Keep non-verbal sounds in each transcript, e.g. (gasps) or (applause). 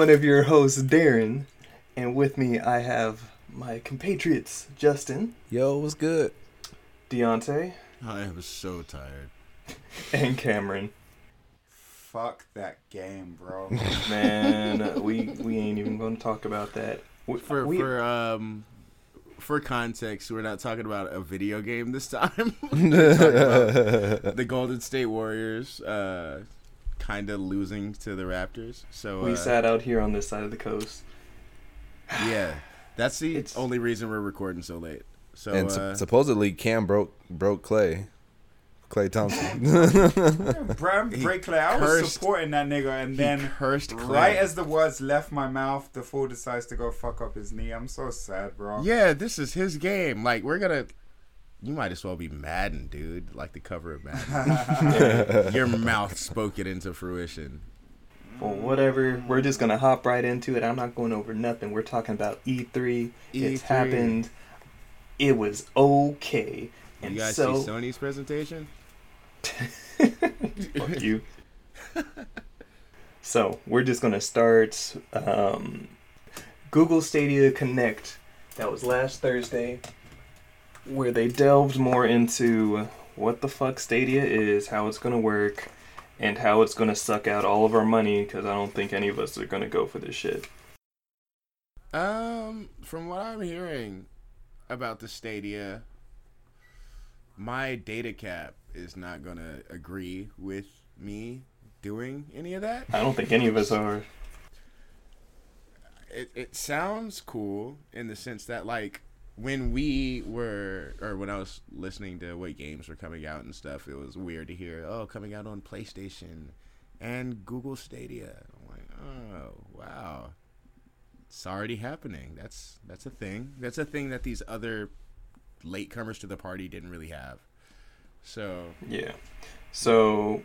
one of your hosts, Darren, and with me I have my compatriots, Justin, Yo, what's good? Deontay, I am so tired. (laughs) and Cameron. Fuck that game, bro. (laughs) Man, we we ain't even going to talk about that. We, For we- for um for context, we're not talking about a video game this time. (laughs) the Golden State Warriors uh kind of losing to the Raptors. So we uh, sat out here on this side of the coast. (sighs) yeah, that's the It's- only reason we're recording so late. So and su- uh, supposedly Cam broke broke Klay, Klay Thompson. (laughs) (laughs) Bram He Break Klay, I was cursed- supporting that nigga, and then cursed Klay. right as the words left my mouth, the fool decides to go fuck up his knee. I'm so sad, bro. yeah, this is his game. Like we're gonna. You might as well be Madden, dude. Like the cover of Madden. (laughs) Your mouth spoke it into fruition. Well, whatever. We're just gonna hop right into it. I'm not going over nothing. We're talking about E3. It's E3. happened. It was okay. And You guys so, see Sony's presentation? (laughs) fuck you. so we're just gonna start. Um, Google Stadia Connect. That was last Thursday, where they delved more into what the fuck Stadia is, how it's gonna work, and how it's gonna suck out all of our money. Because I don't think any of us are gonna go for this shit. Um, from what I'm hearing about the Stadia, my data cap is not gonna agree with me doing any of that. I don't think any of us are. It it sounds cool in the sense that like when we were or when I was listening to what games were coming out and stuff, it was weird to hear oh coming out on PlayStation and Google Stadia. I'm like, oh wow, it's already happening. That's that's a thing. That's a thing that these other latecomers to the party didn't really have. So Yeah. So,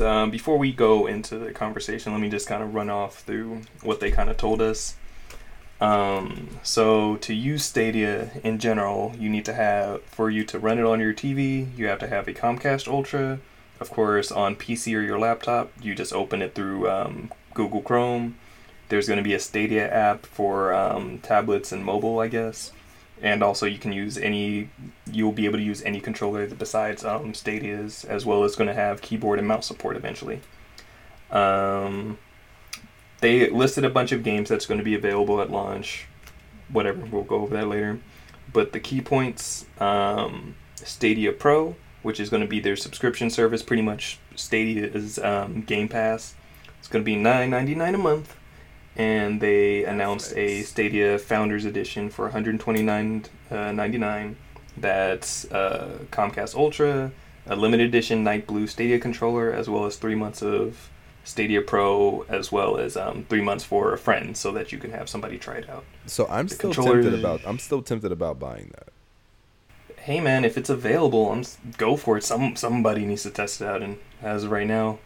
um, before we go into the conversation, let me just kind of run off through what they kind of told us. Um, so, to use Stadia in general, you need to have, for you to run it on your TV, you have to have a Comcast Ultra. Of course, on PC or your laptop, you just open it through um, Google Chrome. There's going to be a Stadia app for um, tablets and mobile, I guess. And also, you can use any you'll be able to use any controller besides um, Stadia's, as well as going to have keyboard and mouse support eventually. Um, they listed a bunch of games that's going to be available at launch. Whatever, we'll go over that later. But the key points um, Stadia Pro, which is going to be their subscription service, pretty much Stadia's um, Game Pass. It's going to be nine ninety nine a month. And they announced a Stadia Founders Edition for one hundred twenty nine ninety nine. That's uh, Comcast Ultra, a limited edition Night Blue Stadia controller, as well as three months of Stadia Pro, as well as um, three months for a friend, so that you can have somebody try it out. so I'm The still controller- tempted about I'm still tempted about buying that. Hey man, if it's available, I'm go for it. Some somebody needs to test it out, and as of right now,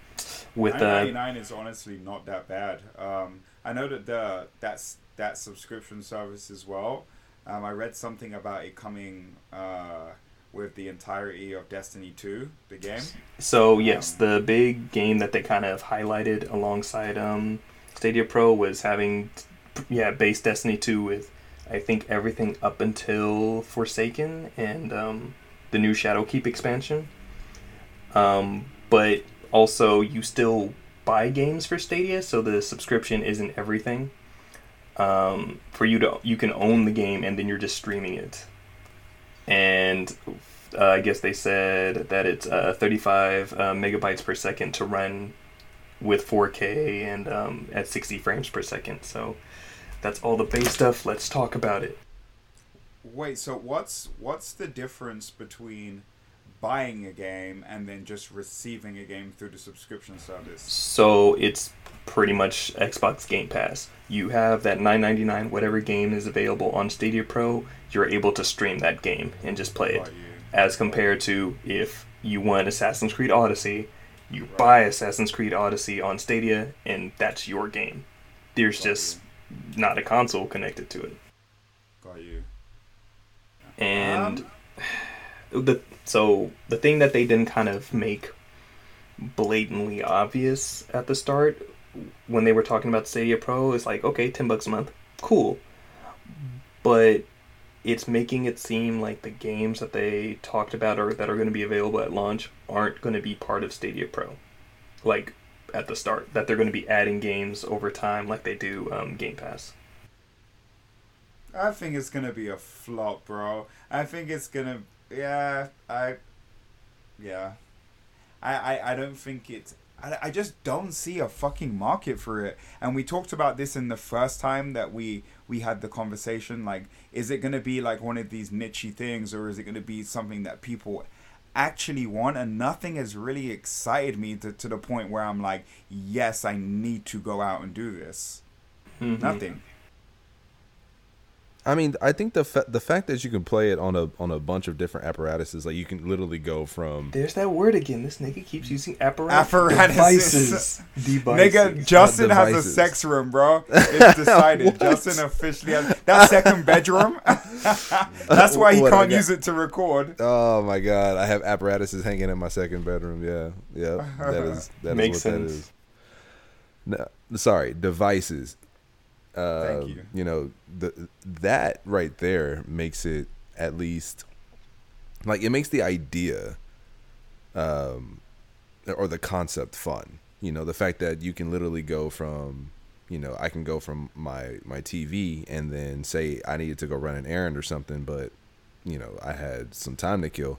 with uh, 9.99 is honestly not that bad. Um, I know that the that's that subscription service as well. Um, I read something about it coming uh, with the entirety of Destiny 2, the game. So yes, the big game that they kind of highlighted alongside um, Stadia Pro was having, yeah, base Destiny 2 with, I think everything up until Forsaken and um, the new Shadowkeep expansion. Um, but also, you still buy games for Stadia, so the subscription isn't everything. Um, for you to, you can own the game and then you're just streaming it. And uh, I guess they said that it's uh, 35 uh, megabytes per second to run with 4K and um, at 60 frames per second. So that's all the base stuff. Let's talk about it. Wait, so what's what's the difference between buying a game and then just receiving a game through the subscription service? So it's pretty much Xbox Game Pass. You have that 9.99 whatever game is available on Stadia Pro. You're able to stream that game and just play it. Got you. As compared to if you want Assassin's Creed Odyssey, you Right. buy Assassin's Creed Odyssey on Stadia, and that's your game. There's Got just not a console connected to it. Got you. and um, the so the thing that they didn't kind of make blatantly obvious at the start when they were talking about Stadia Pro is like, okay, ten bucks a month, cool, but it's making it seem like the games that they talked about or that are going to be available at launch aren't going to be part of Stadia Pro, like at the start. That they're going to be adding games over time, like they do um, Game Pass. I think it's gonna be a flop, bro. I think it's gonna. Yeah, I. Yeah, I. I, I don't think it's. I, I just don't see a fucking market for it. And we talked about this in the first time that we we had the conversation. Like, is it gonna be like one of these nichey things, or is it gonna be something that people actually want? And nothing has really excited me to to the point where I'm like, yes, I need to go out and do this. Mhm. Nothing. I mean, I think the fa- the fact that you can play it on a on a bunch of different apparatuses, like you can literally go from There's that word again. This nigga keeps using apparatus. Apparatuses. Devices. (laughs) Devices. Nigga, Justin has a sex room, bro. It's (laughs) decided. Justin officially has that second bedroom. (laughs) That's why he What, can't use it to record. Oh my god, I have apparatuses hanging in my second bedroom. Yeah, yeah, that is that is Makes what sense. that is. No, sorry, devices. Uh, Thank you. You know, the that right there makes it at least like it makes the idea, um, or the concept fun. You know, the fact that you can literally go from, you know, I can go from my my TV and then say I needed to go run an errand or something, but you know, I had some time to kill.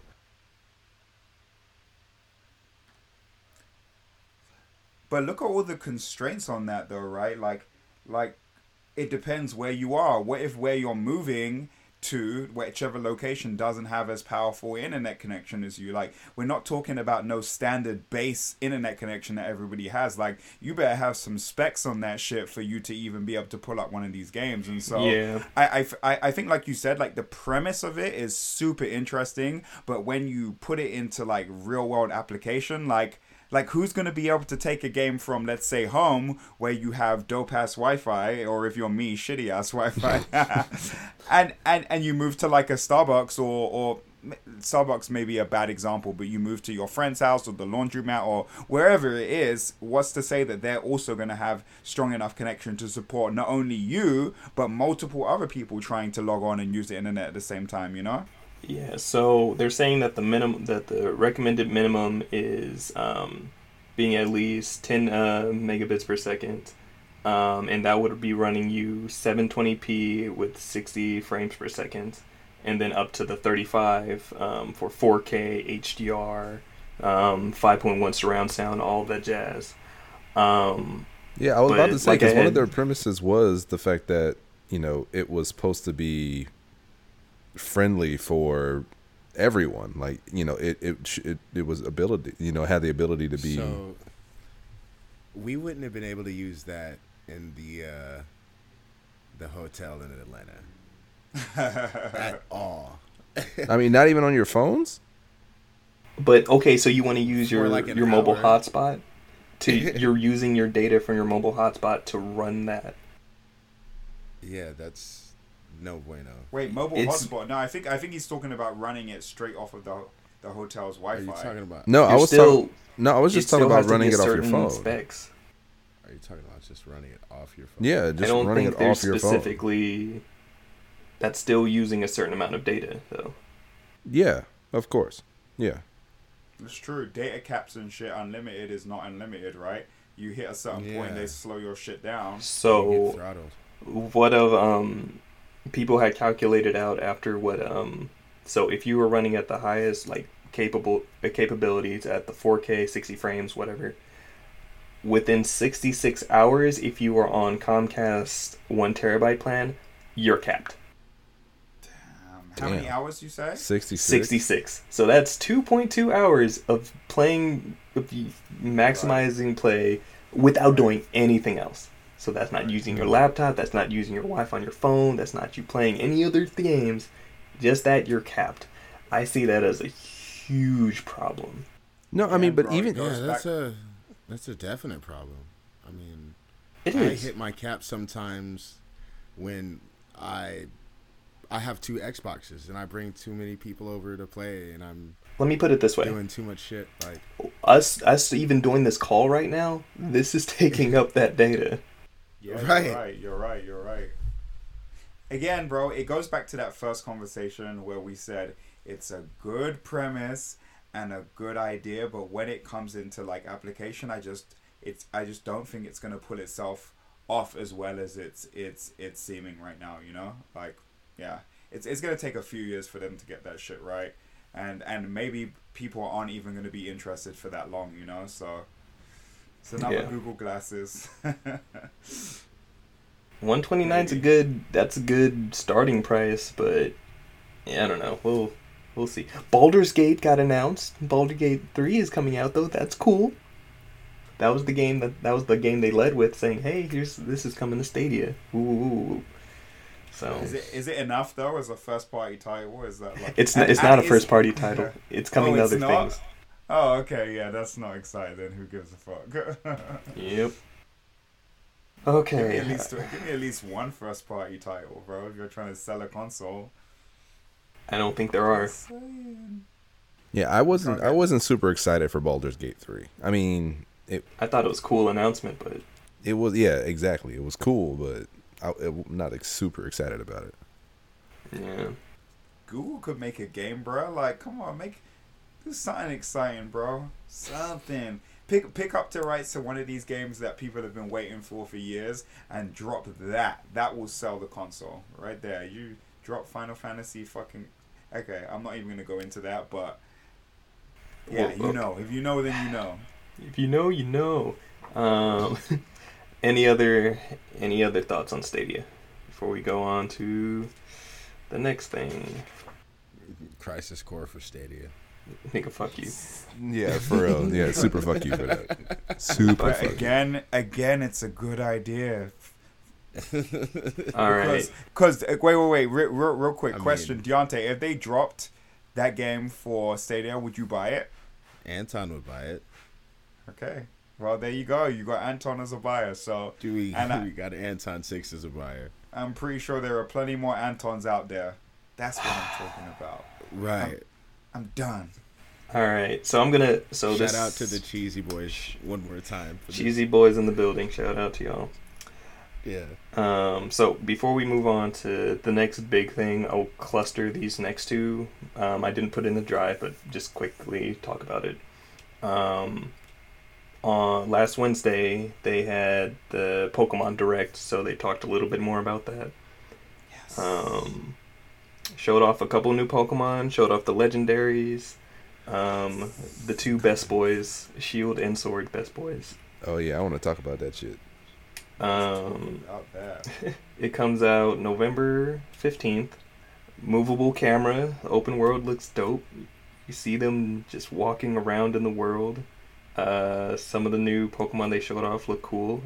But look at all the constraints on that, though, right? Like, like it depends where you are. What if where you're moving to, whichever location, doesn't have as powerful internet connection as you? Like, we're not talking about no standard base internet connection that everybody has. Like, you better have some specs on that shit for you to even be able to pull up one of these games. And so, Yeah. I, I, I- I think like you said like the premise of it is super interesting but when you put it into like real world application like like who's going to be able to take a game from let's say home where you have dope ass wi-fi or if you're me shitty ass wi-fi (laughs) and and and you move to like a starbucks or or Starbucks may be a bad example, but you move to your friend's house or the laundromat or wherever it is, what's to say that they're also going to have strong enough connection to support not only you, but multiple other people trying to log on and use the internet at the same time, you know? Yeah, so they're saying that the minimum that the recommended minimum is um, being at least 10 uh, megabits per second, um, and that would be running you 720p with 60 frames per second, and then up to the 35 um, for 4K HDR, um, 5.1 surround sound, all that jazz. Um, Yeah, I was about to say like because one of their premises was the fact that you know it was supposed to be friendly for everyone. Like you know, it it it, it was ability. You know, had the ability to be. So we wouldn't have been able to use that in the uh, the hotel in Atlanta (laughs) at all. I mean, not even on your phones. But okay, so you want to use your like an your mobile hour. hotspot to (laughs) you're using your data from your mobile hotspot to run that. Yeah, that's no bueno. Wait, mobile It's- hotspot. No, I think I think he's talking about running it straight off of the the hotel's Are Wi-Fi. Are you talking about? No, I You're was still- talking. No, I was just talking about running it off your phone. Specs. Are you talking about just running it off your phone? Yeah, I just don't running think it they're off your phone. specifically. That's still using a certain amount of data, though. Yeah, of course. Yeah. It's true. Data caps and shit unlimited is not unlimited, right? You hit a certain point, they slow your shit down. You get So throttled. what of um people had calculated out after what um so if you were running at the highest like capable uh, capabilities at the 4K 60 frames whatever within 66 hours if you were on Comcast 1 terabyte plan you're capped. Um, how many hours you say? Sixty six. 66 so that's 2.2 hours of playing of y- maximizing play without doing anything else so that's not using your laptop that's not using your wi-fi on your phone that's not you playing any other games just that you're capped i see that as a huge problem No, I Yeah, mean, but even Yeah, that's a that's a definite problem. I mean, it I is hit my cap sometimes when I I have two Xboxes and I bring too many people over to play and I'm Let me put it this way: doing too much shit. Like us, us even doing this call right now, this is (laughs) taking up that data. Yeah, Right. you're right. You're right. You're right. Again, bro, it goes back to that first conversation where we said it's a good premise and a good idea, but when it comes into like application, I just it's I just don't think it's gonna pull itself off as well as it's it's it's seeming right now. You know, like yeah, it's it's gonna take a few years for them to get that shit right, and and maybe people aren't even gonna be interested for that long. You know, so. It's another Yeah. Google Glasses. (laughs) 129 is a good. That's a good starting price, but yeah, I don't know. We'll we'll see. Baldur's Gate got announced. Baldur's Gate 3 is coming out though. That's cool. That was the game that that was the game they led with, saying, "Hey, here's this is coming to Stadia." Ooh. So Is it is it enough though as a first party title? Or is that like it's and- it's not a first party title. (laughs) It's coming Oh, to other not? things. Oh, okay, yeah, that's not exciting. Then who gives a fuck? Yep. give me Okay. at least give me at least one first party title, bro. If you're trying to sell a console. I don't think there are. Yeah, I wasn't. I wasn't super excited for Baldur's Gate three. I mean, it I thought it was cool announcement, but it was yeah, exactly. It was cool, but I, I'm not like, super excited about it. yeah. Google could make a game, bro. Like, come on, make do something exciting, bro. Something. Pick pick up the rights to one of these games that people have been waiting for for years and drop that. That will sell the console right there. You drop Final Fantasy fucking. Okay, I'm not even gonna go into that, but yeah, Well, you okay. know. If you know, then you know. If you know, you know. Um, (laughs) any other any other thoughts on Stadia before we go on to the next thing? Crisis Core for Stadia. (laughs) Nigga, fuck you. Yeah, for real. Yeah, super fuck you for that. Super But fuck you. again, again, it's a good idea. All right. Because uh, wait, wait, wait, real, real, real quick I question, mean- Deontay. If they dropped that game for Stadia, would you buy it? Anton would buy it. Okay. Well, there you go. You got Anton as a buyer, so Do we? And (laughs) I- we got Anton Six as a buyer. I'm pretty sure there are plenty more Antons out there. That's what I'm talking about. Right. I'm done. All right. So I'm gonna. So Shout this out to the cheesy boys one more time. For this. cheesy boys in the building. Shout out to y'all. Yeah. Um, so before we move on to the next big thing, I'll cluster these next two. Um, I didn't put in the drive, but just quickly talk about it. Um, on last Wednesday, they had the Pokemon Direct, so they talked a little bit more about that. Yes. Um, showed off a couple new Pokemon, showed off the legendaries, um, the two best boys, Shield and Sword best boys. Oh yeah, I want to talk about that shit. Um, Out there. (laughs) It comes out November 15th. Movable camera, open world looks dope. You see them just walking around in the world. Uh, some of the new Pokemon they showed off look cool.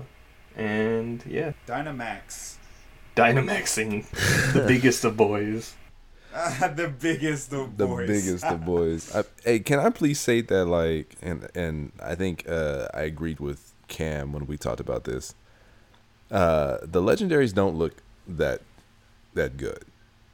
And yeah, Dynamax. Dynamaxing, the (laughs) biggest of boys. (laughs) the biggest of The boys. biggest of (laughs) boys. I, hey, can I please say that like, and and I think uh, I agreed with Cam when we talked about this. Uh, the legendaries don't look that that good.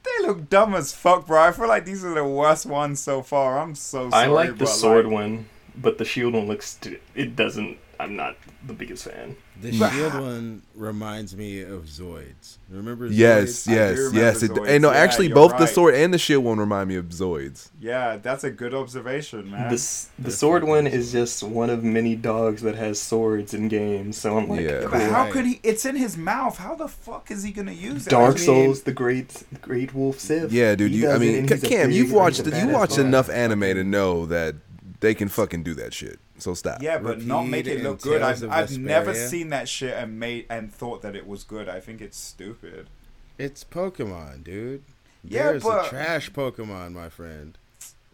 They look dumb as fuck, bro. I feel like these are the worst ones so far. I'm so sorry. I like the sword like, one, but the shield one looks. St- it doesn't. I'm not the biggest fan. The (laughs) shield one reminds me of Zoids. Remember Zoids? Yes, yes, remember yes. It, and no, Yeah, actually, you're both the sword and the shield one remind me of Zoids. Yeah, that's a good observation, man. The the sword one is just one of many dogs that has swords in games. So I'm like, Yeah. Yeah, cool. but how could he? It's in his mouth. How the fuck is he gonna use it? Dark I mean, Souls, the great Great Wolf Sif. Yeah, dude. You, I does it, mean, and Ca- he's a Cam, big- you've watched you watched enough anime to know that they can fucking do that shit. So stop. Yeah, but not make it look good. I've, I've never seen that shit and made and thought that it was good. I think it's stupid. It's Pokemon, dude. Yeah, There's but- a trash Pokemon, my friend.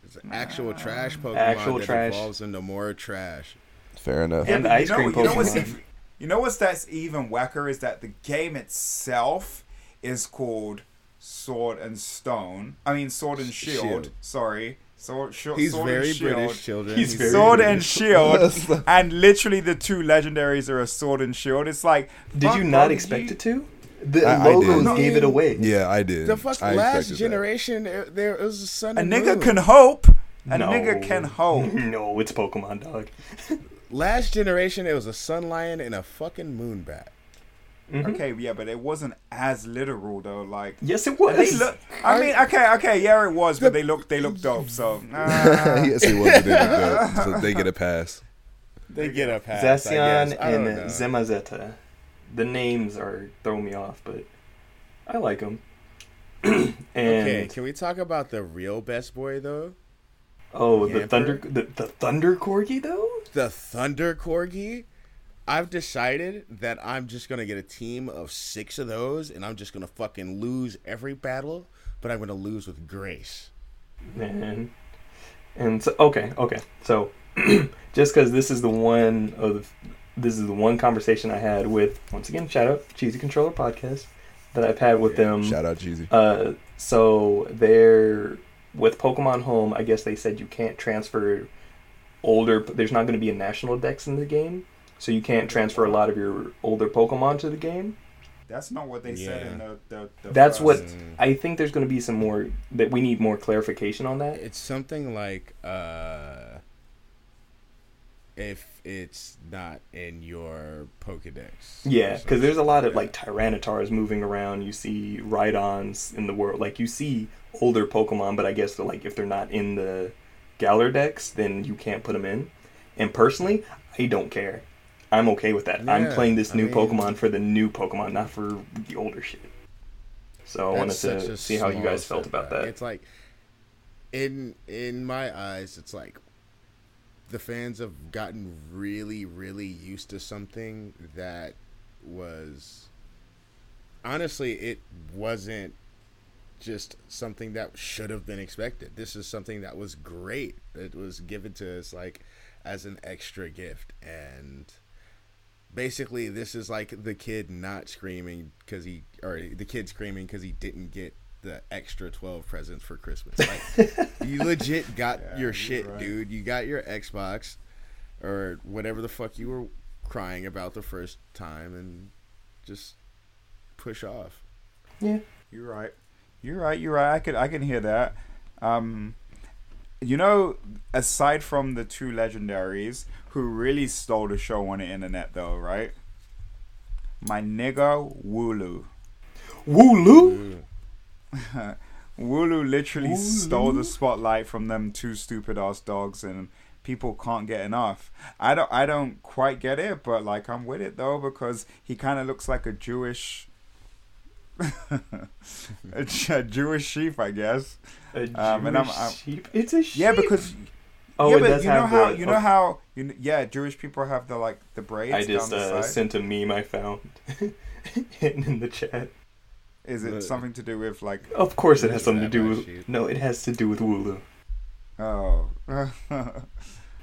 It's an actual trash Pokemon Actual that trash. evolves into more trash. Fair enough. And but ice you know, cream you know what's Pokemon. even, you know what's that's even whacker is that the game itself is called Sword and Stone. I mean Sword and Shield. Shield. Sorry, Sword. Sh- He's sword very and Shield. British, children. He's very Sword British. and Shield, (laughs) and literally the two legendaries are a Sword and Shield. It's like, Did you not expect you- it to? The I- I logos did. gave it away. Yeah, I did. The fuck I last expected that. generation, it, there it was the sun A nigga moon. can hope. A No. nigga can (laughs) hope. No, it's Pokemon dog. (laughs) Last generation, it was a sun lion and a fucking moon bat. Mhm. Okay, yeah, but it wasn't as literal though. Like Yes, it was. they look. I mean, okay, okay, yeah, it was, but they look they look dope. So (laughs) uh, yes, it was. They, looked up, so (laughs) they get a pass. They get a pass. I Zacian guess. I don't and know. Zamazenta. The names are throwing me off, but I like them. (clears throat) and Okay, can we talk about the real best boy though? oh, the thunder, the, the thunder corgi though. The Thunder Corgi. I've decided that I'm just gonna get a team of six of those, and I'm just gonna fucking lose every battle, but I'm gonna lose with grace. Man. And so, okay, okay. So, (clears throat) just because this is the one of this is the one conversation I had with once again shout out Cheesy Controller podcast that I've had with them. Shout out Cheesy. Uh, so they're with Pokemon Home. I guess they said you can't transfer older. There's not going to be a national dex in the game, so you can't transfer a lot of your older Pokemon to the game. that's not what they said Yeah. in the. the, the That's what first- I think. There's going to be some more that we need more clarification on that. It's something like uh, if it's not in your Pokedex. Yeah, because there's a lot of something like Tyranitars moving around. You see Rhydons in the world. Like you see older Pokemon, but I guess they're, like if they're not in the Galar dex, then you can't put them in. And personally, I don't care. I'm okay with that. I'm playing this I new mean- Pokemon for the new Pokemon, not for the older shit. So I wanted to see how you guys felt about that. It's like in in my eyes, it's like the fans have gotten really, really used to something that was honestly it wasn't just something that should have been expected. This is something that was great. It was given to us like as an extra gift and basically this is like the kid not screaming because he or the kid screaming because he didn't get the extra 12 presents for christmas like (laughs) you legit got Yeah, your shit right. dude you got your xbox or whatever the fuck you were crying about the first time and just push off Yeah. You're right. You're right. You're right. I could I can hear that. Um, you know, aside from the two legendaries who really stole the show on the internet, though, right? My nigga Wooloo. Wooloo. Wooloo literally stole the spotlight from them two stupid ass dogs, and people can't get enough. I don't. I don't quite get it, but like I'm with it though because he kind of looks like a Jewish. a, (laughs) a Jewish sheep, I guess. A Um, and I'm- I'm- sheep. It's a sheep. Yeah, because oh, yeah, it but does you know have how the, you know oh, how you kn- yeah Jewish people have the like the braids I just down the uh, side. sent a meme I found (laughs) hidden in the chat. Is it The- something to do with like Of course, it It has something to do with. sheep. No, it has to do with Wooloo. oh? (laughs) I'm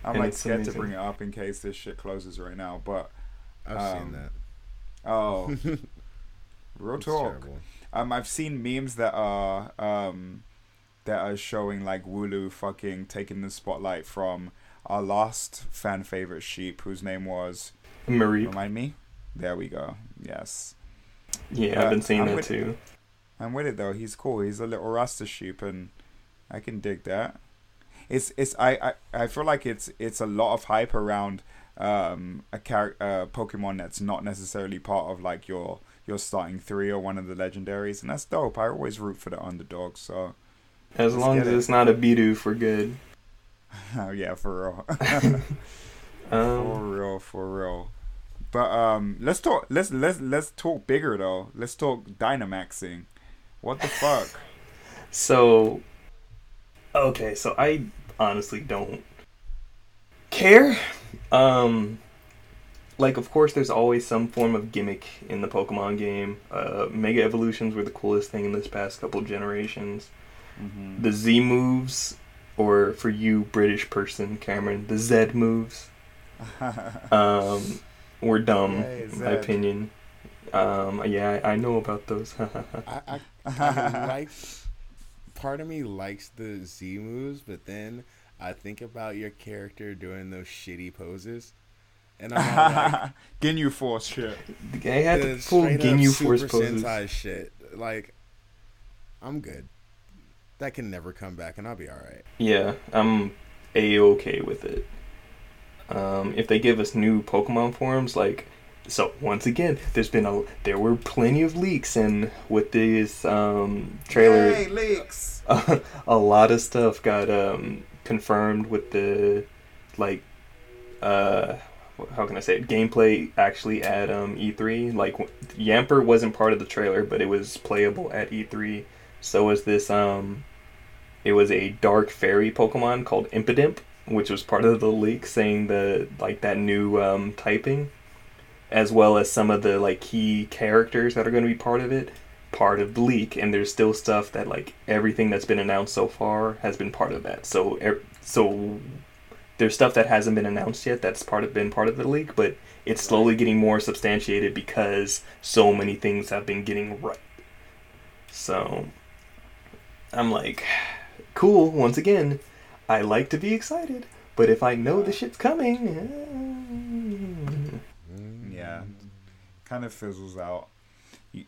And like it's scared to bring it up in case this shit closes right now, but i've Um, seen that oh, (laughs) real It's talk. Um, I've seen memes that are um that are showing like Wooloo fucking taking the spotlight from our last fan favorite sheep, whose name was Marie. remind me. There we go. Yes. Yeah, Uh, I've been seeing I'm that with- too. I'm with it though. He's cool. He's a little Rasta sheep, and I can dig that. It's it's I I, I feel like it's it's a lot of hype around um a char- uh, Pokemon that's not necessarily part of like your your starting three or one of the legendaries, and that's dope. I always root for the underdog. So As let's long as it. it's not a Bidoof, we're good. (laughs) oh yeah, for real, (laughs) (laughs) for Um, real, for real. But um, let's talk. Let's let's let's talk bigger though. Let's talk Dynamaxing. What the fuck? so, okay, so I honestly don't care. Um, like, of course, there's always some form of gimmick in the Pokemon game. Uh, Mega Evolutions were the coolest thing in this past couple generations. Mhm. The Z moves, or for you, British person, Cameron, the Z moves. (laughs) um, were dumb, in my opinion. Um, yeah, I, I know about those. (laughs) I, I, (laughs) I like part of me likes the Z moves, but then I think about your character doing those shitty poses, and I'm like, Ginyu Force shit. The guy had the full Ginyu Force Super poses. Sentai shit. Like, I'm good. That can never come back, and I'll be all right. Yeah, I'm a okay with it. Um, if they give us new Pokemon forms, like so, once again, there's been a there were plenty of leaks, and with this um, trailer, Yay, leaks. (laughs) a lot of stuff got um, confirmed with the like uh how can I say it? Gameplay actually at um, E3. Like Yamper wasn't part of the trailer, but it was playable at E3. So was this um it was a dark fairy Pokemon called Impidimp, which was part of the leak saying the like that new um, typing as well as some of the like key characters that are going to be part of it part of the leak. And there's still stuff that like everything that's been announced so far has been part of that. So er, so there's stuff that hasn't been announced yet that's part of been part of the leak but it's slowly getting more substantiated because so many things have been getting right. So i'm like cool once again i like to be excited but if i know the shit's coming eh, Yeah, kind of fizzles out.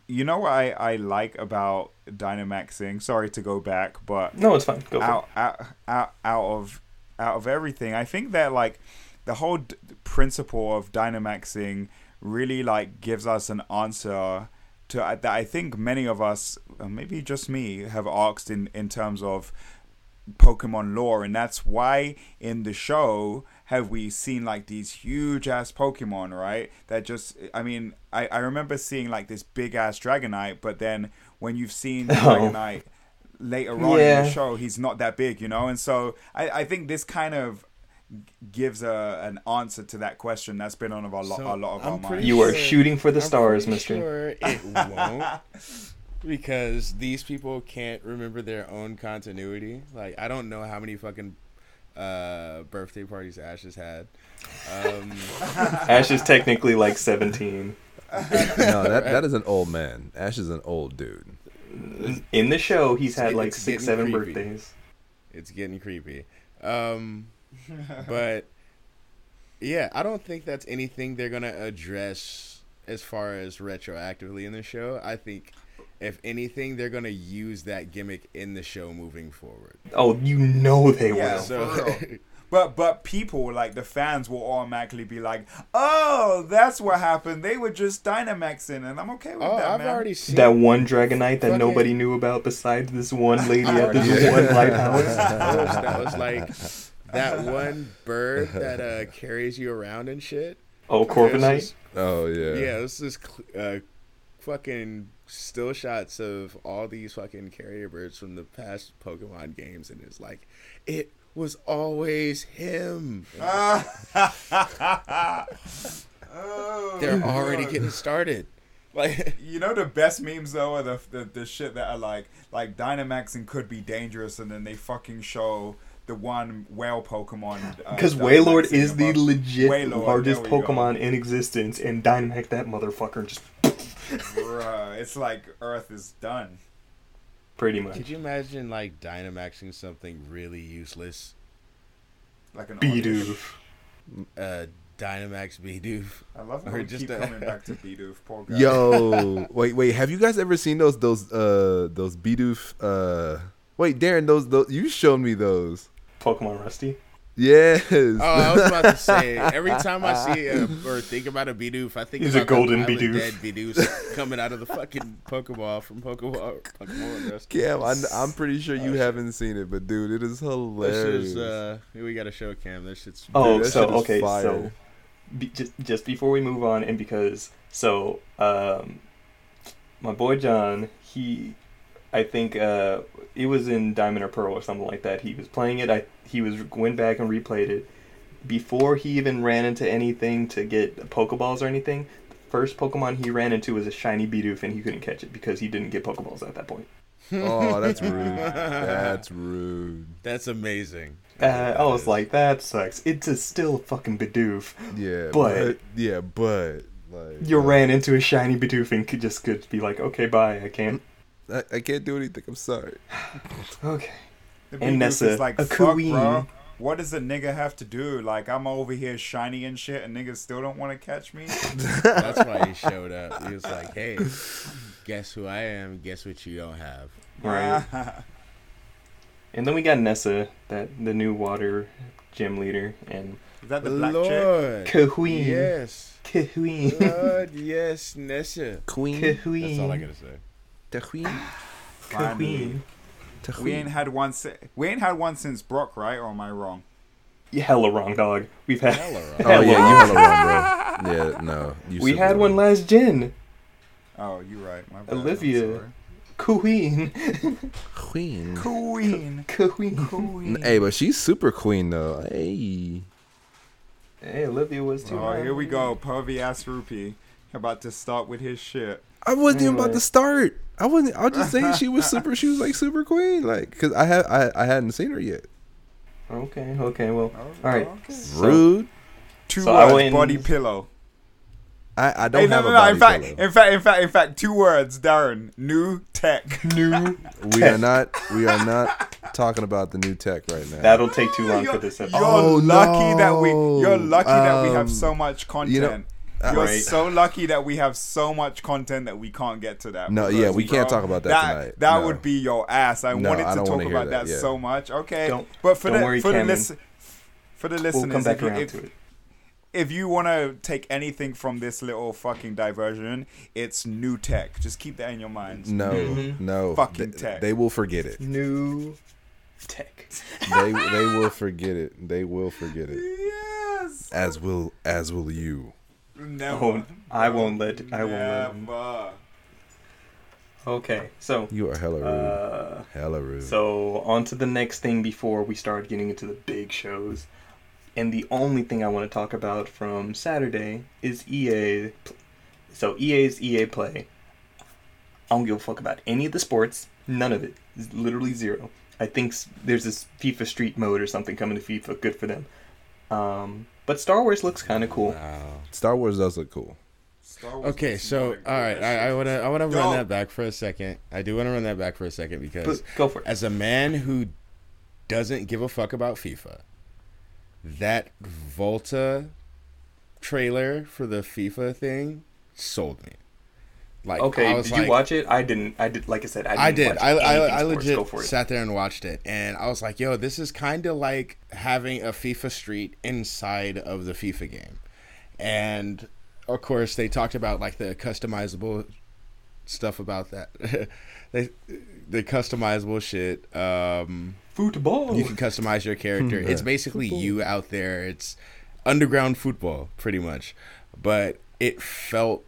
You know what I, I like about Dynamaxing? Sorry to go back, but no it's fine go out, out out out of out of everything, I think that like the whole d- principle of Dynamaxing really like gives us an answer to that I think many of us, uh, maybe just me, have asked in in terms of Pokemon lore, and that's why in the show have we seen like these huge ass Pokemon, right? That just, I mean, I, I remember seeing like this big ass Dragonite, but then when you've seen (laughs) Oh. Dragonite later on in the show, he's not that big, you know? And so I, I think this kind of gives a an answer to that question that's been on of a lot, So, a lot of I'm our pretty minds. you are sure- shooting for the I'm stars mister Sure (laughs) it won't. Because these people can't remember their own continuity. Like I don't know how many fucking uh, birthday parties Ash has had. Um, (laughs) Ash is technically like 17. no, that that (laughs) is an old man. Ash is an old dude. In the show, he's had It's like six, seven creepy. birthdays. it's getting creepy. Um, (laughs) but yeah, I don't think that's anything they're gonna address as far as retroactively in the show. I think if anything, they're gonna use that gimmick in the show moving forward. Oh, you know they Yeah. will. So. (laughs) But but people like the fans will automatically be like, oh, that's what happened. They were just Dynamaxing, and I'm okay with oh, that, I've man. already seen That one Dragonite that nobody knew about besides this one lady (laughs) at this one lighthouse. that that was like that (laughs) one bird (laughs) that uh, carries you around and shit. Oh, It Corviknight? Oh yeah. Yeah, this is cl- uh, fucking still shots of all these fucking carrier birds from the past Pokemon games, and it's like it was always him. oh, They're already God. getting started. Like (laughs) You know the best memes though are the, the the shit that are like like Dynamaxing could be dangerous, and then they fucking show the one whale Pokemon. uh, Because Wailord Dynamaxing is the above- legit Wailord, largest there we go. Pokemon in existence, and Dynamax that motherfucker just Bruh, it's like Earth is done. pretty much. Could you imagine like Dynamaxing something really useless? Like an Bidoof. Uh, Dynamax Bidoof. I love how Or we just keep a- coming back to (laughs) Bidoof. Poor guy. Yo, (laughs) wait, wait. Have you guys ever seen those those uh those Bidoof uh Wait, Darren, those those you showed me those. Pokemon Rusty. Yes. Oh, I was about to say. Every (laughs) time I see a, or think about a Bidoof, I think He's a about the golden Island Bidoof. Dead Bidoof (laughs) coming out of the fucking Pokeball from Pokeball. Pokemon Rescue. Cam, I'm, I'm pretty sure you Oh, haven't seen it, but dude, it is This hilarious. is uh, we got to show Cam. This shit's. Oh, that so shit is okay, fire. so be, just just before we move on, and because so um, my boy John, he, I think uh, it was in Diamond or Pearl or something like that. He was playing it. I he was went back and replayed it before he even ran into anything to get Pokeballs or anything. The first Pokemon he ran into was a shiny Bidoof, and he couldn't catch it because he didn't get Pokeballs at that point. oh, that's (laughs) rude. That's rude. That's amazing. Uh, I was like, that sucks. It's a still fucking Bidoof. Yeah, But- yeah, but like You uh, ran into a shiny Bidoof and could just could be like, okay, bye, I can't. I, I can't do anything. I'm sorry. (sighs) Okay. The And Bidoof Nessa, is like, a fuck, queen. bro. what does a nigga have to do? Like I'm over here shiny and shit, and niggas still don't want to catch me. (laughs) That's why he showed up. He was like, "Hey, guess who I am? Guess what you don't have." Right. And then we got Nessa, that the new water gym leader, and Is that the black chick? Lord, Queen. yes, Queen. Lord, yes, Nessa. Queen. Queen. That's all I gotta say. The queen. Queen. We ain't had one. Si- we ain't had one since Brock, right? Or am I wrong? You hella wrong, dog. We've had Hella (laughs) wrong. Oh yeah, you hella wrong, bro. (laughs) Yeah, no. You we had one wrong. last gen. Oh, you right. My bad. Olivia. sorry. Queen. Queen. Queen. (laughs) Queen. Queen. Hey, but she's super queen though. Hey. Hey, Olivia was too. Oh, here we go. Pervy ass Rupee. About to start with his shit. I wasn't even about to start. I wasn't. I was just saying she was super. She was like (laughs) super queen, like because I had I, I hadn't seen her yet. Okay, okay, well. Oh, All right. okay. So- Rude. Two So words. Body pillow. I, I don't Hey, no, have no, a no. body In fact, pillow. in fact, in fact, in fact, two words. Darren. New tech. New. (laughs) we are not. We are not talking about the new tech right now. That'll take too long for You're, this you're. Oh, lucky that we. You're no. lucky that we have Um, so much content. you know, You're Right. so lucky that we have so much content that we can't get to that. No, yeah, we can't talk about that that tonight. That No. would be your ass. I No, wanted to don't talk about that, that, yeah. so much. Okay, Don't- but for don't the worry, for the listen, for the listeners, We'll come back if, you- if, to it. if you want to take anything from this little fucking diversion, it's new tech. Just keep that in your minds. no, Mhm. no. Fucking they, tech. they will forget it. New tech. They they (laughs) will forget it. They will forget it. Yes. As will as will you. Never. Oh, I won't let- I won't let him. Never. Okay, so. You are hella rude. Uh, hella rude. So on to the next thing before we start getting into the big shows. And the only thing I want to talk about from Saturday is EA. So EA's EA Play. I don't give a fuck about any of the sports. None of it. It's literally zero. I think there's this FIFA Street mode or something coming to FIFA. Good for them. Um, but Star Wars looks kind of cool. Wow. Star Wars does look cool. Star Wars Okay, so all right, I, I wanna I wanna run that back for a second. I do wanna run that back for a second because But go for it. as a man who doesn't give a fuck about FIFA, that Volta trailer for the FIFA thing sold me. Like, Okay, I was did like, you watch it? I didn't. I did. Like I said, I, didn't I did. watch I, I, I legit sat there and watched it, and I was like, "Yo, this is kind of like having a FIFA Street inside of the FIFA game." And of course, they talked about like the customizable stuff about that. (laughs) they the customizable shit. Um, Football. you can customize your character. It's (laughs) basically you out there. It's underground football, pretty much. But it felt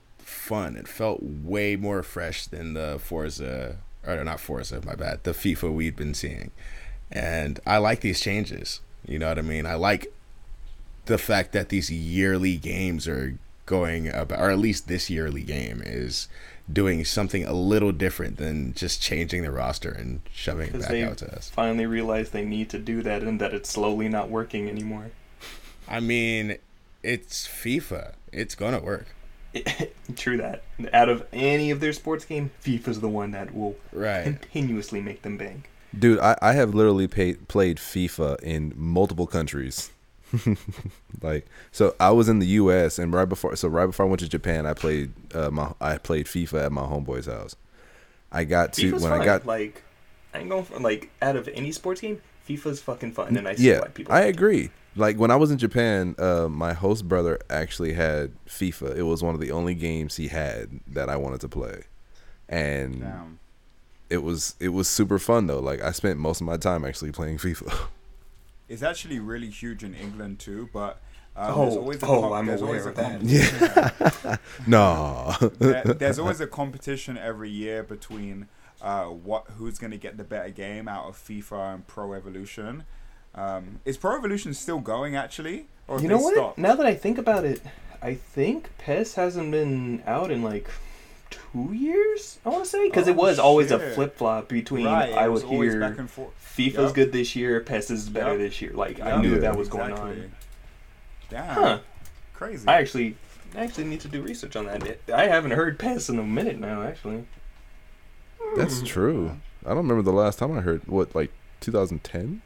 fun. It felt way more fresh than the Forza, or not Forza, my bad, the FIFA we'd been seeing. And I like these changes. You know what I mean? I like the fact that these yearly games are going about, or at least this yearly game is doing something a little different than just changing the roster and shoving it back out to us. finally realized they need to do that and that it's slowly not working anymore. I mean, it's FIFA. It's gonna work. (laughs) True that. Out of any of their sports game, FIFA's the one that will Right. continuously make them bank. Dude, I, I have literally paid, played FIFA in multiple countries. (laughs) like, so I was in the U.S. and right before, so right before I went to Japan, I played uh, my I played FIFA at my homeboy's house. I got to FIFA's when fun. I got like, I ain't going for like out of any sports game, FIFA's fucking fun, and I see yeah, why people. I like it. agree. Like when I was in Japan, uh, my host brother actually had FIFA. It was one of the only games he had that I wanted to play, and Damn. it was it was super fun though. Like I spent most of my time actually playing (laughs) FIFA. It's actually really huge in England too, but um, Oh, there's always a oh, com- I'm there's aware always a of that. competition. (laughs) no, There- there's always (laughs) a competition every year between uh, what who's going to get the better game out of FIFA and Pro Evolution. Um, is Pro Evolution still going actually, or You know what? stopped? Now that I think about it, I think PES hasn't been out in like two years. I want to say because it Oh, was always a flip flop between right, I it would was hear back and forth. FIFA's Yup. good this year, PES is better Yup. this year. Like I knew that was going on. Damn, Huh? crazy. I actually, I actually need to do research on that. I haven't heard PES in a minute now. Actually, that's (laughs) true. I don't remember the last time I heard what like 2010.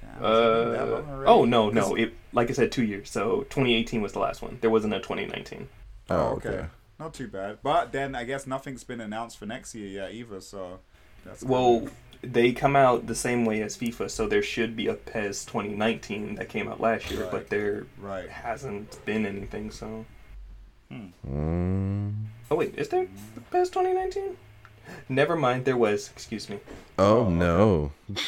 Damn, has it been that Uh, oh no, no It like I said, two years. So 2018 was the last one. There wasn't a 2019. Oh, Oh, okay. okay. Not too bad. But then I guess nothing's been announced for next year yet either. So that's kinda- Well, they come out the same way as FIFA, so there should be a PES 2019 that came out last year, Right. but there right. hasn't been anything. So, Hmm. Mm. oh wait, is there a PES 2019? (laughs) Never mind, there was. Excuse me. Oh, Oh, no. (laughs)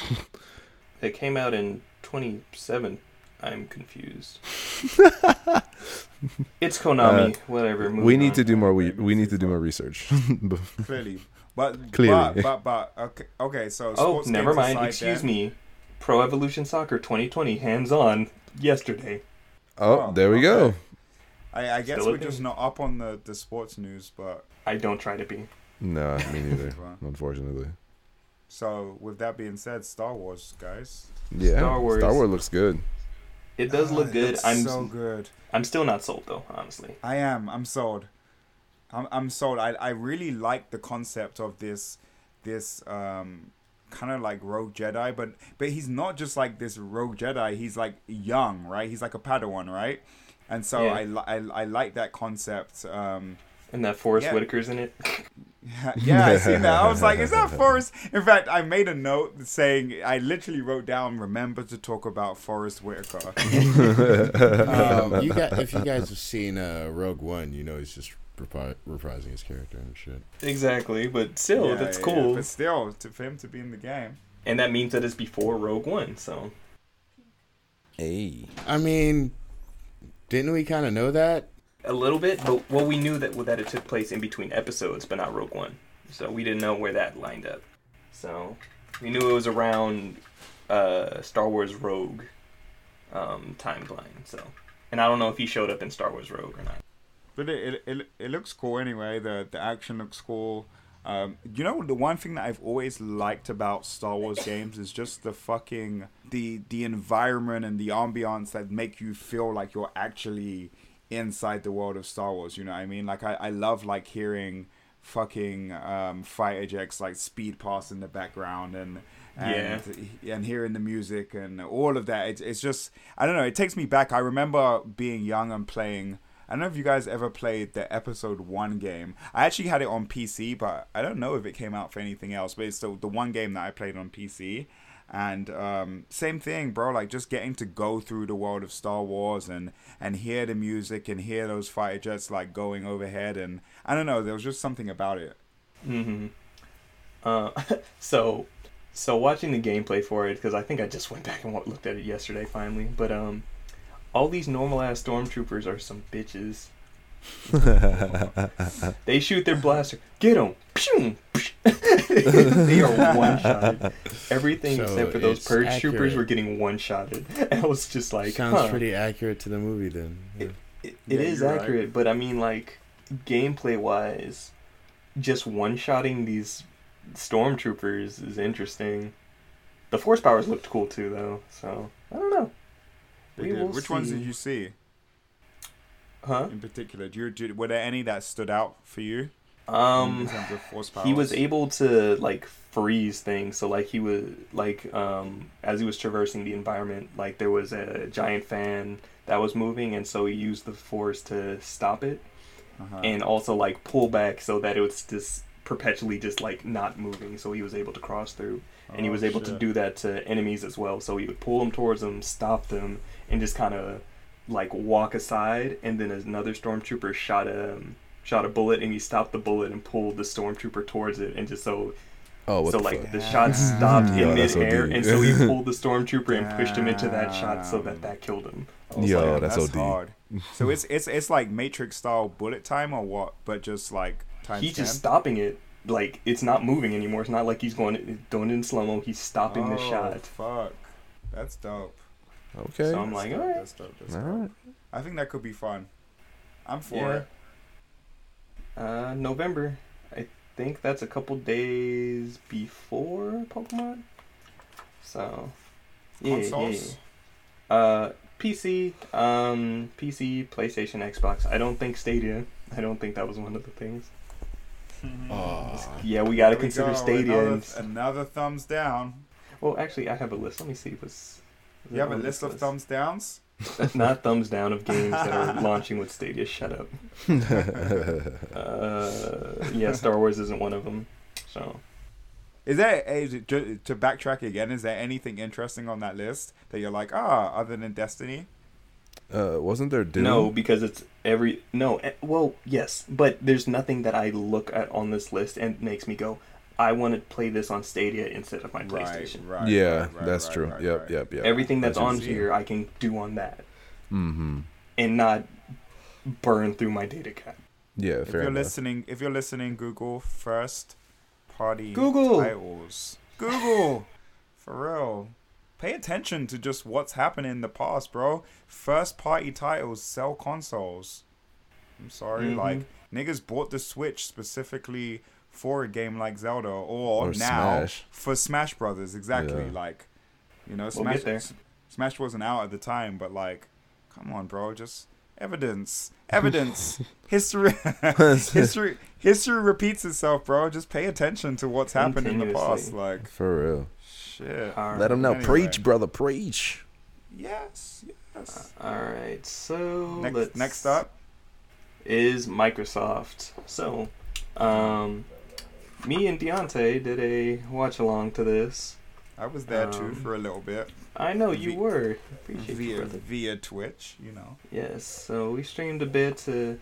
It came out in 27. I'm confused. (laughs) it's Konami. whatever. Uh, we need on. to do more. We we need to do more research. Clearly. But Clearly. but but, but okay okay so Oh, sports never games mind. aside Excuse then- me. Pro Evolution Soccer 2020 hands on yesterday. oh, Oh, there we go. I, I guess Still we're just not up on the, the sports news, but I don't try to be. No, me (laughs) neither. Unfortunately. so with that being said, Star Wars guys. Yeah, Star Wars. Star Wars looks good. It does Ah, look it good. looks I'm so good. I'm still not sold though, honestly. I am. I'm sold. I'm I'm sold. I I really like the concept of this this um kind of like rogue Jedi, but but he's not just like this rogue Jedi. He's like young, right? He's like a Padawan, right? And so Yeah. I, I I like that concept. Um, And that Forrest Yeah. Whitaker's in it. (laughs) (laughs) yeah, I seen that. I was like, is that (laughs) Forrest? In fact, I made a note saying I literally wrote down, remember to talk about Forrest Whitaker. (laughs) um, you got if you guys have seen uh, Rogue One, you know he's just repri- reprising his character and shit. exactly, but still, Yeah, that's yeah, cool. but still, to, for him to be in the game. And that means that it's before Rogue One, so Hey. I mean, didn't we kind of know that? A little bit. But well, we knew that that it took place in between episodes, but not Rogue One. So we didn't know where that lined up. So we knew it was around uh, Star Wars Rogue um, timeline. So, and I don't know if he showed up in Star Wars Rogue or not. But it, it, it, it looks cool anyway. The the action looks cool. Um, you know the one thing that I've always liked about Star Wars games is just the fucking the the environment and the ambiance that make you feel like you're actually inside the world of Star Wars. You know what I mean? Like I, I love like hearing fucking um, fighter jets like speed past in the background and and and hearing the music and all of that. It's it's just I don't know. It takes me back. I remember being young and playing. I don't know if you guys ever played the episode one game. I actually had it on PC, but I don't know if it came out for anything else. But it's the, the one game that I played on PC. And um, same thing, bro. Like just getting to go through the world of Star Wars and and hear the music and hear those fighter jets like going overhead. And I don't know, there was just something about it. Mm-hmm. Uh, (laughs) so, so watching the gameplay for it because I think I just went back and looked at it yesterday finally. But um, all these normal ass stormtroopers are some bitches. (laughs) They shoot their blaster. Get them. (laughs) they are (laughs) one shot. Everything So except for those it's purge troopers were getting one shotted. And (laughs) I was just like, Sounds huh. pretty accurate to the movie then. Yeah. It, Yeah, it is you're right. accurate, but I mean, like, gameplay wise, just one shotting these stormtroopers is interesting. The force powers looked cool too, though. So I don't know. They We did. will Which ones did you see Huh? in particular? Do you, do, were there any that stood out for you in Um, terms of force powers? he was able to like freeze things. So like he was like um as he was traversing the environment, like there was a giant fan that was moving, and so he used the force to stop it. Uh-huh. and also like pull back so that it was just perpetually just like not moving so he was able to cross through and he Oh, was able to do that to enemies as well so he would pull them towards them stop them and just kind of like walk aside and then another stormtrooper shot a shot a bullet and he stopped the bullet and pulled the stormtrooper towards it and just so Oh, what so the like fuck? the shot (laughs) stopped Yo, in midair and so he pulled the (laughs) stormtrooper and pushed him into that shot so that that killed him I Yo, like, that's that's OD. hard. So it's it's it's like Matrix style bullet time or what? But just like times he's 10? just stopping it like it's not moving anymore it's not like he's going doing it in slow mo he's stopping the Oh, shot Fuck, that's dope. Okay. So I'm That's like, dope, alright. That's dope. That's All dope. right. I think that could be fun. I'm for Yeah. it. Uh november. I think that's a couple days before pokemon. So yeah, yeah. Uh pc um pc playstation xbox. I don't think stadia. I don't think that was one of the things. Aw. yeah we gotta There we consider go, stadia Another, another thumbs down. well actually i have a list. Let me see what's Is You have a list this of thumbs downs. (laughs) Not thumbs down of games that are (laughs) launching with Stadia. Shut up. (laughs) Uh, yeah, Star Wars isn't one of them. So Is there a, to, to backtrack again? Is there anything interesting on that list that you're like, ah, other than Destiny? uh, wasn't there Doom? no, because it's every no. eh, Well, yes, but there's nothing that I look at on this list and makes me go, I want to play this on Stadia instead of my PlayStation. Right, right. yeah, right, right, that's right, true. right, yep, right. yep, yep. Everything that's That's on easy. here, I can do on that Mm-hmm. and not burn through my data cap. Yeah, If you're enough. listening, if you're listening, Google first party Google. titles. Google, for real. Pay attention to just what's happened in the past, bro. First party titles sell consoles. I'm sorry, Mhm. like niggas bought the Switch specifically for a game like Zelda, or, Or now Smash. for Smash Brothers. Exactly, Yeah. like you know, We'll Smash. get there. S- Smash wasn't out at the time, but like, come on, bro, just evidence, evidence, (laughs) history, (laughs) history, history repeats itself, bro. Just pay attention to what's happened in the past. Like, For real. shit. All Let them know. Anyway. Preach, brother. Preach. Yes, yes. All right, so Next, next up, is Microsoft. So, um, me and Deontay did a watch along to this. I was there too Um, for a little bit I know you Vi- were. Appreciate you, via brother. via Twitch. You know, Yes, so we streamed a bit, uh,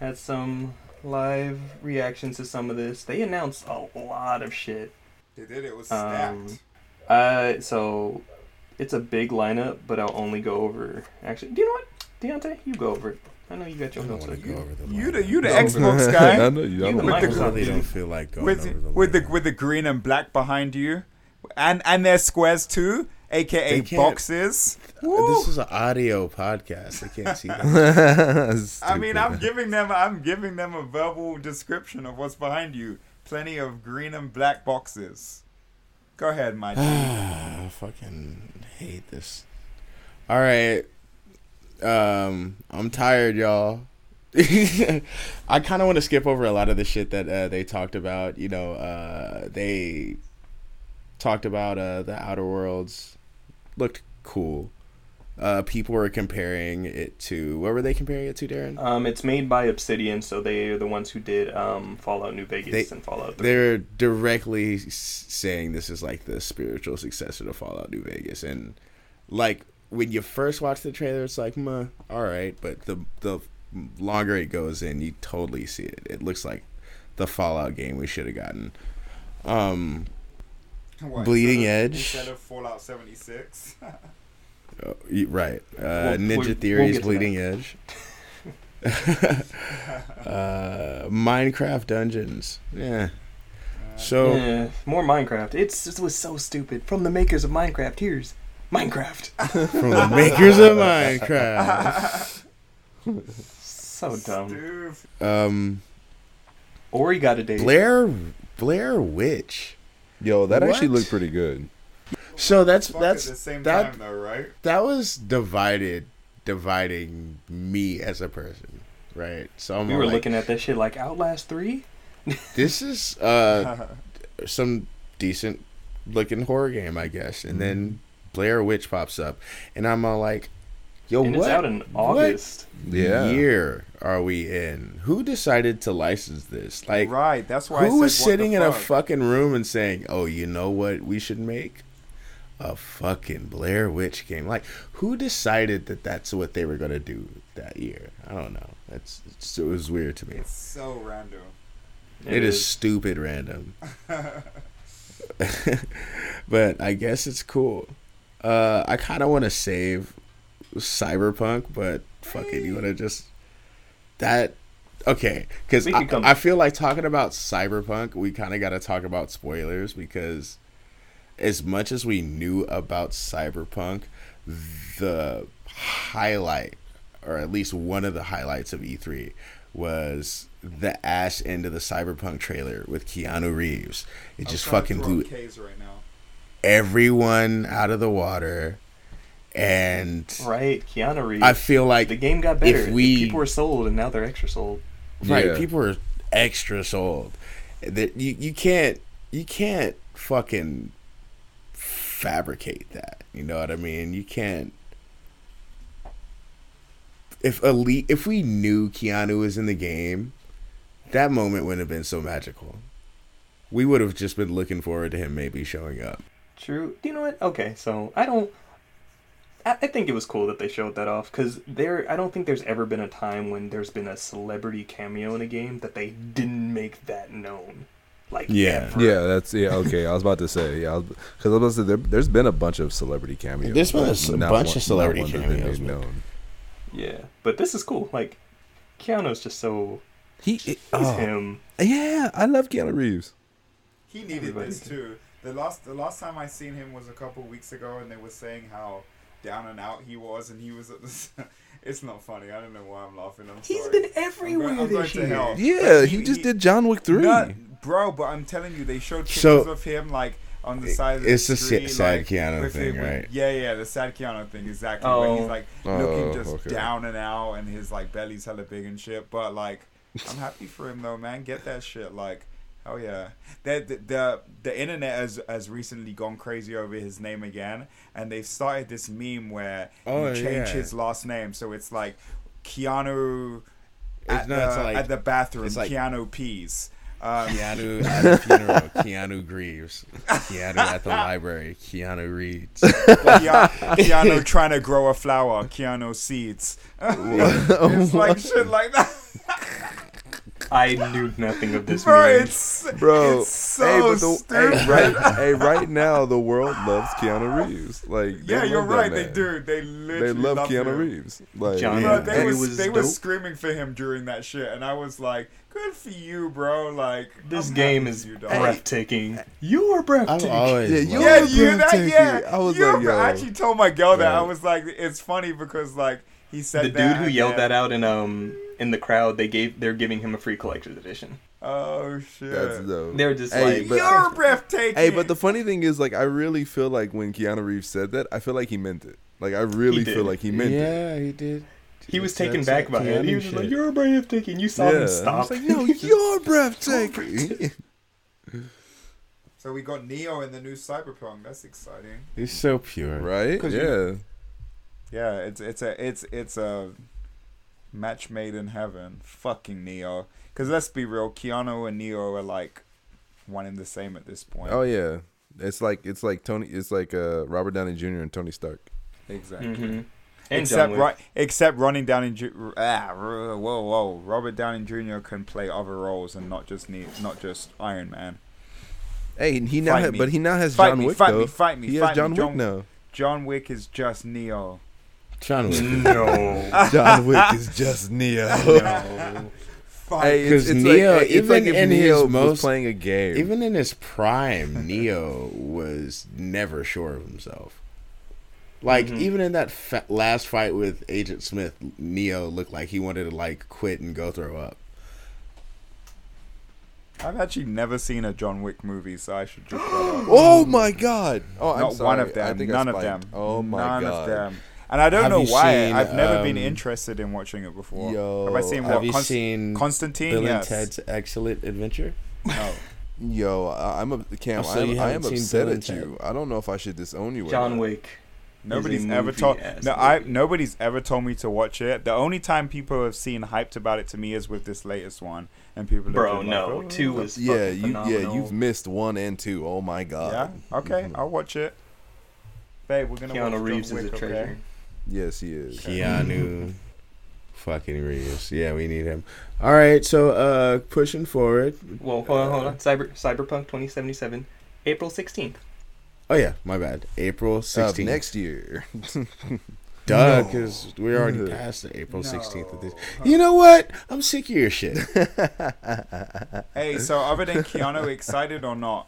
had some live reactions to some of this. They announced a lot of shit. they did it was Um, stacked. Uh, so it's a big lineup, but I'll only go over. Actually, do you know what, Deontay? You go over it. I know you got your don't notes. want to go the you line. the you the Xbox I guy know you. You I With the- really don't feel like going with over the with the with the green and black behind you, and and their squares too, aka boxes. Uh, Woo! This is an audio podcast. I can't see that. (laughs) I mean, I'm giving them I'm giving them a verbal description of what's behind you. Plenty of green and black boxes. Go ahead, my dude. (sighs) I fucking hate this. All right. Um, I'm tired, y'all. (laughs) I kind of want to skip over a lot of the shit that uh, they talked about. You know, uh, they talked about uh, the Outer Worlds. Looked cool. Uh, people were comparing it to what were they comparing it to, Darren? Um, it's made by Obsidian, so they are the ones who did um, Fallout New Vegas They- and Fallout 3. they're directly saying this is like the spiritual successor to Fallout New Vegas, and like when you first watch the trailer, it's like, Meh, all right, but the the longer it goes in, you totally see it. It looks like the Fallout game we should have gotten. Um, What, Bleeding instead of- Edge. instead of Fallout 76. oh, right, uh, We'll- Ninja we'll- we'll Theory's Bleeding Edge. (laughs) uh, Minecraft Dungeons, yeah. So Yeah, more Minecraft. It's it was so stupid. From the makers of Minecraft, here's Minecraft. (laughs) from the makers of Minecraft. so dumb. Um, or Ori got a date. Blair Blair Witch. Yo, that actually What? looked pretty good. So that's that's the same that- time though, right? that was divided, dividing me as a person, right? So I'm we were like, looking at that shit like Outlast Three. (laughs) this is uh (laughs) some decent looking horror game, I guess, and then Blair Witch pops up, and I'm all like, yo, and what? it's out in August. Yeah. year are we in? Who decided to license this? Like, right, that's why I Who was said, what sitting the in a fucking room and saying, "Oh, you know what we should make? A fucking Blair Witch game." Like, who decided that that's what they were gonna do that year? I don't know. That's it's, it was weird to me. It's so random. it is stupid random, (laughs) (laughs) but I guess it's cool. Uh, I kind of want to save Cyberpunk, but fuck it, you want to just that. Okay, because I, come- I feel like talking about Cyberpunk, we kind of got to talk about spoilers because as much as we knew about Cyberpunk, the highlight, or at least one of the highlights of E3, was the ass end of the Cyberpunk trailer with Keanu Reeves. It I'm just trying to fucking throw blew K's right now. Everyone out of the water, and right. Keanu Reeves. I feel like the game got better. we- people were sold, and now they're extra sold. Right, Yeah. people are extra sold. That you you can't you can't fucking fabricate that. You know what I mean? You can't. If elite, if we knew Keanu was in the game, that moment wouldn't have been so magical. We would have just been looking forward to him maybe showing up. True. Do you know what? Okay, so I don't. I, I think it was cool that they showed that off because there. I don't think there's ever been a time when there's been a celebrity cameo in a game that they didn't make that known. Like Yeah. ever. Yeah, that's yeah. Okay, I was about to say yeah, because I, was about to say there, there's been a bunch of celebrity cameos. There's been a but s- not bunch one- of celebrity not one that they cameos, known. Yeah, but this is cool. Like Keanu's just so He, he's oh, him. yeah, I love Keanu Reeves. He needed Everybody this did. too. The last the last time I seen him was a couple weeks ago, and they were saying how down and out he was, and he was at this. (laughs) it's not funny. I don't know why I'm laughing. I'm He's sorry. been everywhere I'm going this to year. hell. Yeah, he, he- just did John Wick three. No, bro, but I'm telling you, they showed pictures So- of him like on the side of It's the the sa- street, sad like, Keanu thing, him with- right? Yeah, yeah, the sad Keanu thing exactly. Where Oh. he's like Oh, looking just okay. down and out, and his like belly's hella big and shit. But like, I'm happy for him though, man. Get that shit, like. Oh yeah, the, the the the internet has has recently gone crazy over his name again, and they've started this meme where Oh, you change yeah. his last name, so it's like Keanu It's at, not, the, it's like- at the bathroom, it's like- Keanu peas. Um, Keanu (laughs) at the funeral, Keanu Greaves. Keanu at the library, Keanu reads. Keanu, Keanu trying to grow a flower, Keanu seeds. (laughs) it's like shit like that. I knew nothing of this. Bro, meme. it's bro. It's so hey, but the, stupid. hey, right, hey, right now the world loves Keanu Reeves. Like, yeah, you're love that right. They man. do. They They literally love, love Keanu him. Reeves. Like, John Bro, they And was, was they was dope. screaming for him during that shit, and I was like, "Good for you, bro!" Like this I'm game is for you, dog. breathing. You're breathtaking. I've always Yeah, you- Yeah, You're that? Yeah, I was You're like, br- I actually told my girl that I was like, it's funny because like he said the that dude who yelled then- that out in um in the crowd, they gave they're giving him a free collector's edition. Oh shit! That's dope. They're just Hey, like, but- You're breathtaking. Hey, but the funny thing is, like, I really feel like when Keanu Reeves said that, I feel like he meant it. Like, I really feel like he meant it. yeah, he did. he was taken that back by it. He Keanu was just like, shit. "You're breathtaking." You saw Yeah. him I stop. was like, no, (laughs) you're (laughs) breathtaking. so we got Neo in the new Cyberpunk. That's exciting. He's so pure. right? Yeah. you- Yeah, it's it's a it's it's a match made in heaven. Fucking Neo. Because let's be real, Keanu and Neo are like one and the same at this point. Oh yeah. It's like it's like Tony. It's like uh, Robert Downey Jr. and Tony Stark. exactly. Mhm. And except right, except running down in Ju- ah, whoa whoa Robert Downey Jr. can play other roles and not just ne- not just Iron Man. Hey, he now, ha- but he now has Fight John me, Wick fight though. me, fight me, he fight has John me. Wick John, now. John Wick is just Neo. John Wick. No. (laughs) John Wick is just Neo. no. (laughs) Fuck. Hey, it's, 'Cause it's Neo, like, it's even like if in Neo his was most- playing a game. Even in his prime, Neo was never sure of himself. Like Mhm. even in that fa- last fight with Agent Smith, Neo looked like he wanted to like quit and go throw up. I've actually never seen a John Wick movie, so I should just. (gasps) oh my god! Oh, I'm Not sorry. one of I them. think None of them. Oh my None god! None of them. And I don't Have know why. seen, I've never been um, interested in watching it before. Yo, have I seen Have what? you Const- seen Constantine? Bill yes. and Ted's Excellent Adventure? No. (laughs) Yo, I- I'm a Cam. Oh, so I am, I am upset at you. I don't know if I should disown you. or John not. Wick. Nobody's ever told. No, I. Nobody's ever told me to watch it. The only time people have seen hyped about it to me is with this latest one, and people. are Bro, just no. Like, oh. Two was Yeah, fucking you. Yeah, you've missed one and two. Oh my god. Yeah. Okay, I'll watch it. Babe, we're gonna watch Keanu John Reeves is Wick, a okay? Treasure. Yes, he is. Keanu fucking Reeves. Yeah, we need him. All right, so uh pushing forward. Well, hold on, hold on. Cyber Cyberpunk 2077, April 16th. Oh yeah, my bad. April Of 16th. next year. (laughs) Duh, No. because we're already (laughs) Ugh. past the April 16th of this. You know what? I'm sick of your shit. (laughs) Hey, so other than Keanu, excited or not?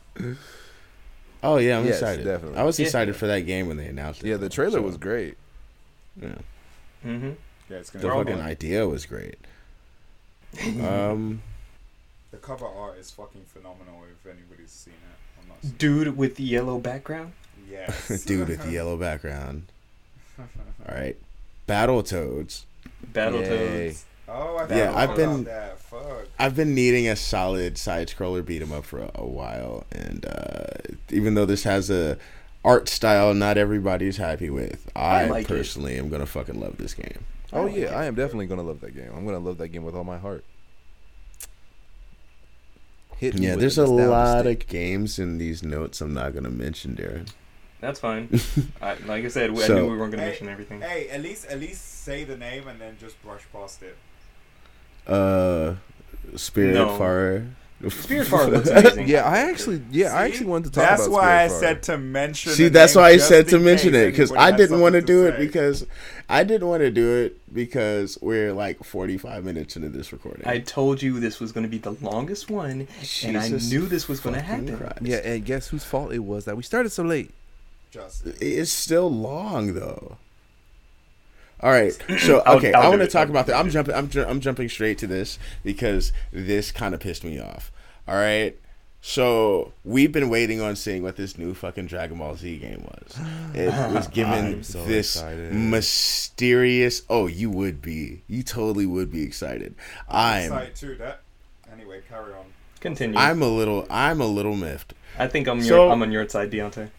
Oh yeah, I'm Yes, excited. definitely. I was Yeah. excited for that game when they announced it. yeah, the trailer So, was great. Yeah. Mm-hmm. Yeah, it's The gonna. We're fucking going. idea was great. Um, The cover art is fucking phenomenal. If anybody's seen it, I'm not. Seen Dude with the yellow background. it. Yes. (laughs) dude with the yellow background. All right, Battle Toads. Battletoads. Yay. Oh, I Yeah, forgot I've been- about that. Fuck. I've been needing a solid side scroller beat 'em up for a, a while, and uh, even though this has a art style not everybody's happy with. I, I like it. personally am gonna fucking love this game. Oh yeah, I am definitely gonna love that game. I'm gonna love that game with all my heart. Hit me Yeah, there's a lot stick. of games in these notes I'm not gonna mention, Darren. That's fine. (laughs) I, like I said, I So- knew we weren't going to Hey, mention everything. Hey, at least at least say the name and then just brush past it. Uh, Spirit No. Fire. Spiritfarer looks (laughs) amazing. Yeah, I actually, yeah, I actually wanted to talk about. That's about why I Spiritfarer. said to mention. See, that's why I said to mention it because I didn't want to something do it because I didn't want to do it because we're like 45 minutes into this recording. I told you this was going to be the longest one, and I knew this was going to happen. Christ. Yeah, and guess whose fault it was that we started so late? Just It's still long though. All right, (coughs) so I'll- okay, I'll I want to talk about that. I'm jumping. I'm, ju- I'm jumping straight to this because this kind of pissed me off. All right, so we've been waiting on seeing what this new fucking Dragon Ball Z game was. It (laughs) was given so this excited. mysterious. Oh, you would be. You totally would be excited. I'm. excited too. That anyway. Carry on. Continue. I'm a little. I'm a little miffed. I think I'm So- your, I'm on your side, Deontay.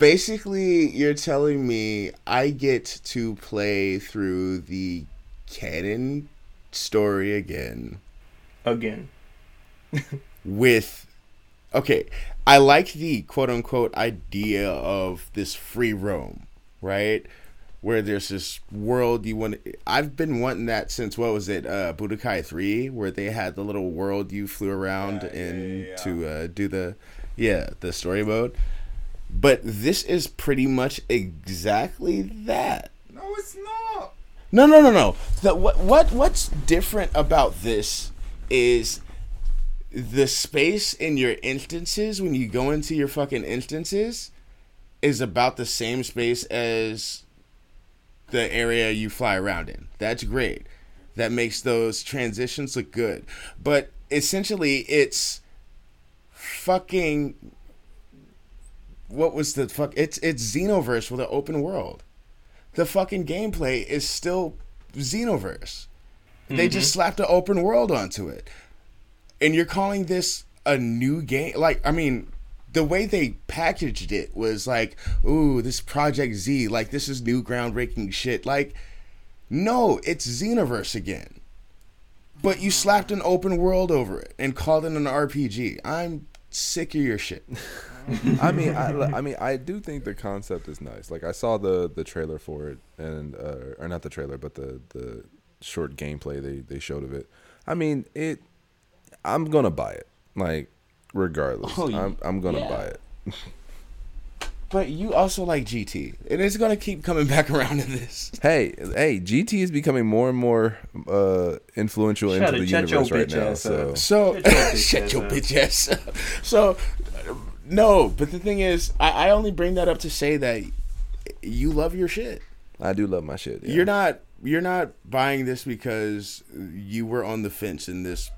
Basically you're telling me I get to play through the canon story again Again. with okay I like the quote unquote idea of this free roam right where there's this world you want I've been wanting that since what was it uh Budokai 3 where they had the little world you flew around yeah, in yeah, yeah. to uh do the yeah the story mode but this is pretty much exactly that No, it's not. no, no, no, no. The, what what what's different about this is the space in your instances when you go into your fucking instances is about the same space as the area you fly around in. That's great. That makes those transitions look good. But essentially it's fucking what was the fuck it's it's Xenoverse with an open world the fucking gameplay is still Xenoverse. They just mm-hmm. slapped an open world onto it. And you're calling this a new game? Like, I mean, the way they packaged it was like, ooh, this Project Z, like, this is new groundbreaking shit. Like, no, it's Xenoverse again. But you slapped an open world over it and called it an RPG. I'm sick of your shit. (laughs) (laughs) I mean, I, I mean, I do think the concept is nice. Like, I saw the the trailer for it, and uh, or not the trailer, but the the short gameplay they they showed of it. I mean, it. I'm gonna buy it. Like, regardless, Oh, I'm I'm gonna yeah. buy it. (laughs) But you also like GT. And it's going to keep coming back (laughs) around to this. Hey, hey, GT is becoming more and more uh, influential Shut into it, the universe right now. ass So. So Shut your bitch ass up. bitch ass. so no, but the thing is, I, I only bring that up to say that you love your shit. I do love my shit. yeah. You're not you're not buying this because you were on the fence and this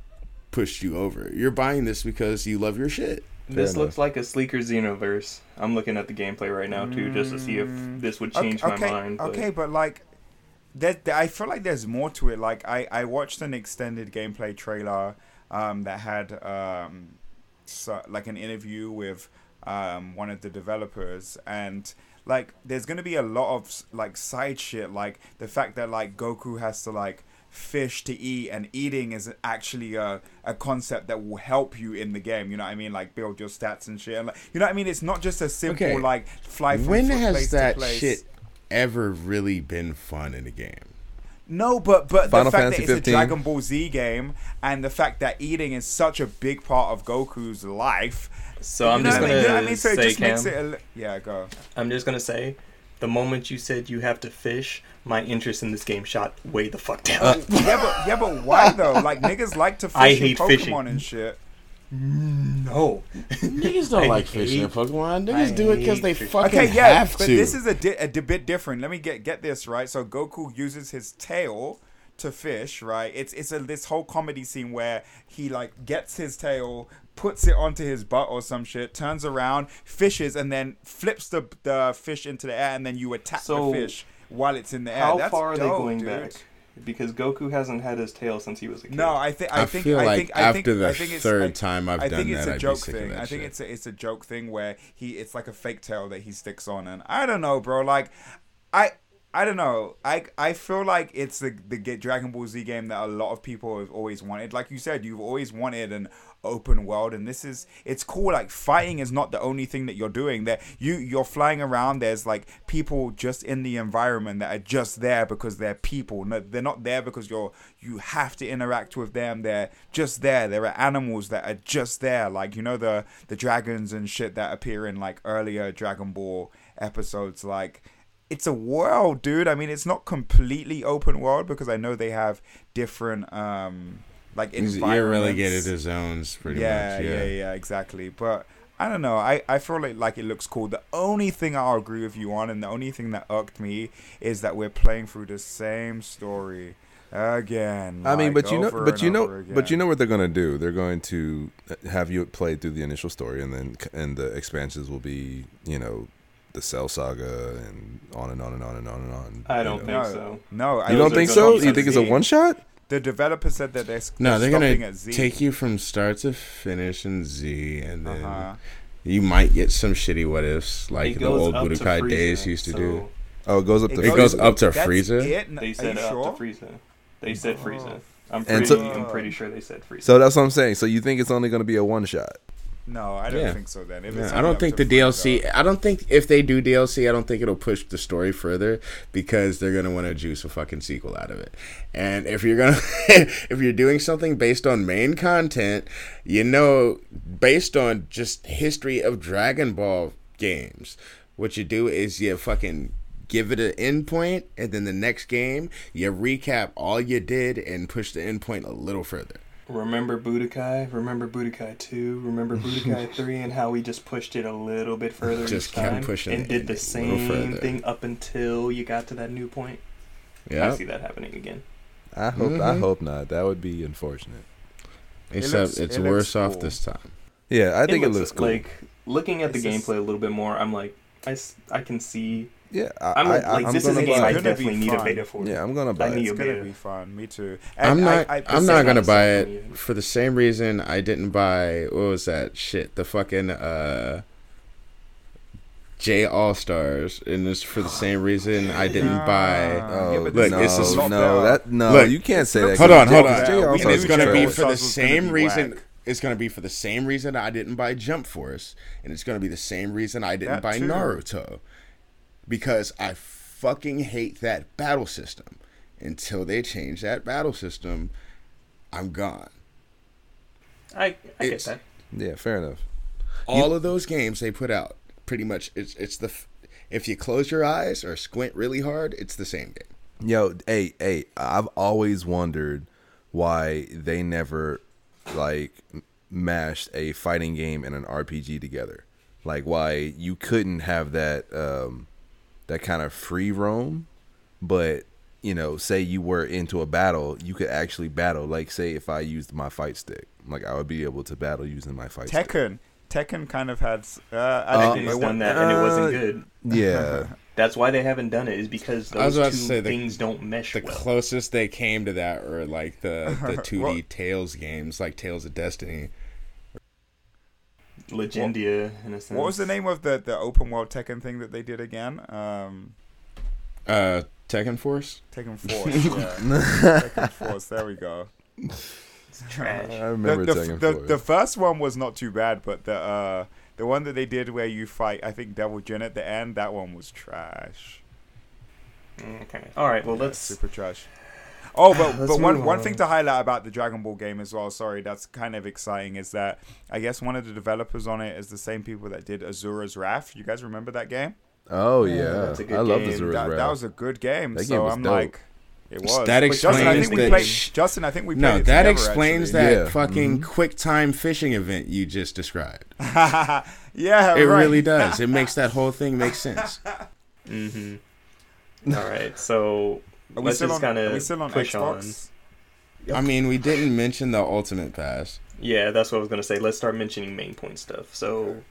pushed you over. You're buying this because you love your shit. This enough. looks like a sleeker Xenoverse. I'm looking at the gameplay right now too, just to see if this would change okay, my mind. but- Okay, but like, that I feel like there's more to it. Like, I I watched an extended gameplay trailer um, that had um, so, like an interview with um, one of the developers and. Like, there's gonna be a lot of like side shit, like the fact that like Goku has to like fish to eat, and eating is actually a, a concept that will help you in the game. You know what I mean? Like build your stats and shit. And, like, you know what I mean? It's not just a simple Okay. like fly from When has place that shit ever really been fun in a game? No, but but Final the fact Fantasy that it's 15. a Dragon Ball Z game and the fact that eating is such a big part of Goku's life. So I'm just gonna mean? You know I mean? So it say, just makes it. Li- yeah, go. I'm just gonna say, the moment you said you have to fish, my interest in this game shot way the fuck down. Uh, yeah, but yeah, but why though? Like (laughs) niggas like to fish I in hate Pokemon fishing. and shit. No. Niggas don't I like fishing in hate- Pokemon. I Niggas do it because they fucking Okay, yeah, have but this is a, di- a di- bit different. Let me get get this right. So Goku uses his tail to fish, right? It's it's a this whole comedy scene where he like gets his tail, puts it onto his butt or some shit, turns around, fishes, and then flips the the fish into the air, and then you attack So, the fish while it's in the air. How That's far are they dope, going dude. back? Because Goku hasn't had his tail since he was a kid. No, I think I, I, think feel I like think I after think, the I think it's, third I, time I've I done think it's that, a I'd joke be sick thing. of that I think shit. it's a, it's a joke thing where he it's like a fake tail that he sticks on, and I don't know, bro. Like, I I don't know. I I feel like it's the the Dragon Ball Z game that a lot of people have always wanted. Like you said, you've always wanted an open world, and this is it's cool. Like fighting is not the only thing that you're doing. That you you're flying around. There's like people just in the environment that are just there because they're people. No, they're not there because you're you have to interact with them. They're just there. There are animals that are just there. Like you know the the dragons and shit that appear in like earlier Dragon Ball episodes. Like it's a world, dude. I mean, it's not completely open world because I know they have different um like You're environments. relegated to zones, pretty yeah, much. yeah, Yeah, yeah, exactly. But I don't know. I, I feel like like it looks cool. The only thing I'll agree with you on, and the only thing that irked me, is that we're playing through the same story again. I mean, but you know, but you know, over but you know what they're gonna do. They're going to uh, have you play through the initial story, and then and the expansions will be, you know, the Cell Saga and on and on and on and on and on. I don't know. think No, so. No, I You don't think so? be You think it's a Z. one shot? The developer said that they're No, they're stopping gonna at Z. take you from start to finish in Z, and then Uh-huh. you might get some shitty what ifs like the old Budokai Frieza, days used to so do. Oh, it goes up to. It goes up to Frieza? it? They said up sure? to Frieza. They said Oh. Frieza. I'm And pretty. so- I'm pretty sure they said Frieza. So that's what I'm saying. So you think it's only going to be a one shot? No, I don't Yeah. think so. Then Yeah, I don't think the DLC. I don't think if they do DLC, I don't think it'll push the story further because they're gonna want to juice a fucking sequel out of it. And if you're gonna, (laughs) if you're doing something based on main content, you know, based on just history of Dragon Ball games, what you do is you fucking give it an endpoint, and then the next game you recap all you did and push the endpoint a little further. Remember Budokai? Remember Budokai 2? Remember Budokai (laughs) 3 and how we just pushed it a little bit further Just each kept time pushing and it did the same thing up until you got to that new point? Yeah, I see that happening again. I hope. I Mhm. hope not. That would be unfortunate. Except looks- it's it looks worse off this time. Yeah, I think it looks, cool. Like, looking at the just- gameplay a little bit more, I'm like, I, I can see. Yeah, I, I'm like, I, like I'm this is gonna a game buy. I it. definitely need a beta for. Yeah, I'm gonna buy I need it. a It's gonna be fun. Me too. I'm not. I, I, I, am not not gonna buy it for for the same reason I didn't buy. What was that shit? The fucking uh, J All Stars, and it's for the same reason I didn't Nah. buy. Oh, Yeah, Look, no, this is- no, that no, Look, you can't say that. Hold on, hold on. J- J- We And All-Stars it's gonna be for the All-Stars was gonna same reason. It's gonna be for the same reason I didn't buy Jump Force, and it's gonna be the same reason I didn't That buy too. Naruto, because I fucking hate that battle system. Until they change that battle system, I'm gone. I, I get that. Yeah, fair enough. all of those games they put out pretty much it's it's the if you close your eyes or squint really hard it's the same game Yo, hey, hey, I've always wondered why they never like mashed a fighting game and an RPG together. Like why you couldn't have that um that kind of free roam, but you know, say you were into a battle, you could actually battle. Like say if I used my fight stick, like I would be able to battle using my fight stick. Tekken. Tekken kind of had. Uh, I Uh, think Tekken's it done wa- that and it wasn't uh, good. Yeah. (laughs) That's why they haven't done it. Is because those two to say the- things don't mesh the well. closest they came to that were like the the (laughs) 2d Well- tales games like tales of destiny Legendia, in a sense. What was the name of the, the open world Tekken thing that they did again? Um, uh tekken force Tekken (laughs) Force. yeah. Tekken Force. There we go. It's trash. I remember the, the, Tekken the, Force. the first one was not too bad, but the uh, the one that they did where you fight, I think Devil Jin at the end, that one was trash. Okay. All right. Well, Yeah, let's. super trash. Oh, (sighs) but but one move one thing to highlight about the Dragon Ball game as well. Sorry, that's kind of exciting. Is that I guess one of the developers on it is the same people that did Asura's Wrath. You guys remember that game? oh Yeah, yeah, that's a good I love game. the Zero That, Wrath. that was a good game. That so game was I'm dope. like, it was. That But Justin, I explains think we that- played. Justin, I think we played. no it that together, explains actually. that Yeah. fucking Mhm. quick time fishing event you just described (laughs) yeah, it right. really does it makes that (laughs) whole thing make sense Mm-hmm. All right. So Are we let's still just on? kind Are we of still on push Xbox? i mean we didn't mention the ultimate pass Yeah, that's what I was gonna say. Let's start mentioning main point stuff. So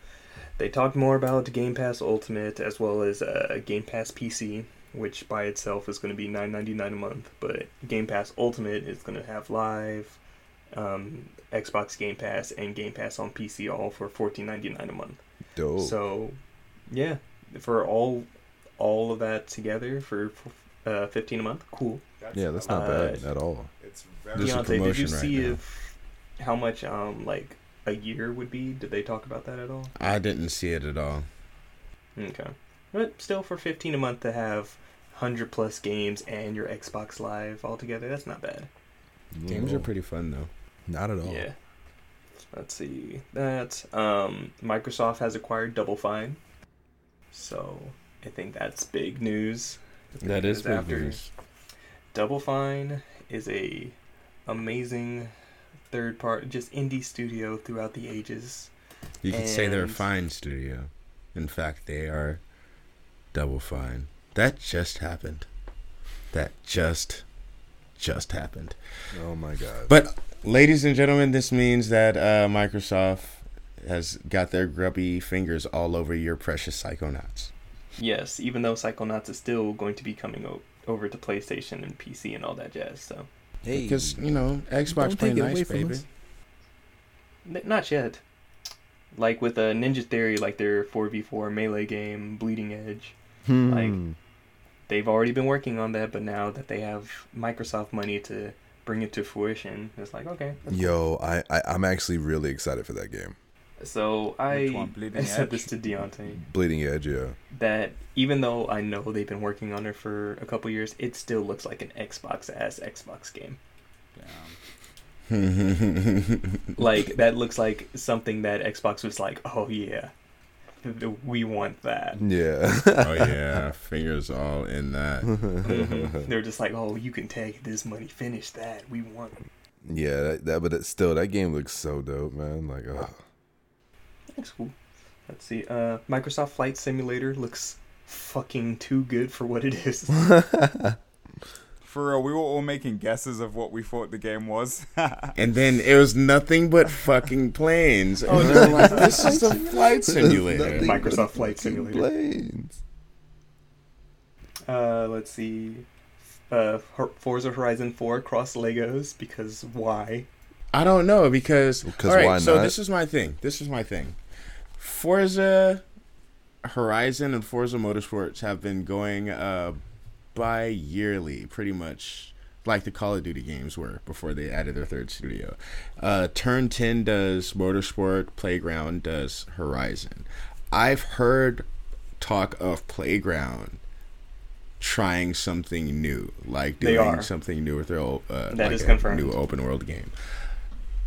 they talked more about Game Pass Ultimate as well as uh, Game Pass PC. which by itself is going to be nine ninety nine a month. But Game Pass Ultimate is going to have live, um, Xbox Game Pass, and Game Pass on PC all for fourteen ninety nine a month. Dope. So, yeah, for all all of that together for uh, fifteen a month, cool. That's yeah, that's not lot. Uh, bad at all. It's very. There's a Deontay, did you promotion right see if how much um like a year would be? Did they talk about that at all? I didn't see it at all. Okay. But still, for 15 a month to have 100 plus games and your Xbox Live all together, that's not bad. Games are pretty fun though. Not at all. Yeah. Let's see. That um, Microsoft has acquired Double Fine. So I think that's big news. That is big after- news. Double Fine is a amazing third part, just indie studio throughout the ages. You could say they're a fine studio. In fact, they are double fine. That just happened. That just just happened. Oh my god. But ladies and gentlemen, this means that uh, Microsoft has got their grubby fingers all over your precious Psychonauts. Yes, even though Psychonauts is still going to be coming o- over to PlayStation and PC and all that jazz. So hey, Because you know, Xbox Don't playing take it away nice, from baby. N- not yet. Like with uh, Ninja Theory, like their 4v4 melee game, Bleeding Edge, Hmm. like- they've already been working on that, but now that they have Microsoft money to bring it to fruition, it's like, okay. that's cool. Yo, I, I I'm actually really excited for that game. So I, one, I (laughs) said Edge? this to Deontay, Bleeding Edge, yeah. that even though I know they've been working on it for a couple years, it still looks like an Xbox ass Xbox game. Damn. Like, (laughs) that looks like something that Xbox was like, oh yeah, we want that. Yeah. oh yeah, (laughs) fingers all in that. Mhm. They're just like, oh, you can take this money, finish that. We want. it." Yeah, that, that but it, still that game looks so dope, man. Like, ugh. Looks cool. Let's see. Uh, Microsoft Flight Simulator looks fucking too good for what it is. (laughs) For real, we were all making guesses of what we thought the game was. (laughs) And then it was nothing but fucking planes. Oh, And no. Like, (laughs) this is a flight simulator. Microsoft Flight Simulator. Planes. Uh, let's see. Uh, Hor- Forza Horizon 4 cross Legos because why? I don't know because Because all right, why so not? this is my thing. This is my thing. Forza Horizon and Forza Motorsports have been going uh bi yearly pretty much like the Call of Duty games were before they added their third studio. Uh Turn 10 does Motorsport, Playground does Horizon. I've heard talk of Playground trying something new, like doing something new with their o- uh, That like is a confirmed. new open world game.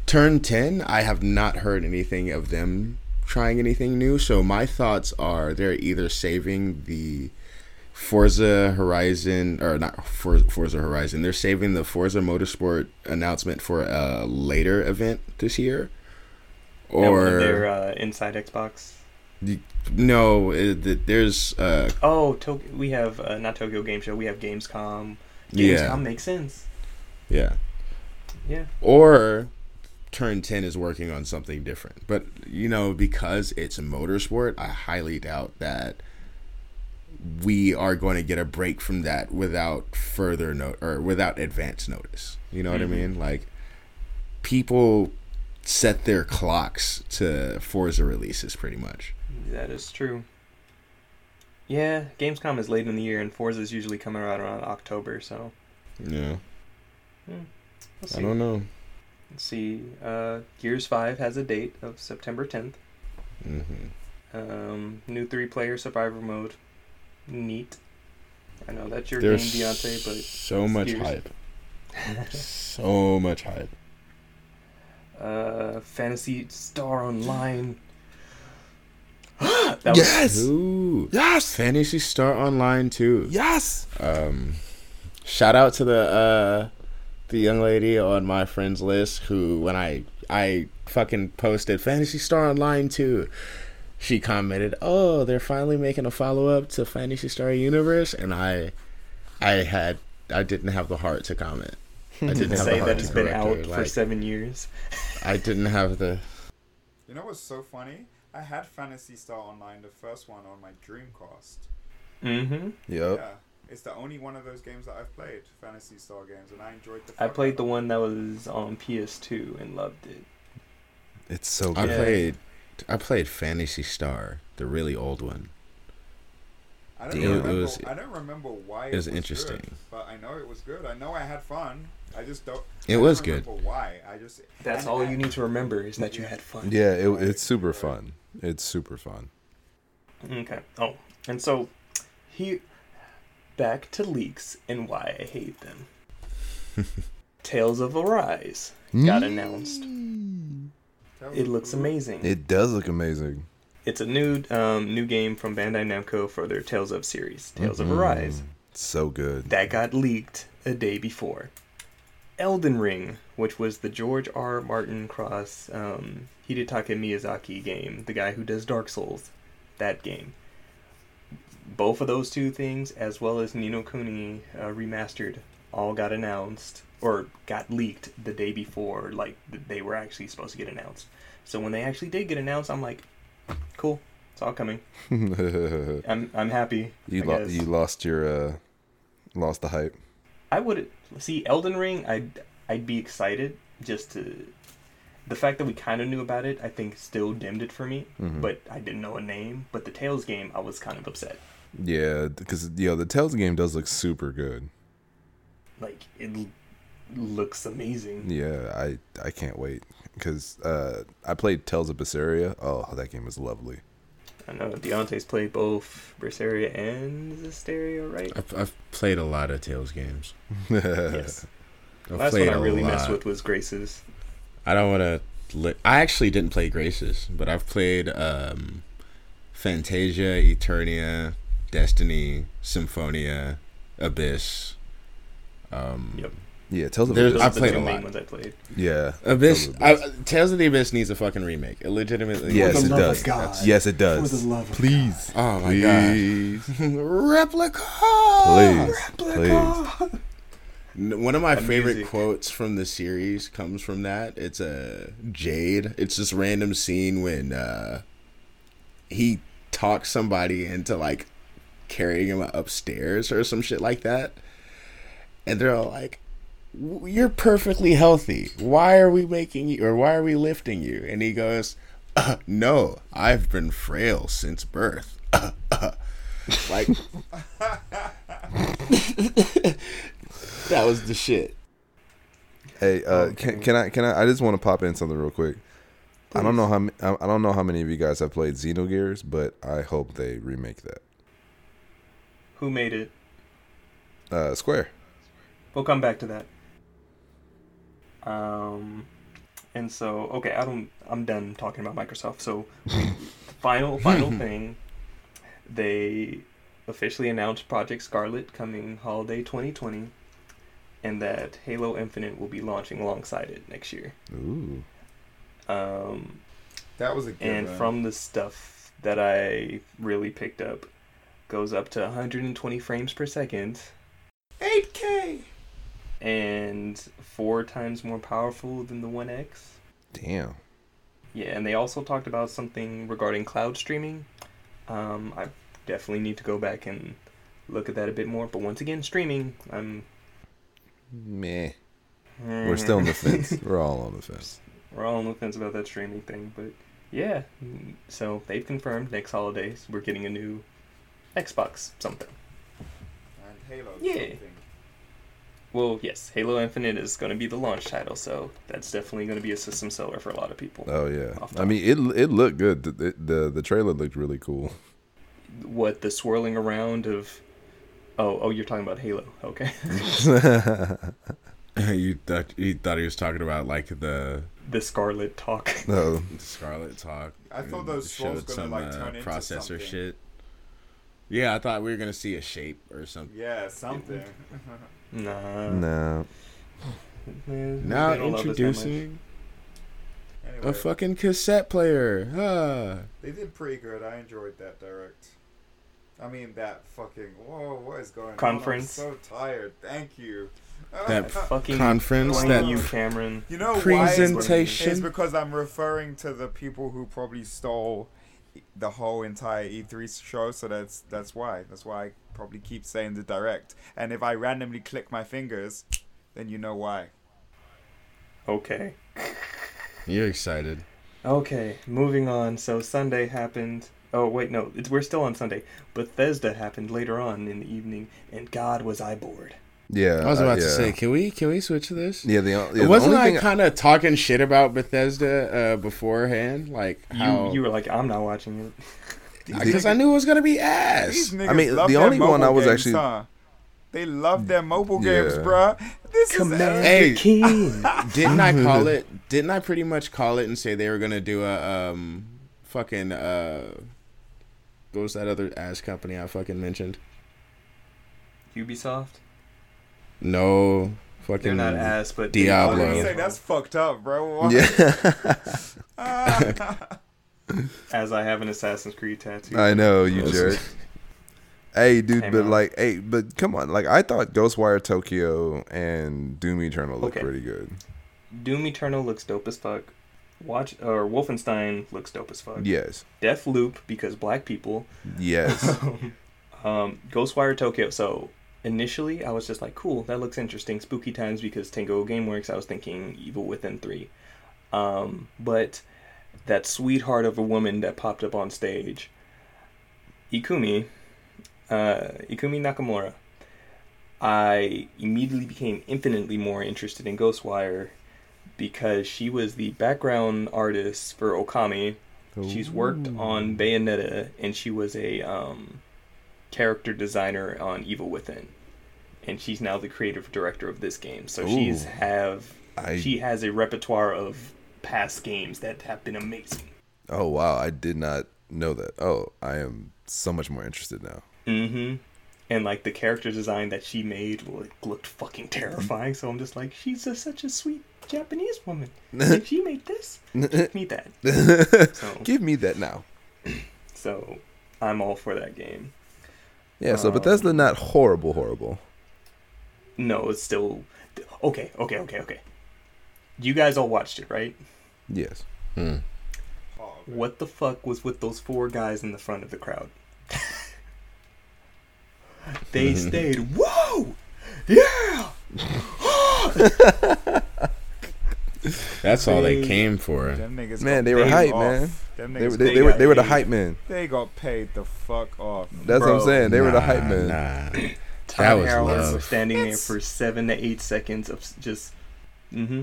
Turn 10, I have not heard anything of them trying anything new. So my thoughts are they're either saving the Forza Horizon or not For- Forza Horizon. They're saving the Forza Motorsport announcement for a later event this year. Or their uh, Inside Xbox. no, it, th- there's uh Oh, to- we have uh, not Tokyo Game Show. We have Gamescom. Gamescom yeah makes sense. yeah. Yeah. or turn 10 is working on something different. But you know because it's a motorsport i highly doubt that we are going to get a break from that without further note or without advance notice. You know Mhm. what i mean? Like people set their clocks to forza releases pretty much. That is true. Yeah, Gamescom is late in the year, and Forza is usually coming out around October. So. Yeah. We'll i don't know see. Uh, Gears Five has a date of September 10th. hmm Um, new three-player survivor mode. Neat. I know that's your there's game, Deontay, but so much Gears. hype (laughs) so much hype uh, Phantasy Star Online. (gasps) that was- yes. Ooh. Yes. Phantasy Star Online 2 Yes. Um, shout out to the uh, the young lady on my friends list who, when I I fucking posted Phantasy Star Online 2, she commented, "Oh, they're finally making a follow up to Phantasy Star Universe," and I I had I didn't have the heart to comment. I (laughs) didn't have say the heart that to it's been out her. for Like, seven years. I didn't have the. You know what's so funny? I had Phantasy Star Online, the first one, on my Dreamcast. Mm-hmm. Yep. Yeah. It's the only one of those games that I've played, Phantasy Star games, and I enjoyed the. I played the one that was on PS2 and loved it. It's so I good. Yeah. played I played Phantasy Star, the really old one. I don't Damn. It remember. was- I don't remember why it was good, interesting. but I know it was good. I know I had fun. I just don't. It I don't was good. Why? I just. That's all I- you need to remember is that you had fun. Yeah, it, it's super fun. It's super fun. Okay. Oh, and so here, back to leaks and why I hate them. (laughs) Tales of Arise got announced. It looks amazing. It does look amazing. It's a new um, new game from Bandai Namco for their Tales of series, Tales of Arise. So good. That got leaked a day before. Elden Ring, which was the George R. Martin cross um, Hidetaka Miyazaki game, the guy who does Dark Souls, that game. Both of those two things, as well as Ni no Kuni uh, remastered, all got announced or got leaked the day before, like they were actually supposed to get announced. So when they actually did get announced, I'm like, cool, it's all coming. (laughs) I'm I'm happy. I lo- you lost your uh, lost the hype. I would see Elden Ring. I'd I'd be excited just to the fact that we kind of knew about it. I think still dimmed it for me, Mhm. but I didn't know a name. But the Tales game, I was kind of upset. Yeah, because you know the Tales game does look super good. Like it l- looks amazing. Yeah, I I can't wait because uh, I played Tales of Berseria. Oh, that game is lovely. I know Deontay's played both Berseria and Zestiria, right? I've, I've played a lot of Tales games. (laughs) yes. I've Last one I really messed with was Graces. I don't want to. Li- I actually didn't play Graces, but I've played um, Fantasia, Eternia, Destiny, Symphonia, Abyss. Um, Yep. Yeah, Tales of There's- Abyss. I are the played a lot. ones I played. Yeah, Abyss. Tales of I, Tales of the Abyss needs a fucking remake. It legitimately. yes, it does. Yes, it does. love of Please, Oh my god. (laughs) please, Replica. please, please. One of my That favorite quotes from the series comes from that. It's a Jade. It's this random scene when uh, he talks somebody into like carrying him upstairs or some shit like that, and they're all like, "You're perfectly healthy. Why are we making you, or why are we lifting you?" And he goes, uh, "No, I've been frail since birth." (laughs) like (laughs) that was the shit. Hey, uh, can, can I can I? I just want to pop in something real quick. I don't know how m- I I don't know how many of you guys have played Xenogears, but I hope they remake that. Who made it? Uh, Square. We'll come back to that. Um, and so okay, I don't. I'm done talking about Microsoft. So, (laughs) final final (laughs) thing, they officially announced Project Scarlet coming holiday 2020, and that Halo Infinite will be launching alongside it next year. Ooh. Um, That was a good and one. from the stuff that I really picked up, goes up to 120 frames per second. 8K. and four times more powerful than the One X. Damn. Yeah, and they also talked about something regarding cloud streaming. Um, I definitely need to go back and look at that a bit more. But once again, streaming, I'm. Meh. We're still on the fence. We're all on the (laughs) fence. We're all on the fence about that streaming thing, but yeah. So they've confirmed next holidays we're getting a new Xbox something. And Halo. Yeah. Something. Well, yes, Halo Infinite is going to be the launch title, so that's definitely going to be a system seller for a lot of people. Oh yeah. I mean, it it looked good. The, the the the trailer looked really cool. what the swirling around of oh oh you're talking about halo okay (laughs) you thought you thought he was talking about like the, the scarlet talk no. the Scarlet Talk. I thought and those swirls showed gonna, some like, uh, turn into processor shit. Yeah, I thought we were gonna see a shape or something. Yeah, something. nah No. Now they don't love us that much. introducing anyway, a fucking cassette player. Ah. they did pretty good. I enjoyed that direct. I mean that fucking whoa, what is going Conference. on? I'm so tired. Thank you. That fucking Conference that you cameron you know presentation. why? It's because I'm referring to the people who probably stole the whole entire E3 show, so that's that's why. That's why I probably keep saying the direct. And if I randomly click my fingers, then you know why. Okay. You're excited. Okay, moving on. So Sunday happened. Oh wait, no, it's, we're still on Sunday. Bethesda happened later on in the evening, and God was I bored. Yeah, I was uh, about to say, can we can we switch to this? Yeah, the, yeah, the Wasn't only I thing kind of talking shit about Bethesda uh, beforehand? Like how you were like, I'm not watching it. (laughs) because I knew it was gonna be These ass. niggas mean, love the only one I was games, actually- huh? They love their mobile Yeah. games, bruh. This Commander is Hey. King. (laughs) Didn't I call it? Didn't I pretty much call it and say they were gonna do a um fucking uh what was that other ass company I fucking mentioned? Ubisoft. No, fucking. They're not ass, but I was Diablo. gonna say that's fucked up, bro. What? Yeah, Ah. (laughs) as I have an Assassin's Creed tattoo. I know you jerk. Hey, dude, Hey, but man. like, hey, but come on, like, I thought Ghostwire Tokyo and Doom Eternal looked Okay. pretty good. Doom Eternal looks dope as fuck. Watch or Wolfenstein looks dope as fuck. Yes, Deathloop because black people. yes, (laughs) um, Ghostwire Tokyo. So initially, I was just like, cool, that looks interesting. Spooky times because Tango GameWorks. I was thinking Evil Within three, um, but that sweetheart of a woman that popped up on stage, Ikumi, uh, Ikumi Nakamura. I immediately became infinitely more interested in Ghostwire because she was the background artist for Okami. She's worked on Bayonetta, and she was a um, character designer on Evil Within, and she's now the creative director of this game. So she's have I- she has a repertoire of past games that have been amazing. Oh wow, I did not know that. Oh, I am so much more interested now. Mm-hmm. And like the character design that she made like, looked fucking terrifying. So I'm just like, she's a, such a sweet Japanese woman. and she made this. Give me that. (laughs) So, Give me that now. so I'm all for that game. Yeah, so Um, Bethesda not horrible, horrible. No, it's still okay. Okay, okay, okay. You guys all watched it, right? Yes. Hmm. What the fuck was with those four guys in the front of the crowd? they (laughs) stayed. Whoa! Yeah! (laughs) (laughs) That's all they They- came for. Man, they were paid hype, off. man. They, were- they, they they were they were the paid. hype men. They got paid the fuck off. That's what I'm saying. They were the Nah, hype men. Nah. Todd That was Howard love. was standing there for seven to eight seconds of just. Mm-hmm.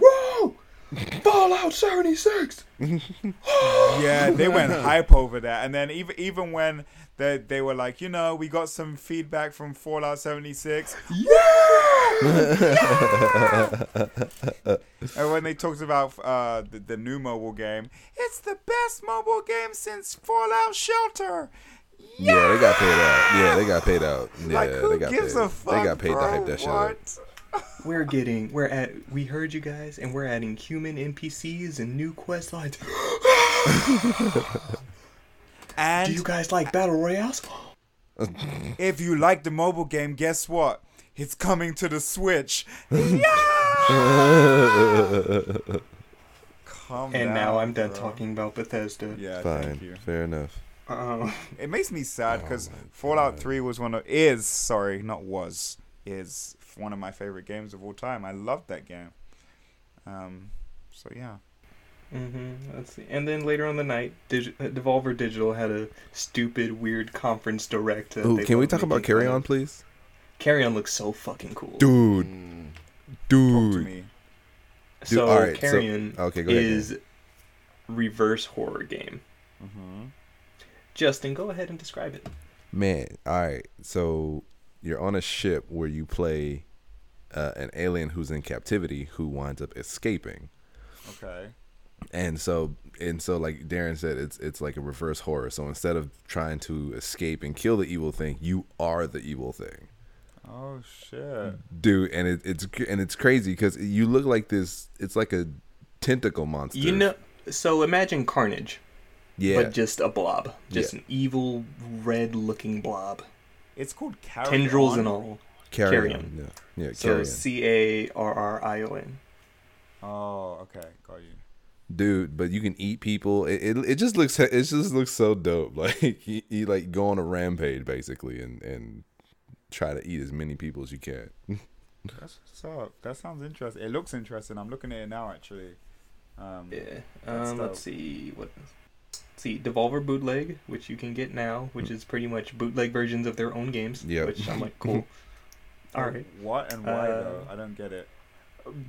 Whoa! Fallout 76! (laughs) yeah, they went (laughs) hype over that, and then even even when they they were like, you know, we got some feedback from Fallout 76. Yeah. yeah! (laughs) And when they talked about uh, the, the new mobile game, it's the best mobile game since Fallout Shelter. Yeah, they got paid out. Yeah, they got paid out. Yeah, like, who they got gives paid. a fuck? they got paid bro? to hype that shit up. What? We're getting. We're at. We heard you guys, and we're adding human NPCs and new quest lines. And Do you guys like battle royales? (laughs) if you like the mobile game, guess what? It's coming to the Switch. Calm And down, now I'm done bro. talking about Bethesda. Yeah, Fine, thank you. fair enough. Uh, It makes me sad Oh because my Fallout God. 3 was one of is sorry, not was is one of my favorite games of all time. I loved that game. Um, so yeah. Mm-hmm. Let's see. And then later on the night, Dig- uh, Devolver Digital had a stupid, weird conference direct. Ooh, can we talk about Carrion, of. please? Carrion looks so fucking cool. Dude, Mm. Talk to dude. so all right, so- Carrion Okay, go ahead. is reverse horror game. Mm-hmm. Justin, go ahead and describe it. Man, all right. So you're on a ship where you play uh, an alien who's in captivity who winds up escaping, Okay. and so and so like Darren said, it's it's like a reverse horror. So instead of trying to escape and kill the evil thing, you are the evil thing, Oh shit. dude. And it, it's and it's crazy because you look like this. It's like a tentacle monster. You know, so imagine Carnage, yeah. but just a blob, just Yeah. an evil red-looking blob, It's called Carry tendrils On. and all. carry, carry on. on. Yeah, yeah. So. C A R R I O N. Oh, okay, got you. dude. But you can eat people. It it, it just looks (laughs) it just looks so dope. (laughs) Like you, you like go on a rampage basically and and try to eat as many people as you can. (laughs) That's what's up. That sounds interesting. It looks interesting. I'm looking at it now, actually. Um, Yeah. Um, let's see what. Let's see, Devolver Bootleg, which you can get now, which is pretty much bootleg versions of their own games. Yeah, Which I'm like, cool. (laughs) All right. What and why Uh, though? I don't get it.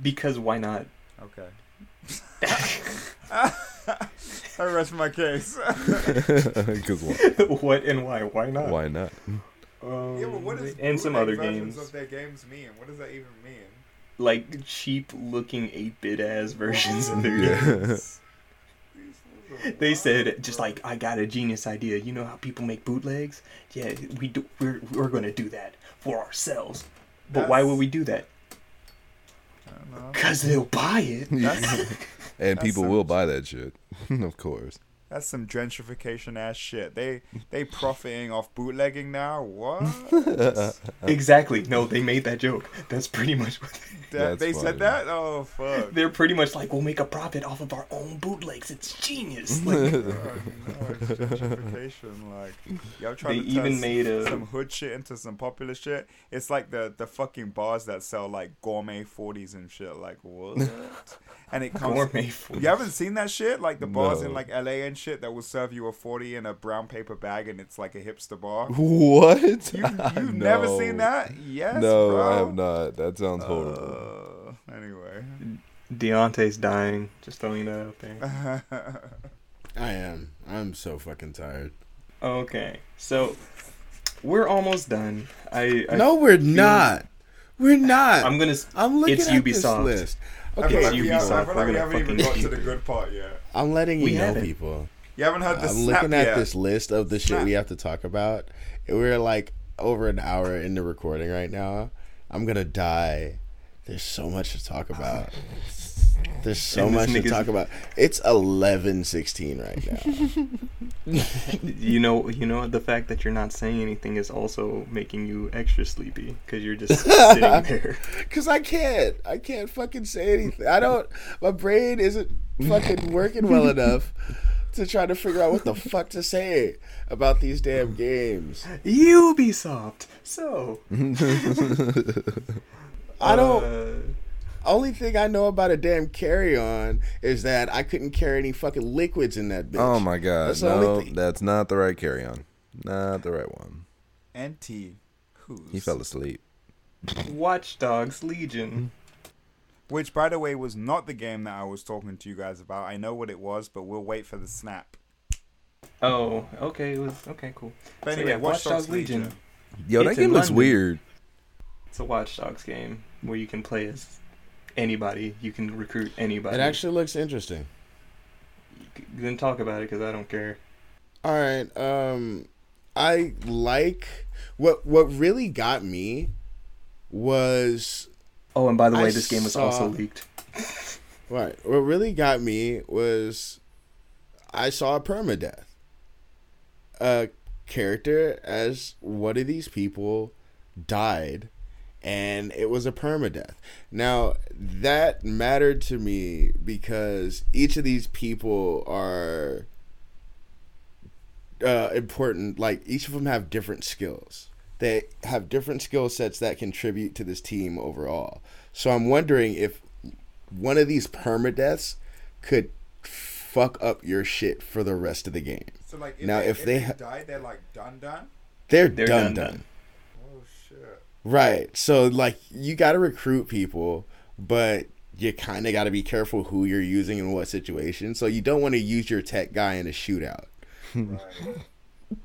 Because why not? Okay. (laughs) I rest my case. (laughs) Because why, what and why? Why not? why not? Um, yeah, but what does and some bootleg other versions games, of their games mean? What does that even mean? like cheap looking 8-bit ass versions of their Yeah. games. (laughs) They said just like I got a genius idea. You know how people make bootlegs? Yeah, we do. We're we're gonna do that for ourselves. But why would we do that? I don't know. Cause they'll buy it. (laughs) And That's people some- will buy that shit, (laughs) of course. That's some gentrification ass shit. They they profiting off bootlegging now. What? (laughs) exactly. No, they made that joke. That's pretty much what they, That, they said that? Oh fuck. they're pretty much like. We'll make a profit off of our own bootlegs. It's genius. (laughs) Like, God, no, it's gentrification. Like y'all they trying to even turn made a. some hood shit into some popular shit. It's like the the fucking bars that sell like gourmet forties and shit. Like what? (laughs) and it comes. Gourmet food. You haven't seen that shit? Like the bars in like LA and shit that will serve you a forty in a brown paper bag and it's like a hipster bar. What? You you've (laughs) never seen that? Yes. no, bro. I have not. That sounds horrible. Uh, anyway. Deontay's dying. Just throwing that out there. (laughs) I am. I'm so fucking tired. Okay, so we're almost done. I, I no, we're not. We're not. I'm gonna. s- I'm looking it's at this Ubisoft. list. I feel Okay, like we, have, I feel like we haven't even fucking got to the good part yet. I'm letting you We know, haven't. people. You haven't heard I'm looking at yet. this list of the shit we have to talk about. We're like over an hour into recording right now. I'm gonna die. There's so much to talk about. There's so much to talk about. It's 11:16 right now. (laughs) You know, you know, the fact that you're not saying anything is also making you extra sleepy because you're just (laughs) sitting there. Cause I can't. I can't fucking say anything. I don't. My brain isn't fucking working well (laughs) enough to try to figure out what the (laughs) fuck to say about these damn games. Ubisoft. So (laughs) I don't. uh, Only thing I know about a damn carry on is that I couldn't carry any fucking liquids in that bitch. Oh my god. That's no, that's not the right carry on. Not the right one. NT. Who's? He fell asleep. Watch Dogs Legion. Which, by the way, was not the game that I was talking to you guys about. I know what it was, but we'll wait for the snap. Oh, okay. It was okay. Cool. But So, anyway, yeah, Watch Watch Dogs Dogs Legion. Legion. Yo, It's that in game looks London. weird. It's a Watch Dogs game where you can play as anybody. You can recruit anybody. It actually looks interesting. then talk about it because I don't care. All right. Um, I like what what really got me was Oh, and by the I way, this game was also leaked. (laughs) Right. What really got me was I saw a permadeath. A character as one of these people died and it was a permadeath. Now, that mattered to me because each of these people are uh, important. Like, each of them have different skills. They have different skill sets that contribute to this team overall. So I'm wondering if one of these permadeaths could fuck up your shit for the rest of the game. So, like, Now, they, if they ha- die, they're like done, done. They're, They're done, done, done. done. Oh shit. Right. So like you got to recruit people, but you kind of got to be careful who you're using in what situation. So you don't want to use your tech guy in a shootout. Right.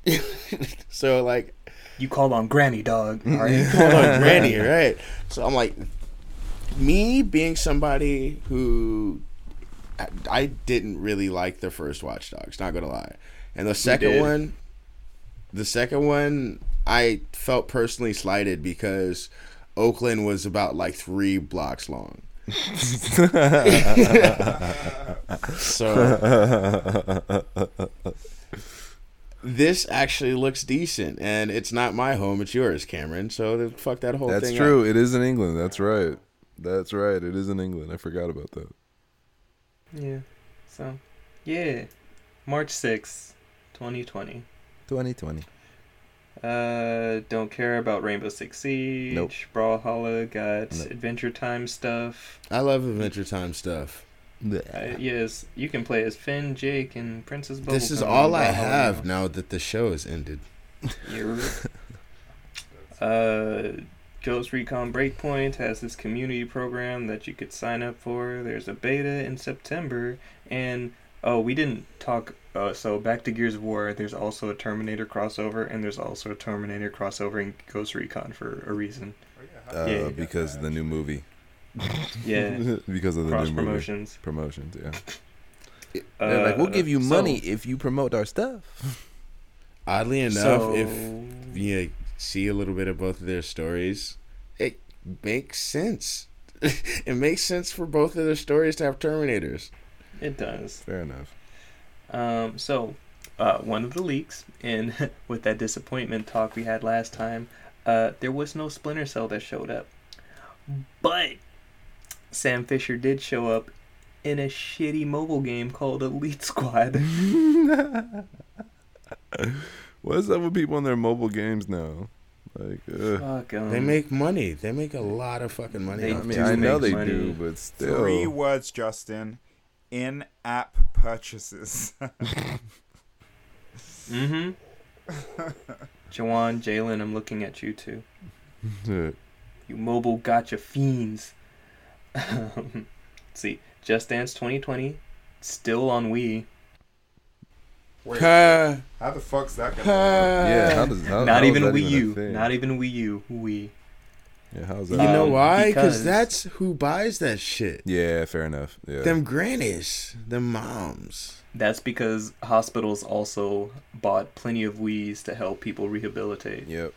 (laughs) so like You called on Granny Dog. All right. hold (laughs) on, Granny, right? So I'm like, me being somebody who I, I didn't really like the first Watch Dogs, not gonna lie, and the second one, the second one, I felt personally slighted because Oakland was about like three blocks long. (laughs) so (laughs) this actually looks decent, and it's not my home; it's yours, Cameron. So then fuck that whole That's thing. true. up. It is in England. That's right. That's right. It is in England. I forgot about that. Yeah. So, yeah, March 6th, 2020. 2020. Uh, don't care about Rainbow Six Siege. Nope. Brawlhalla got Nope. Adventure Time stuff. I love Adventure Time stuff. Uh, yes, you can play as Finn, Jake, and Princess Bubblegum. This is all I Brawlhalla have now. now that the show has ended. (laughs) Uh, Ghost Recon Breakpoint has this community program that you could sign up for. There's a beta in September, and oh, we didn't talk. Uh, so back to Gears of War. There's also a Terminator crossover, and there's also a Terminator crossover in Ghost Recon for a reason. Uh, Yeah. because of the new movie. Yeah, (laughs) because of the cross new movie. promotions. Promotions, yeah. Uh, They're like, we'll give you so- money if you promote our stuff. Oddly enough, so, if you see a little bit of both of their stories, it makes sense. (laughs) it makes sense for both of their stories to have Terminators. it does. Fair enough. Um, so, uh, one of the leaks, and (laughs) with that disappointment talk we had last time, uh, there was no Splinter Cell that showed up. But Sam Fisher did show up in a shitty mobile game called Elite Squad. (laughs) What is up with people on their mobile games now? Like, ugh. Fuck 'em. They make money. They make a lot of fucking money. They I mean, I know they money. do, but still. Three words, Justin. In-app purchases. Mm-hmm. (laughs) Jawan, Jalen, I'm looking at you too. You mobile gacha fiends. Um, Let's (laughs) see. Just Dance 2020, still on Wii. Wait, Ha, how the fuck's that gonna ha. work? Yeah, how does how, Not how is even that Wii a U. thing? Not even Wii U. Wii. Yeah, how's that? You know Um, why? Because because- that's who buys that shit. yeah, fair enough. Yeah. Them grannies, them moms. That's because hospitals also bought plenty of Wii's to help people rehabilitate. Yep.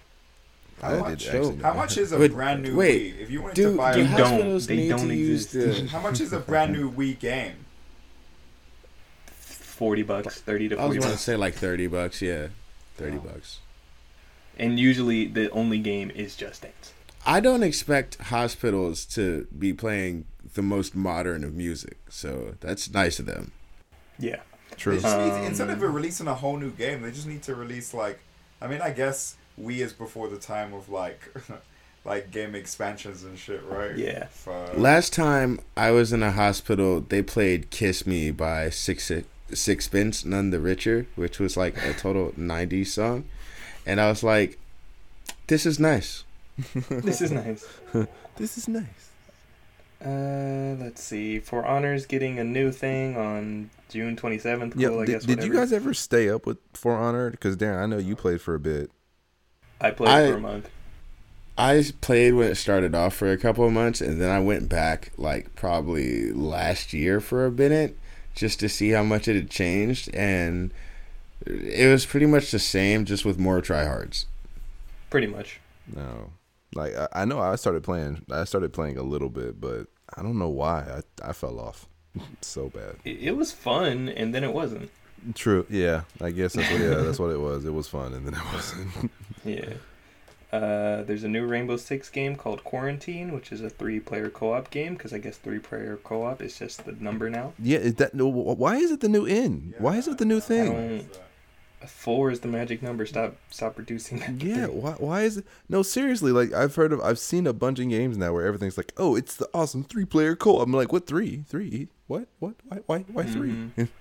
How I much- did How much is a Wait, brand new wait. Wii? If you wanted Do, to buy do They a, don't. They don't to use exist. the? (laughs) how much is a brand new Wii game? Forty bucks, thirty to I was going to say like thirty bucks. Yeah, thirty Wow. bucks. and usually the only game is Just Dance. I don't expect hospitals to be playing the most modern of music, so that's nice of them. Yeah. They True. just need, Um, instead of releasing a whole new game, they just need to release like. I mean, I guess Wii is before the time of like, (laughs) like game expansions and shit, right? Yeah. For- Last time I was in a hospital, they played "Kiss Me" by Six Sixpence None the Richer, which was like a total (laughs) '90s song, and I was like, "This is nice." (laughs) This is nice. This is nice. Uh, let's see. For Honors getting a new thing on June 27th. Cool, Yeah. I did, guess. did you guys ever stay up with For Honor? Because Darren, I know you played for a bit. I played I- for a month. I played when it started off for a couple of months, and then I went back like probably last year for a minute just to see how much it had changed, and it was pretty much the same, just with more tryhards. Pretty much. No. Like I, I know I started playing. I started playing a little bit, but I don't know why I I fell off (laughs) so bad. It, it was fun, and then it wasn't. True. Yeah. I guess that's what. Yeah, that's what it was. It was fun, and then it wasn't. (laughs) Yeah. Uh, there's a new Rainbow Six game called Quarantine, which is a three-player co-op game. Because I guess three-player co-op is just the number now. yeah. Is that no? Why is it the new in? Why is it the new thing? Four is the magic number. Stop, stop reducing that. Yeah, three. why why is it No, seriously, like I've heard of I've seen a bunch of games now where everything's like, "Oh, it's the awesome three-player co-op." I'm like, "What 3? 3? What? What? Why why why 3?" Mhm. (laughs)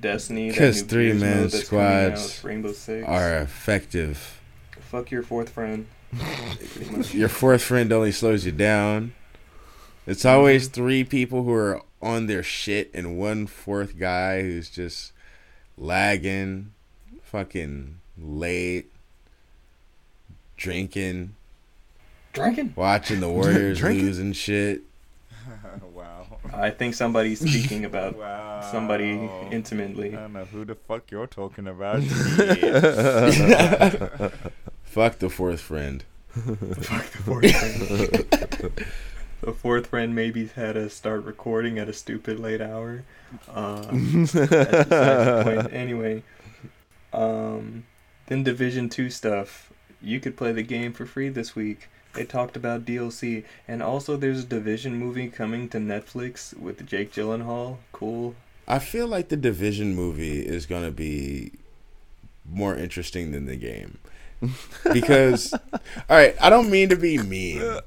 Destiny. that 'Cause new Gears three-man mode out, squads Rainbow Six. Are effective. Fuck your fourth friend. (laughs) Your fourth friend only slows you down. It's always mm-hmm. three people who are on their shit and one fourth guy who's just lagging, fucking late, drinking, Drinking. watching the (laughs) Warriors Drinking? lose and shit. (laughs) wow. I think somebody's (laughs) speaking about Wow. somebody intimately. I don't know who the fuck you're talking about. (laughs) Fuck the fourth friend. Fuck the fourth friend. the fourth friend maybe had to start recording at a stupid late hour. That's besides the point. (laughs) Anyway, um, then Division Two stuff. You could play the game for free this week. They talked about DLC, and also there's a Division movie coming to Netflix with Jake Gyllenhaal. Cool. I feel like the Division movie is gonna be more interesting than the game. (laughs) because all right, I don't mean to be mean. Uh,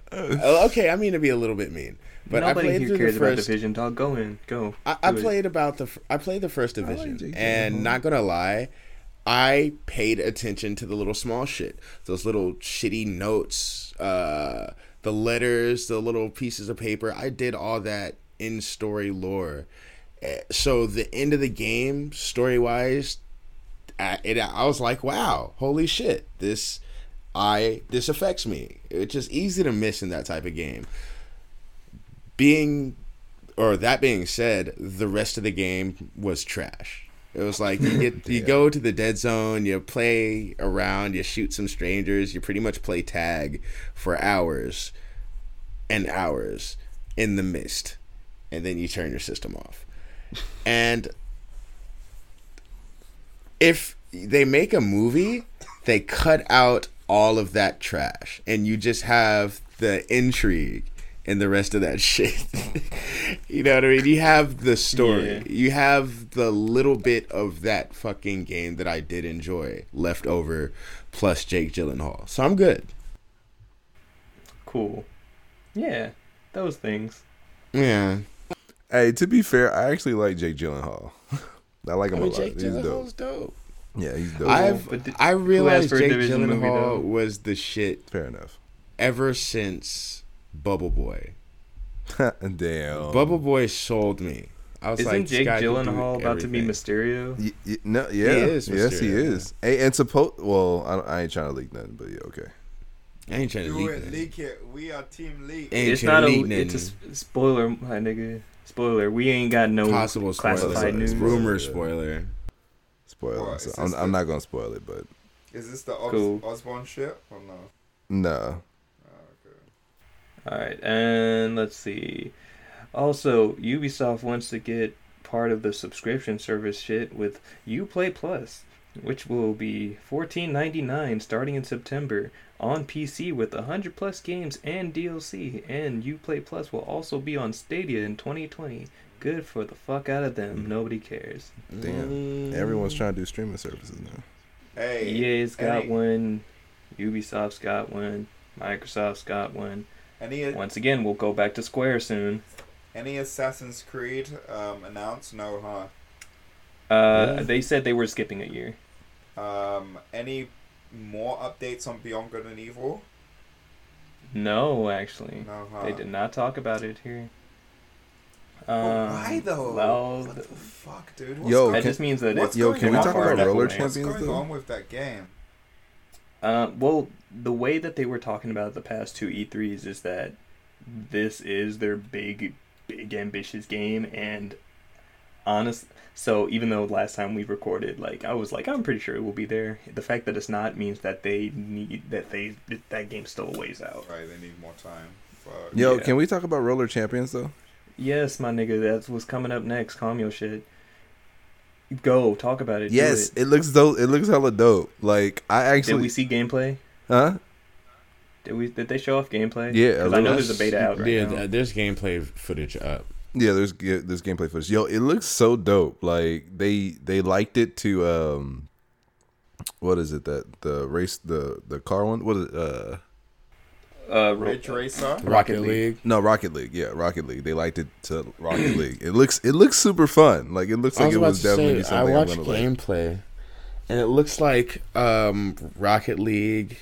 Okay, I mean to be a little bit mean. But Nobody I played here through cares the about first Division. Dog, go in, go. I, I Do it. played about the i played the first division, Jake and not gonna lie, I paid attention to the little small shit, those little shitty notes, uh, the letters, the little pieces of paper. I did all that in story lore. Eh, So the end of the game, story wise, I, it, I was like, wow, holy shit, this I this affects me. It's just easy to miss in that type of game. Being or that being said, the rest of the game was trash. It was like you get you (laughs) go to the dead zone, you play around, you shoot some strangers, you pretty much play tag for hours and hours in the mist, and then you turn your system off. And if they make a movie, they cut out all of that trash, and you just have the intrigue and the rest of that (laughs) shit. you know what I mean? You have the story. Yeah. You have the little bit of that fucking game that I did enjoy left over, plus Jake Gyllenhaal. So I'm good. Cool. Yeah, those things. Yeah. Hey, to be fair, I actually like Jake Gyllenhaal. (laughs) I like I him mean, a lot. Jake He's dope. Gyllenhaal's dope. Yeah, he's dope. I've But di- I realized asked for a Jake division movie. Gyllenhaal was the shit fair enough. ever since Bubble Boy. (laughs) Damn. Bubble Boy sold me. I was Isn't like, Jake guy Gyllenhaal about to be everything. Mysterio? Y- y- no, yeah, he is yes, he Mysterio, is. Hey, and suppose. Well, I, I ain't trying to leak nothing, but yeah, okay. I ain't trying to leak it, leak it. We are team leak. Ain't it's not a. leak It's a spoiler, my nigga. Spoiler. We ain't got no Possible spoiler. classified news. Rumor Yeah. spoiler. Spoiler. What, so I'm, this I'm not gonna spoil it, but Is this the Os- Cool. Osborne shit or no? no. All right, and let's see. Also, Ubisoft wants to get part of the subscription service shit with UPlay Plus, which will be $14.99 starting in September on PC with 100 plus games and DLC. And UPlay Plus will also be on Stadia in 2020. Good for the fuck out of them. Nobody cares. Damn. Mm. Everyone's trying to do streaming services now. Hey, EA's got any- one. Ubisoft's got one. Microsoft's got one. Any Once again, we'll go back to Square soon. any Assassin's Creed um, announced? No, huh? Uh, Yeah. They said they were skipping a year. Um, any more updates on Beyond Good and Evil? No, actually, No, huh? they did not talk about it here. Um, Well, why though? Well, what the fuck, dude? Yo, that can- just means that what's it's Yo, going can we on? talk about roller champions? What's going though? on with that game? Uh, well, the way that they were talking about the past two E3s is that this is their big, big ambitious game, and honest. So even though last time we recorded, like I was like, I'm pretty sure it will be there. The fact that it's not means that they need that they that game's still ways out. Right, they need more time. Fuck. Yo, Yeah. can we talk about roller champions though? Yes, my nigga, that's what's coming up next. Calm your shit. Go talk about it. Yes, it. it looks dope. It looks hella dope. Like I Did actually, we see gameplay? Huh? Did we? Did they show off gameplay? Yeah, a 'Cause I know there's a beta out right yeah, now. th- there's gameplay footage up. Yeah, there's ga- there's gameplay footage. Yo, it looks so dope. Like they they liked it to um, what is it that the race the the car one? What is it? Uh, Uh, Ridge Racer. Rocket League. no, Rocket League. Yeah, Rocket League. They liked it to Rocket League. It looks it looks super fun. Like it looks like was it was to definitely say, I something I'm watched gonna like. gameplay, and it looks like um, Rocket League.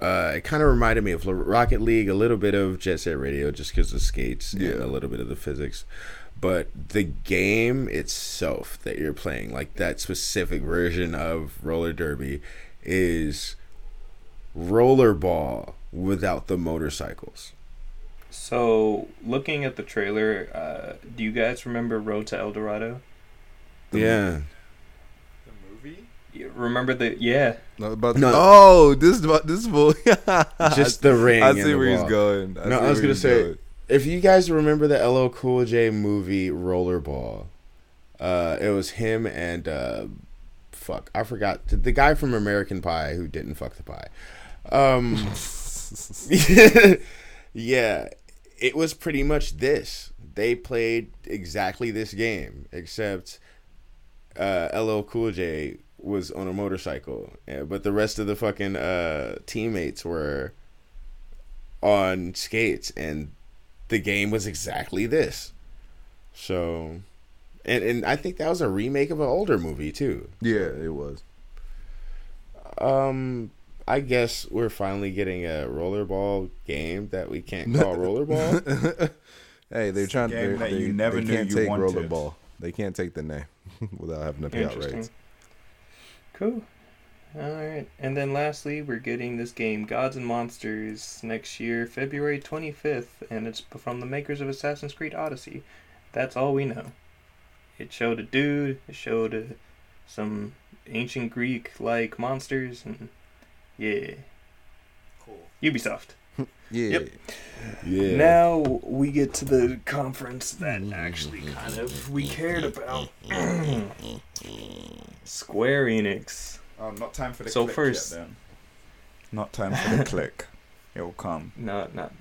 Uh, it kind of reminded me of Rocket League, a little bit of Jet Set Radio, just because of skates Yeah. and a little bit of the physics. But the game itself that you're playing, like that specific version of roller derby, is rollerball without the motorcycles. So, looking at the trailer, uh, do you guys remember Road to El Dorado? The- yeah, movie? You remember the yeah? No, about No. oh, this is this fool. (laughs) just the ring. I see the where he's ball. going. No, I was gonna say- going. if you guys remember the LL Cool J movie Rollerball, uh, it was him and uh, fuck, I forgot the, the guy from American Pie who didn't fuck the pie. Um, (laughs) yeah, it was pretty much this. They played exactly this game, except uh, LL Cool J was on a motorcycle, but the rest of the fucking uh, teammates were on skates, and the game was exactly this. So, and and I think that was a remake of an older movie too. yeah, it was. Um, I guess we're finally getting a rollerball game that we can't call (laughs) rollerball. (laughs) Hey, they're trying. game They, that they, you never they knew can't you take wanted. rollerball. They can't take the name (laughs) without having to pay out Interesting. Cool. All right, and then lastly, we're getting this game, Gods and Monsters, next year, February twenty fifth, and it's from the makers of Assassin's Creed Odyssey. That's all we know. It showed a dude. It showed a, some ancient Greek-like monsters, and yeah, Cool. Ubisoft. Yeah. Yep. yeah. Now we get to the conference that mm-hmm. actually mm-hmm. kind of we mm-hmm. cared about. Square Enix. Oh, not time for the So click first- yet then. Not time for the click. It will come. (laughs) Not not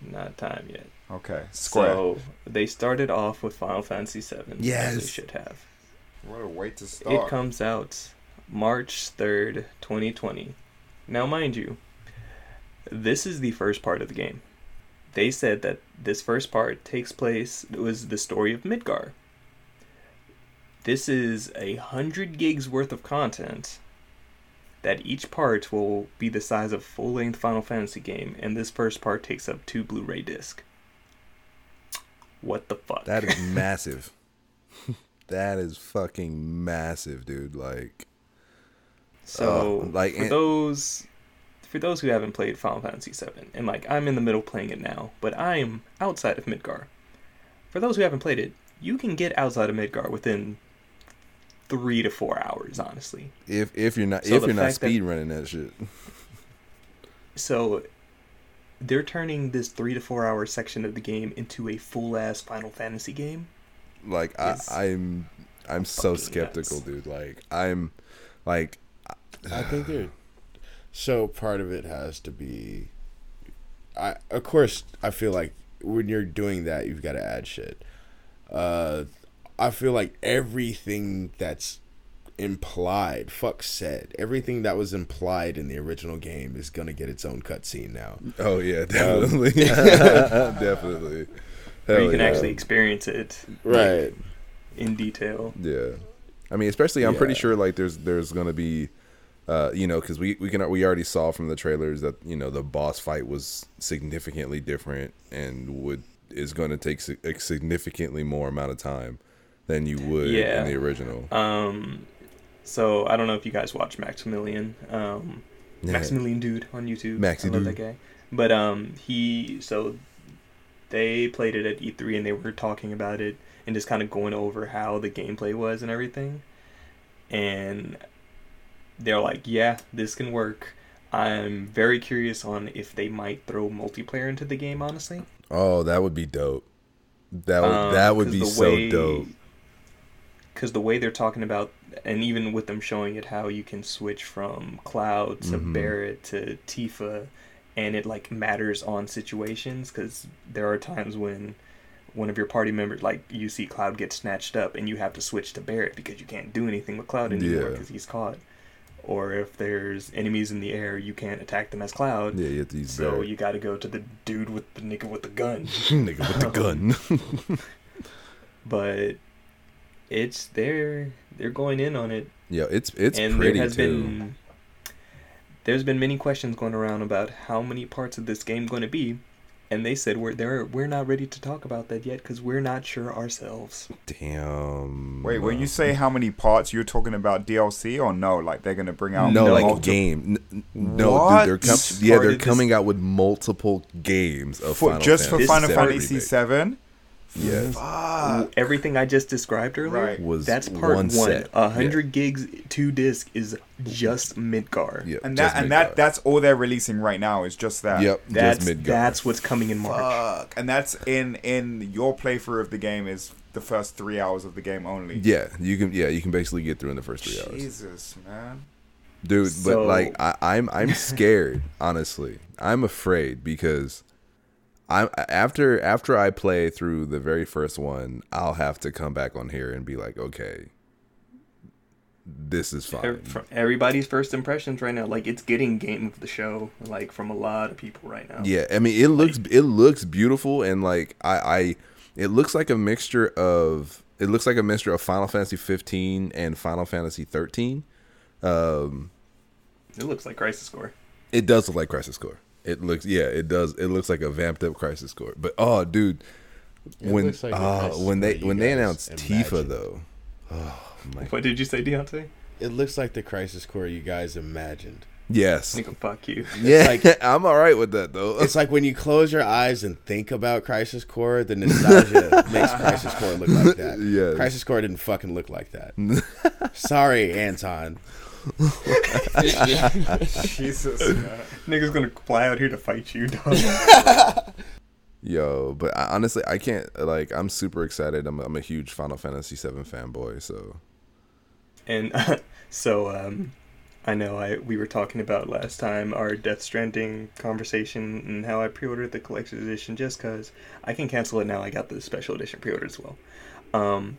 not time yet. Okay. Square. So they started off with Final Fantasy VII. As they should have. what a way to start. It comes out March third, twenty twenty. Now, mind you, this is the first part of the game. They said that this first part takes place it was the story of Midgar. This is a hundred gigs worth of content. That each part will be the size of a full length Final Fantasy game, and this first part takes up two Blu-ray disc. What the fuck? That is (laughs) massive. that is fucking massive, dude. Like, So, Uh, like, for and- those for those who haven't played Final Fantasy VII, and like I'm in the middle playing it now, but I am outside of Midgar. For those who haven't played it, you can get outside of Midgar within three to four hours, honestly. if if you're not So if you're not fact that- speed running that shit, So they're turning this three to four hour section of the game into a full ass Final Fantasy game. like I, I'm I'm so skeptical, nuts. dude. Like I'm like I think they're so part of it has to be. I of course I feel like when you're doing that you've got to add shit. Uh, I feel like everything that's implied, fuck said, everything that was implied in the original game is gonna get its own cutscene now. oh yeah, definitely, (laughs) (laughs) definitely. Where you can yeah. actually experience it like, Right. in detail. Yeah, I mean, especially I'm pretty sure like there's there's gonna be, uh, you know, because we we can we already saw from the trailers that you know the boss fight was significantly different and would is going to take a significantly more amount of time than you would Yeah. in the original. Um, so I don't know if you guys watch Maximilian, um, Yeah. Maximilian Dood on YouTube. Maxi I love dude. that guy. But um, he so they played it at E3 and they were talking about it and just kind of going over how the gameplay was and everything. And they're like, "Yeah, this can work." I'm very curious on if they might throw multiplayer into the game. Honestly, Oh, that would be dope. That would Um, that would be so way- dope. Because the way they're talking about, and even with them showing it, how you can switch from Cloud to Mhm. Barrett to Tifa, and it like matters on situations. Because there are times when one of your party members, like you see Cloud get snatched up, and you have to switch to Barrett because you can't do anything with Cloud anymore Yeah. because he's caught. Or if there's enemies in the air, you can't attack them as Cloud. Yeah, you have to use So Barrett. you got to go to the dude with the nigga with the gun. (laughs) nigga with the gun. (laughs) but it's they're they're going in on it yeah, it's it's and pretty there has too. been there's been many questions going around about how many parts of this game going to be and they said we're there we're not ready to talk about that yet because we're not sure ourselves Damn. Wait, when you say how many parts, you're talking about DLC or no? Like they're gonna bring out no, No. like multiple- game. N- n- no, What? dude, they're com- yeah, they're of this- coming out with multiple games of for, Final just for Final Fantasy remake. Seven. Yes, Fuck. everything i just described earlier Right. was that's part one one, set. a hundred gigs two disc is just midgar Yeah, And just that and Midgar. that that's all they're releasing right now is just that. Yep, that's just Midgar. that's what's coming in march Fuck. And that's in in your playthrough of the game is the first three hours of the game only. yeah, you can yeah you can basically get through in the first three hours. Jesus, man. dude. So- but like, I, I'm I'm scared. honestly, I'm afraid because I'm after after I play through the very first one, I'll have to come back on here and be like, okay, this is fine. From everybody's first impressions right now, like it's getting game of the show, like from a lot of people right now. Yeah, I mean, it looks it looks beautiful and like I I it looks like a mixture of it looks like a mixture of Final Fantasy 15 and Final Fantasy 13. Um, It looks like Crisis Core. It does look like Crisis Core. It looks yeah, it does. It looks like a vamped up Crisis Core. But oh, dude, It when like the oh, ah, when they when they guys announced Tifa though, oh my What did you say, Deontay? It looks like the Crisis Core you guys imagined. yes, Nigga, fuck you. yeah, like- (laughs) I'm all right with that though. It's like when you close your eyes and think about Crisis Core, the nostalgia (laughs) makes Crisis Core look like that. Yes. Crisis Core didn't fucking look like that. (laughs) Sorry, Anton. (laughs) Jesus. (laughs) man. Nigga's gonna fly out here to fight you, dog. (laughs) Yo, but I, honestly, I can't like. I'm super excited. I'm I'm a huge Final Fantasy VII fanboy. So and so, um, I know I we were talking about last time our Death Stranding conversation and how I pre-ordered the collector's edition just because I can cancel it now. I got the special edition pre-ordered as well. Um,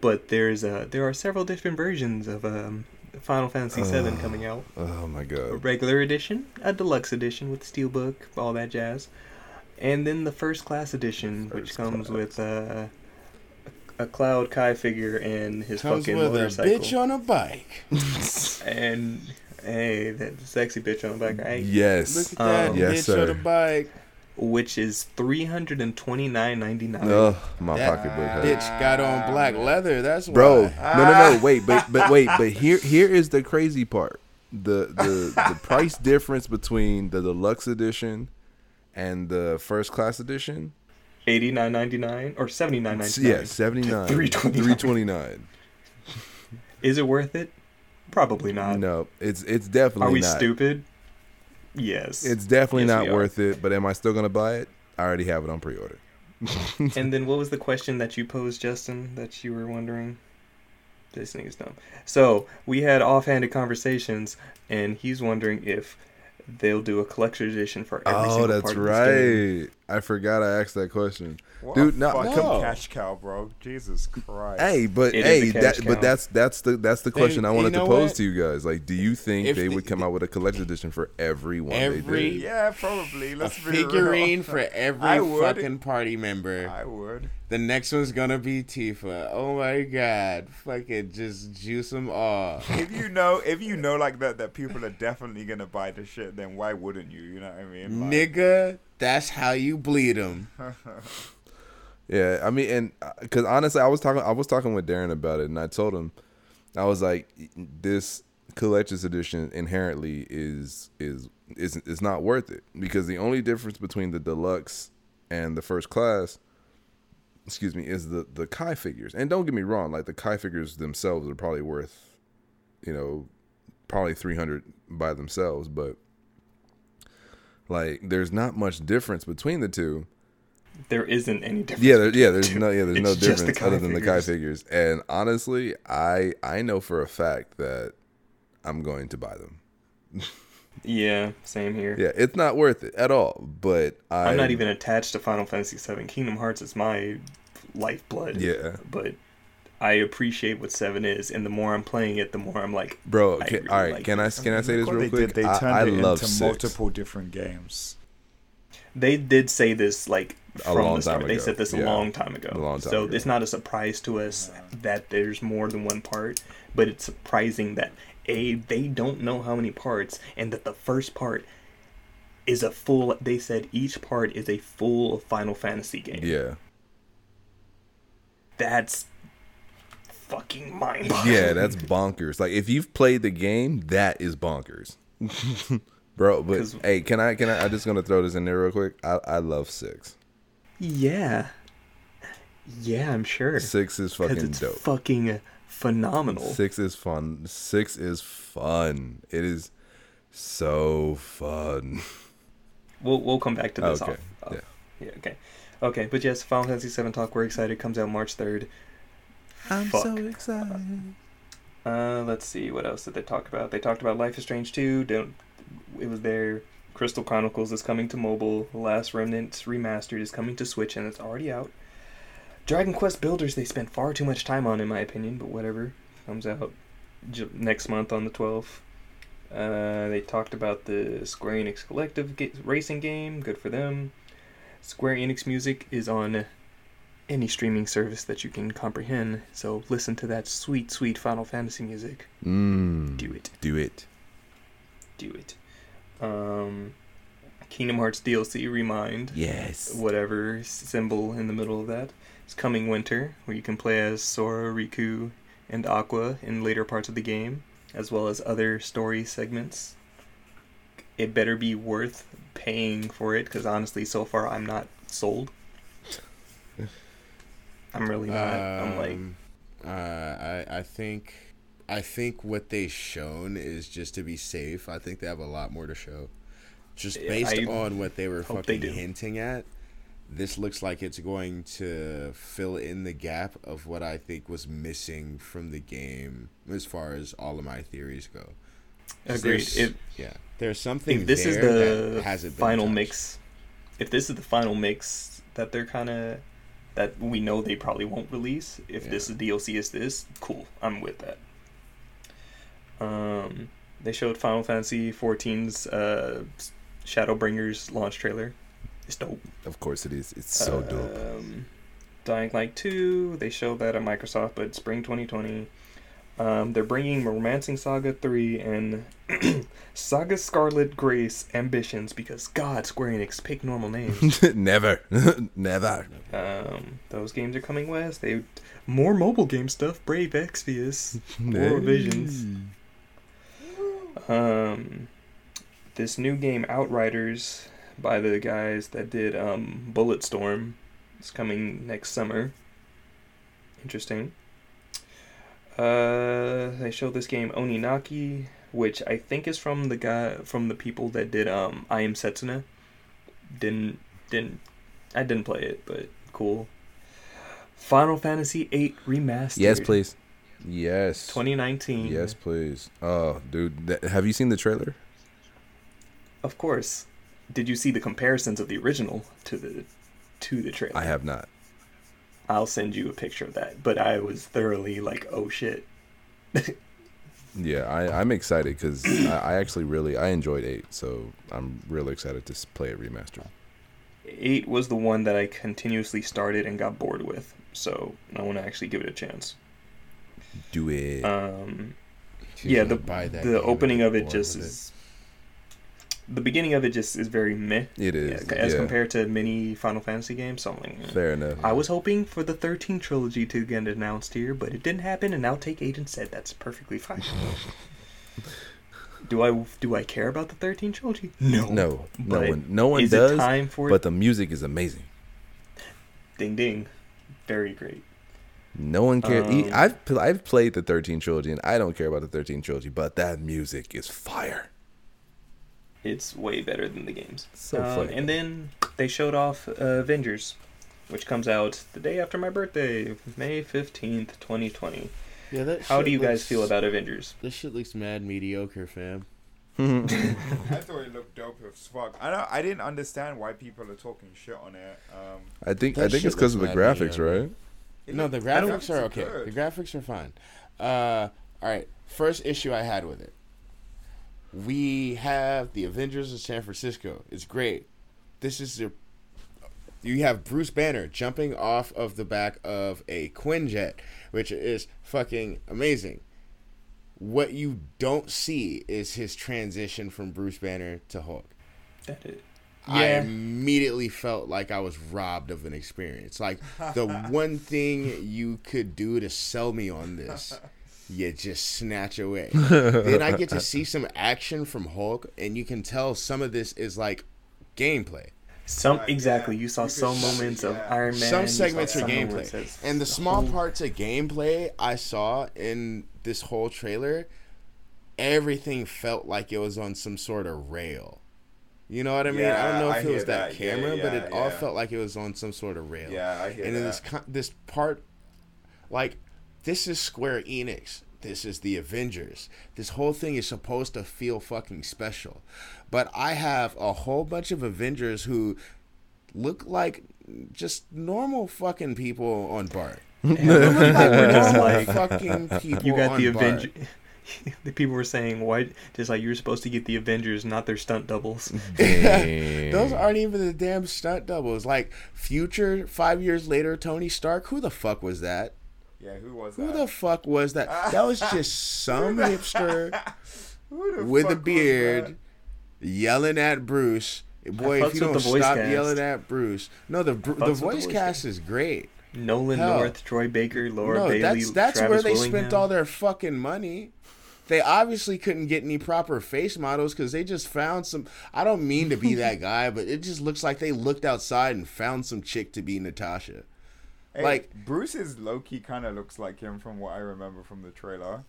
but there's uh there are several different versions of um Final Fantasy VII Ugh. coming out. oh my god! a god, regular edition, a deluxe edition with steelbook, all that jazz, and then the first class edition, which comes class. with uh, a Cloud Kai figure and his Comes fucking with a bitch on a bike. (laughs) and hey, that sexy bitch on the bike. right? yes, Look at that Um, Yes, bitch sir. on a bike. Which is three hundred and twenty nine ninety nine. Ugh, my That pocketbook. hurt. bitch got on black leather. That's bro why. no no no ah. wait but but (laughs) wait but here here is the crazy part the the the (laughs) price difference between the deluxe edition and the first class edition Eighty nine ninety nine or seventy nine ninety nine. yeah 79 329. 329 Is it worth it? Probably not. no it's it's definitely Are we not stupid? Yes. it's definitely Yes, not worth it but am i still gonna buy it i already have it on pre-order (laughs) And then what was the (laughs) question that you posed, Justin, that you were wondering? This nigga's dumb. So we had offhanded conversations, and he's wondering if they'll do a collector's edition for every oh single that's part of this game. right i forgot i asked that question What Dude, a no, fucking no. cash cow, bro. Jesus Christ. Hey, but It is hey, that, but that's that's the that's the They- question I wanted to pose what? to you guys. Like, do you think If they the- would come out with a collector's edition for every one Every- they did? Yeah, probably. A Let's be real. figurine for (laughs) every fucking party member. I would. The next one's gonna be Tifa. Oh my god. Fucking just juice them all. (laughs) If you know, if you know like that, that people are definitely gonna buy the shit, then why wouldn't you? You know what I mean? Like, Nigga, that's how you bleed them. (laughs) Yeah, I mean, and uh, because honestly, I was talking, I was talking with Darren about it, and I told him, I was like, this collector's edition inherently is is is is not worth it because the only difference between the deluxe and the first class, excuse me, is the the Kai figures. And don't get me wrong, like the Kai figures themselves are probably worth, you know, probably three hundred by themselves, but like there's not much difference between the two. There isn't any difference. Yeah, there, yeah. There's no, yeah. There's no It's the difference Kai other than the Kai figures. And honestly, I I know for a fact that I'm going to buy them. (laughs) Yeah, same here. Yeah, it's not worth it at all. But I, I'm not even attached to Final Fantasy VII. Kingdom Hearts is my lifeblood. Yeah, But I appreciate what Seven is, and the more I'm playing it, the more I'm like, bro. I Can, really all right, like can I can I say this real they quick? Did, they I, turned I it love into six. multiple different games. They did say this like A from long the start. time They said this a long time ago. A long time so ago. it's not a surprise to us that there's more than one part, but it's surprising that a they don't know how many parts and that the first part is a full. They said each part is a full Final Fantasy game. Yeah, That's fucking mind yeah. That's bonkers. Like if you've played the game, that is bonkers, (laughs) bro. but hey, can I can I? I'm just gonna throw this in there real quick. I I love six. yeah, yeah. I'm sure Six is fucking it's dope. fucking phenomenal. Six is fun. Six is fun. It is so fun. (laughs) We'll we'll come back to this. Okay, Off, off. yeah. Yeah. Okay. Okay. But yes, Final Fantasy VII talk. We're excited. Comes out March third. I'm Fuck. so excited. Uh, let's see what else did they talk about. They talked about Life is Strange 2. Don't it was there. Crystal Chronicles is coming to mobile. Last Remnant remastered is coming to Switch and it's already out. Dragon Quest Builders they spent far too much time on in my opinion, but whatever. Comes out j- next month on the 12th. Uh, they talked about the Square Enix Collective ga- racing game. Good for them. Square Enix music is on any streaming service that you can comprehend. So listen to that sweet, sweet Final Fantasy music. Mm, Do it. Do it. Do it. Um, Kingdom Hearts DLC Re Mind. Yes. Whatever symbol in the middle of that. It's coming winter, where you can play as Sora, Riku, and Aqua in later parts of the game, as well as other story segments. It better be worth paying for it, because honestly, so far I'm not sold. I'm really not. I'm like, Um, uh, I I think I think what they've shown is just to be safe. I think they have a lot more to show. Just based I on what they were hope they fucking hinting at, this looks like it's going to fill in the gap of what I think was missing from the game as far as all of my theories go. agreed. If, yeah, there's something if this is the final mix, if this is the final mix that they're kind of that we know they probably won't release. If this Yeah. is DLC is this, cool. I'm with that. Um, they showed Final Fantasy 14's uh, Shadowbringers launch trailer. It's dope. Of course it is. It's so dope. Um, Dying Light 2, they showed that at Microsoft, but spring 2020. Um, they're bringing Romancing Saga 3 and (clears throat) Saga Scarlet Grace Ambitions because God, Square Enix, pick normal names. (laughs) Never. (laughs) Never. um, those games are coming west. They more mobile game stuff. Brave Exvius, (laughs) more Visions. Um, this new game Outriders by the guys that did um, Bulletstorm It's coming next summer. Interesting. Uh, they showed this game Oninaki, which I think is from the guy from the people that did um I Am Setsuna. Didn't didn't I didn't play it, but cool. Final Fantasy VIII remastered. Yes, please. Yes. 2019. Yes, please. Oh, dude, that, have you seen the trailer? Of course. Did you see the comparisons of the original to the to the trailer? I have not. I'll send you a picture of that. But I was thoroughly like, oh shit. (laughs) Yeah, I, I'm excited because I, I actually really I enjoyed eight, so I'm really excited to play it remastered. Eight was the one that I continuously started and got bored with, so I want to actually give it a chance. Do it. Um, She's yeah, the buy that the opening of it just is. The beginning of it just is very meh it is. yeah, as yeah. compared to many Final Fantasy games. So I'm like, eh. Fair enough. I was hoping for the 13 trilogy to get announced here, but it didn't happen, and now Take Eight said that's perfectly fine. (laughs) do I do I care about the 13 trilogy? No. No, no one, no one does. it time for But the music is amazing. Ding ding, very great. No one cares. Um, I've I've played the 13 trilogy, and I don't care about the 13 trilogy, but that music is fire. It's way better than the games. So Um, funny. and then they showed off uh, Avengers, which comes out the day after my birthday, May 15th, 2020. Yeah, that How do you guys feel about Avengers? This shit looks mad mediocre, fam. I thought it looked dope as fuck. I don't, I didn't understand why people are talking shit on it. Um, I think I think it's because of the graphics, mediocre. right? it no, the graphics are are okay. good. The graphics are fine. Uh, all right. First issue I had with it. We have the Avengers of San Francisco. It's great. This is your. You have Bruce Banner jumping off of the back of a Quinjet, which is fucking amazing. What you don't see is his transition from Bruce Banner to Hulk. That it. I immediately felt like I was robbed of an experience. Like the (laughs) one thing you could do to sell me on this, (laughs) you just snatch away. (laughs) then I get to see some action from Hulk, and you can tell some of this is like gameplay. Some Right, exactly. yeah. You saw You could some see- moments of. Iron Man. some segments are some moments gameplay, as- and the small whole- parts of gameplay I saw in this whole trailer, everything felt like it was on some sort of rail. You know what I mean? I don't Yeah, know I if it was hear that, that. Yeah, camera, but yeah, it all felt like it was on some sort of rail. Yeah, I hear that. and then this this part, like, this is Square Enix. this is the Avengers. This whole thing is supposed to feel fucking special. But I have a whole bunch of Avengers who look like just normal fucking people on BART. (laughs) Like We're just normal like, (laughs) fucking people You got on the Avengers. (laughs) The people were saying, "Why?" Just like you're supposed to get the Avengers, not their stunt doubles. Those aren't even the damn stunt doubles. Like future five years later, Tony Stark. Who the fuck was that? Yeah, who was that? Who the fuck was that? (laughs) That was just some hipster (laughs) with a beard yelling at Bruce. Boy, fucks if you with don't the voice stop cast. yelling at Bruce, no, the the with the voice voice cast cast. is great. Nolan Hell. North, Troy Baker, Laura no, Bailey, that's that's Travis where they Willingham. spent all their fucking money. They obviously couldn't get any proper face models because they just found some. I don't mean to be (laughs) that guy, but it just looks like they looked outside and found some chick to be Natasha. Hey, like- Bruce's Loki kind of looks like him from what I remember from the trailer.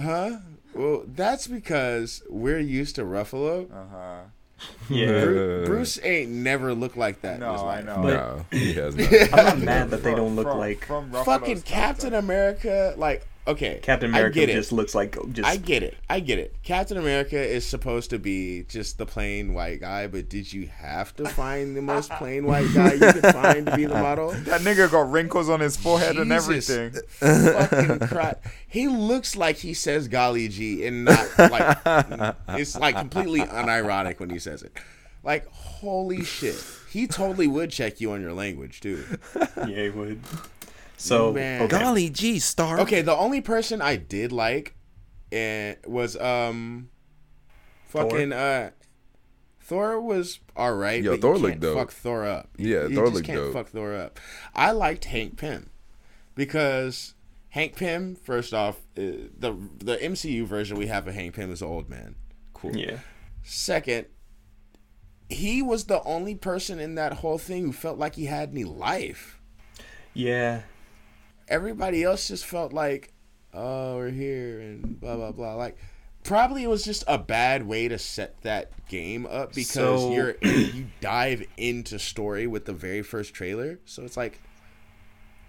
Huh? Well, that's because we're used to Ruffalo. Uh huh. Yeah, Bru- Bruce ain't never looked like that in No, his I life. know. no, he has not. I'm not mad that they don't look From- like from Ruffalo's Fucking Captain. America, like okay, Captain I America. get it. Just looks like just I get it. I get it. Captain America is supposed to be just the plain white guy, but did you have to find the most plain white guy you could find to be the model? (laughs) That nigga got wrinkles on his forehead and everything. Fucking cry. He looks like he says golly gee and not like (laughs) it's like completely unironic when he says it. Like holy shit. He totally would check you on your language too. yeah, he would. So Man. okay. Golly gee, Star. Okay, the only person I did like eh, was um fucking uh Thor was all right. Yo, but Thor you looked can't dope. Fuck Thor up. Yeah, you Thor just looked can't dope. Fuck Thor up. I liked Hank Pym because Hank Pym, first off, uh, the the MCU version we have of Hank Pym is an old man. Cool. Yeah, Second, he was the only person in that whole thing who felt like he had any life. yeah. Everybody else just felt like, oh, we're here and blah blah blah. Like, probably it was just a bad way to set that game up because So- you're you (clears throat) dive into story with the very first trailer. So it's like,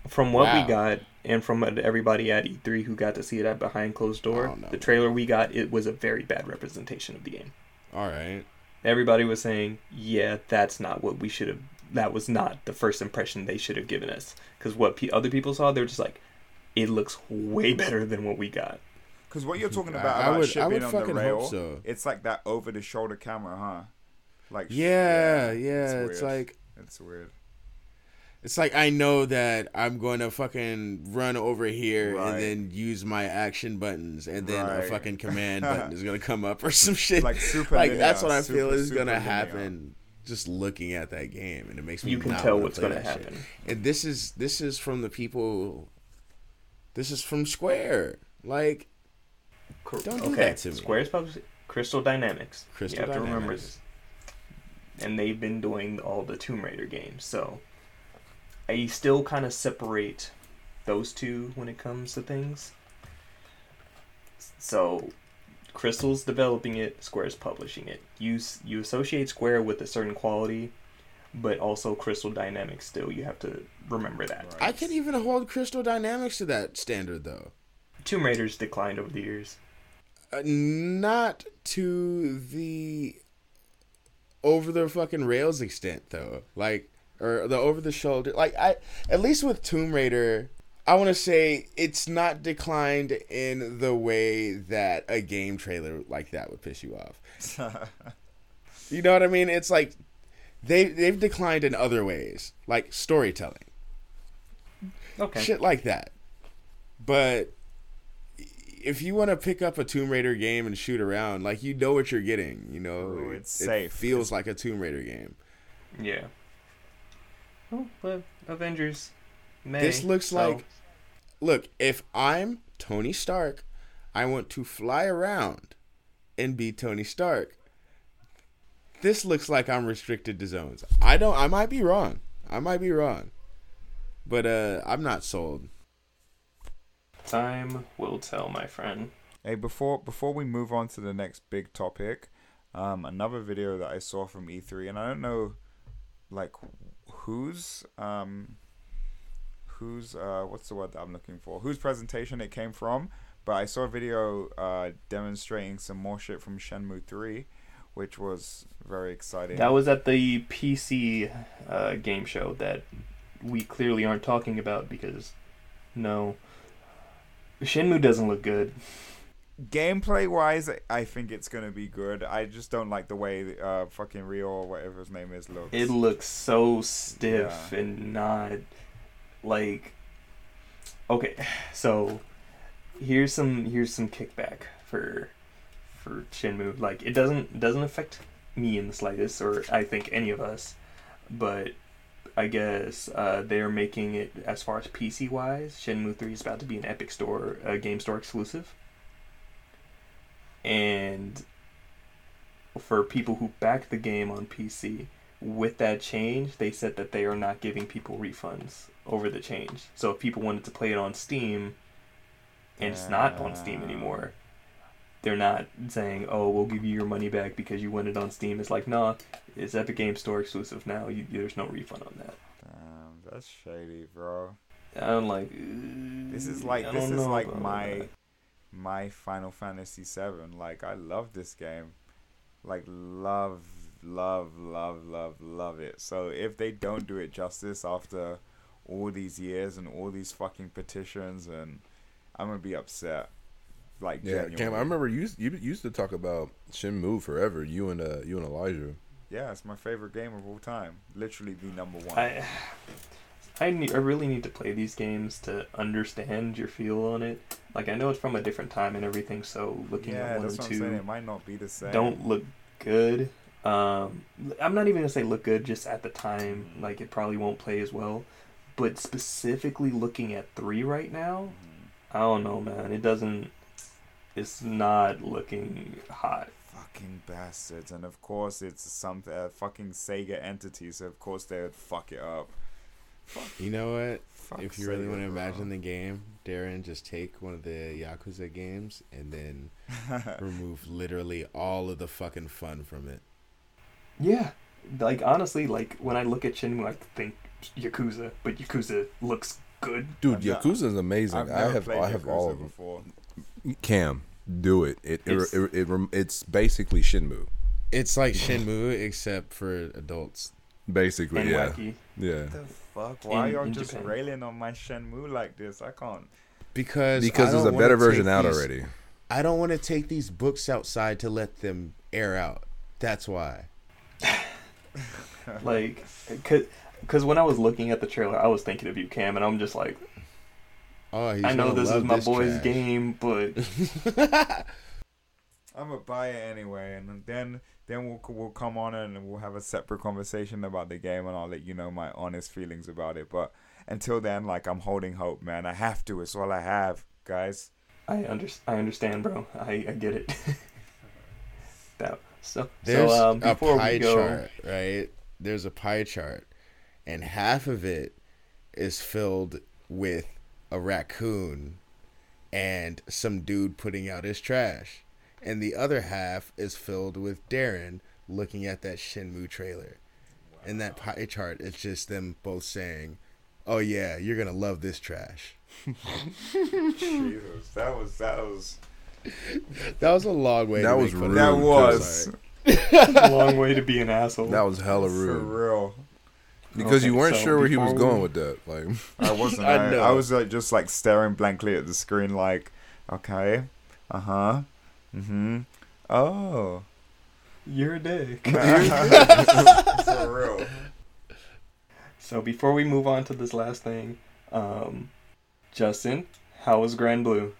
From what Wow. we got, and from everybody at E3 who got to see it at behind closed door, the trailer we got, it was a very bad representation of the game. all right, Everybody was saying, "Yeah, that's not what we should have. That was not the first impression they should have given us." Because what pe other people saw, they're just like, "It looks way better than what we got." Because what you're (laughs) talking I- about I about would- shit I would being on the rail, hope so. it's like that over the shoulder camera, huh? Like yeah, yeah, it's, weird. like. it's weird. It's like I know that I'm going to fucking run over here Right. and then use my action buttons, and then a fucking command (laughs) button is gonna come up or some shit. Like super like linear, that's what I feel is gonna linear. happen. Just looking at that game, and it makes me. You can tell what's going to that shit. happen. And this is this is from the people. This is from Square. Like Don't do okay, that to me. Square's publishing Crystal Dynamics. Crystal you have to remember Dynamics. this. And they've been doing all the Tomb Raider games, so I still kind of separate those two when it comes to things. So, Crystal's developing it, Square's publishing it. You you associate Square with a certain quality, but also Crystal Dynamics. Still, you have to remember that. Right. I can even hold Crystal Dynamics to that standard though. Tomb Raider's declined over the years. Uh, not to the over the fucking rails extent though like or the over the shoulder like i at least with tomb raider i want to say it's not declined in the way that a game trailer like that would piss you off (laughs) you know what i mean it's like they they've declined in other ways like storytelling Okay. shit like that. But if you want to pick up a Tomb Raider game and shoot around, like you know what you're getting, you know, Ooh, it's it safe. feels like a Tomb Raider game. Yeah. Oh, but Avengers. May, This looks so- like look, if I'm Tony Stark, I want to fly around and be Tony Stark. This looks like I'm restricted to zones. I don't I might be wrong. I might be wrong. But uh I'm not sold. time will tell, my friend. Hey, before before we move on to the next big topic, um, another video that I saw from E3, and I don't know, like, whose um, whose uh, what's the word that I'm looking for? Whose presentation it came from. But I saw a video uh, demonstrating some more shit from Shenmue 3, which was very exciting. That was at the PC uh, game show that we clearly aren't talking about because no, Shenmue doesn't look good. gameplay wise, I think it's gonna be good. I just don't like the way uh, fucking Ryo or whatever his name is looks. It looks so stiff Yeah. and not like okay. So here's some here's some kickback for for Shenmue. Like it doesn't doesn't affect me in the slightest, or I think any of us. But I guess uh, they're making it as far as PC wise. Shenmue Three is about to be an Epic Store, Game Store exclusive, and for people who back the game on PC, with that change, they said that they are not giving people refunds over the change. So if people wanted to play it on Steam and it's not on Steam anymore, they're not saying, "Oh, we'll give you your money back because you won it on Steam." It's like, "Nah, it's Epic Game Store exclusive now. You, there's no refund on that." Damn, that's shady, bro. I'm like, This is "Uh, like this is like my that." my Final Fantasy VII. Like I love this game, like love, love, love, love, love it. So if they don't do it justice after all these years and all these fucking petitions, and I'm gonna be upset. Like Yeah, genuinely. Cam. I remember you used- you used to talk about Shenmue forever. You and uh you and Elijah. Yeah, it's my favorite game of all time. Literally the number one. I, I, need, I really need to play these games to understand your feel on it. Like I know it's from a different time and everything, so looking yeah, at one that's and what I'm saying. two It might not be the same. don't look good. Um, I'm not even gonna say look good just at the time. Like it probably won't play as well. But specifically looking at three right now, Mhm. I don't know, man. It doesn't. It's not looking hot. Fucking bastards, and of course it's some uh, fucking Sega entity, so of course they would fuck it up. You know what? Fuck if you really want to imagine the game, Darren, just take one of the Yakuza games and then (laughs) remove literally all of the fucking fun from it. Yeah, like honestly, like when I look at Shenmue, I think Yakuza, but Yakuza looks good. Dude, I've not- Yakuza is amazing. I've I have I have Yakuza all of them. before. Cam, do it. It it, It's- it, it, rem- it's basically Shenmue. It's like Shenmue except for adults. Basically, and yeah, wacky. yeah. The fuck? Why In- y'all just Japan. railing on my Shenmue like this? I can't. Because Because there's a better version out these- already. I don't want to take these books outside to let them air out. That's why. (sighs) Like, cause, cause when I was looking at the trailer, I was thinking of you, Cam, and I'm just like, Oh, he's I know this is my this boy's trash. game, but (laughs) I'm gonna buy it anyway, and then then we'll we'll come on and we'll have a separate conversation about the game, and I'll let you know my honest feelings about it. But until then, like I'm holding hope, man. I have to. It's all I have, guys. I under, I understand, bro. I, I get it. (laughs) that so There's so um, a pie we go, chart, right? There's a pie chart, and half of it is filled with a raccoon and some dude putting out his trash, and the other half is filled with Darren looking at that Shenmue trailer. And that pie chart is just them both saying, "Oh yeah, you're gonna love this trash." (laughs) Jesus, that was that was (laughs) That was a long way. That to was make rude, that was Sorry. long way to be an asshole. That was hella for rude real. because you weren't so sure where he was going we- with that. Like, (laughs) I wasn't. (laughs) I I, know. I was like just like staring blankly at the screen, like, okay, uh huh, mm-hmm. Oh, You're a dick. for real. so before we move on to this last thing, um, Justin, how was Granblue?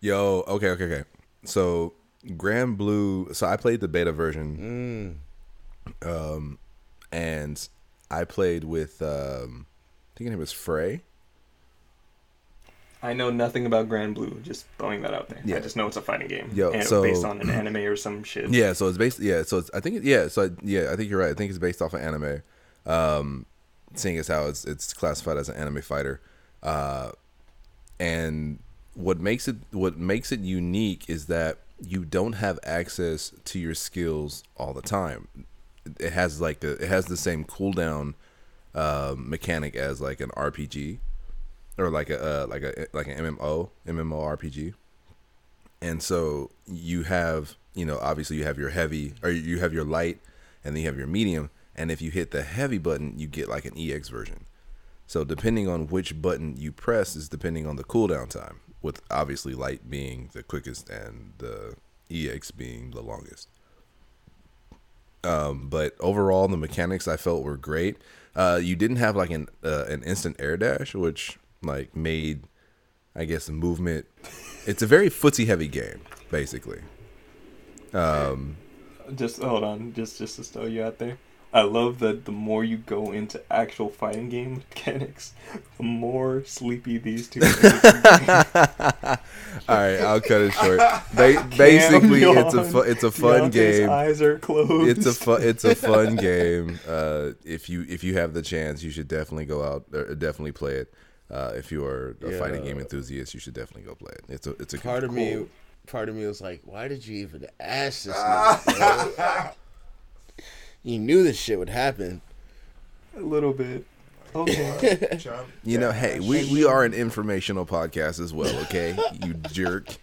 Yo, okay, okay, okay. So, Granblue. So I played the beta version, Mm. um, and I played with um, I think name was Frey. I know nothing about Granblue. Just throwing that out there. Yeah. I just know it's a fighting game. Yo, and so- based on an (clears throat) anime or some shit. Yeah, so it's based. Yeah, so it's. I think. Yeah, so yeah, I think you're right. I think it's based off of anime. Um, seeing as how it's it's classified as an anime fighter, uh, and what makes it what makes it unique is that you don't have access to your skills all the time. It has like a, it has the same cooldown um, mechanic as like an RPG or like a uh, like a like an MMO MMORPG. And so you have, you know, obviously you have your heavy or you have your light and then you have your medium and if you hit the heavy button, you get like an EX version. So depending on which button you press is depending on the cooldown time, with obviously light being the quickest and the EX being the longest. Um, but overall, the mechanics I felt were great. Uh, you didn't have like an uh, an instant air dash, which like made, I guess, movement. It's a very footsie heavy game, basically. Um, Just hold on, just just to throw you out there. I love that the more you go into actual fighting game (laughs) mechanics, the more sleepy these two. make you. (laughs) all right, I'll cut it short. Ba- (laughs) basically, it's a fu- it's a fun Deontay's game. Eyes are closed. It's a fun it's a fun game. Uh, if you if you have the chance, you should definitely go out or definitely play it. Uh, if you are a fighting game enthusiast, you should definitely go play it. It's a it's a Part of cool- me, part of me was like, why did you even ask this? Nigga, bro? you knew this shit would happen. a little bit. Okay. (laughs) You know, hey, we, we are an informational podcast as well, okay? you jerk.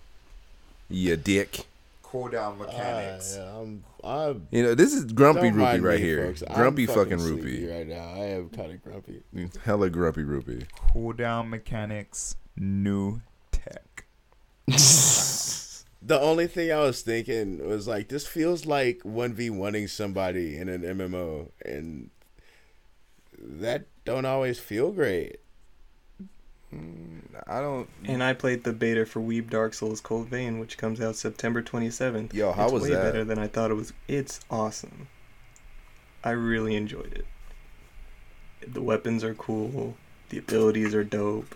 You dick. cooldown Ah, mechanics. yeah, I'm, I'm You know, this is grumpy don't rupee right me, here. folks. I'm Grumpy fucking sleepy rupee. right now. I am kind of grumpy. Hella grumpy rupee. Cooldown mechanics, new tech. (laughs) The only thing I was thinking was like, this feels like one v oneing somebody in an MMO, and that don't always feel great. Hmm, I don't. and I played the beta for Weeb Dark Souls Code Vein, which comes out September 27th. Yo, how it's was way that? better than I thought it was. It's awesome. I really enjoyed it. The weapons are cool. The abilities are dope.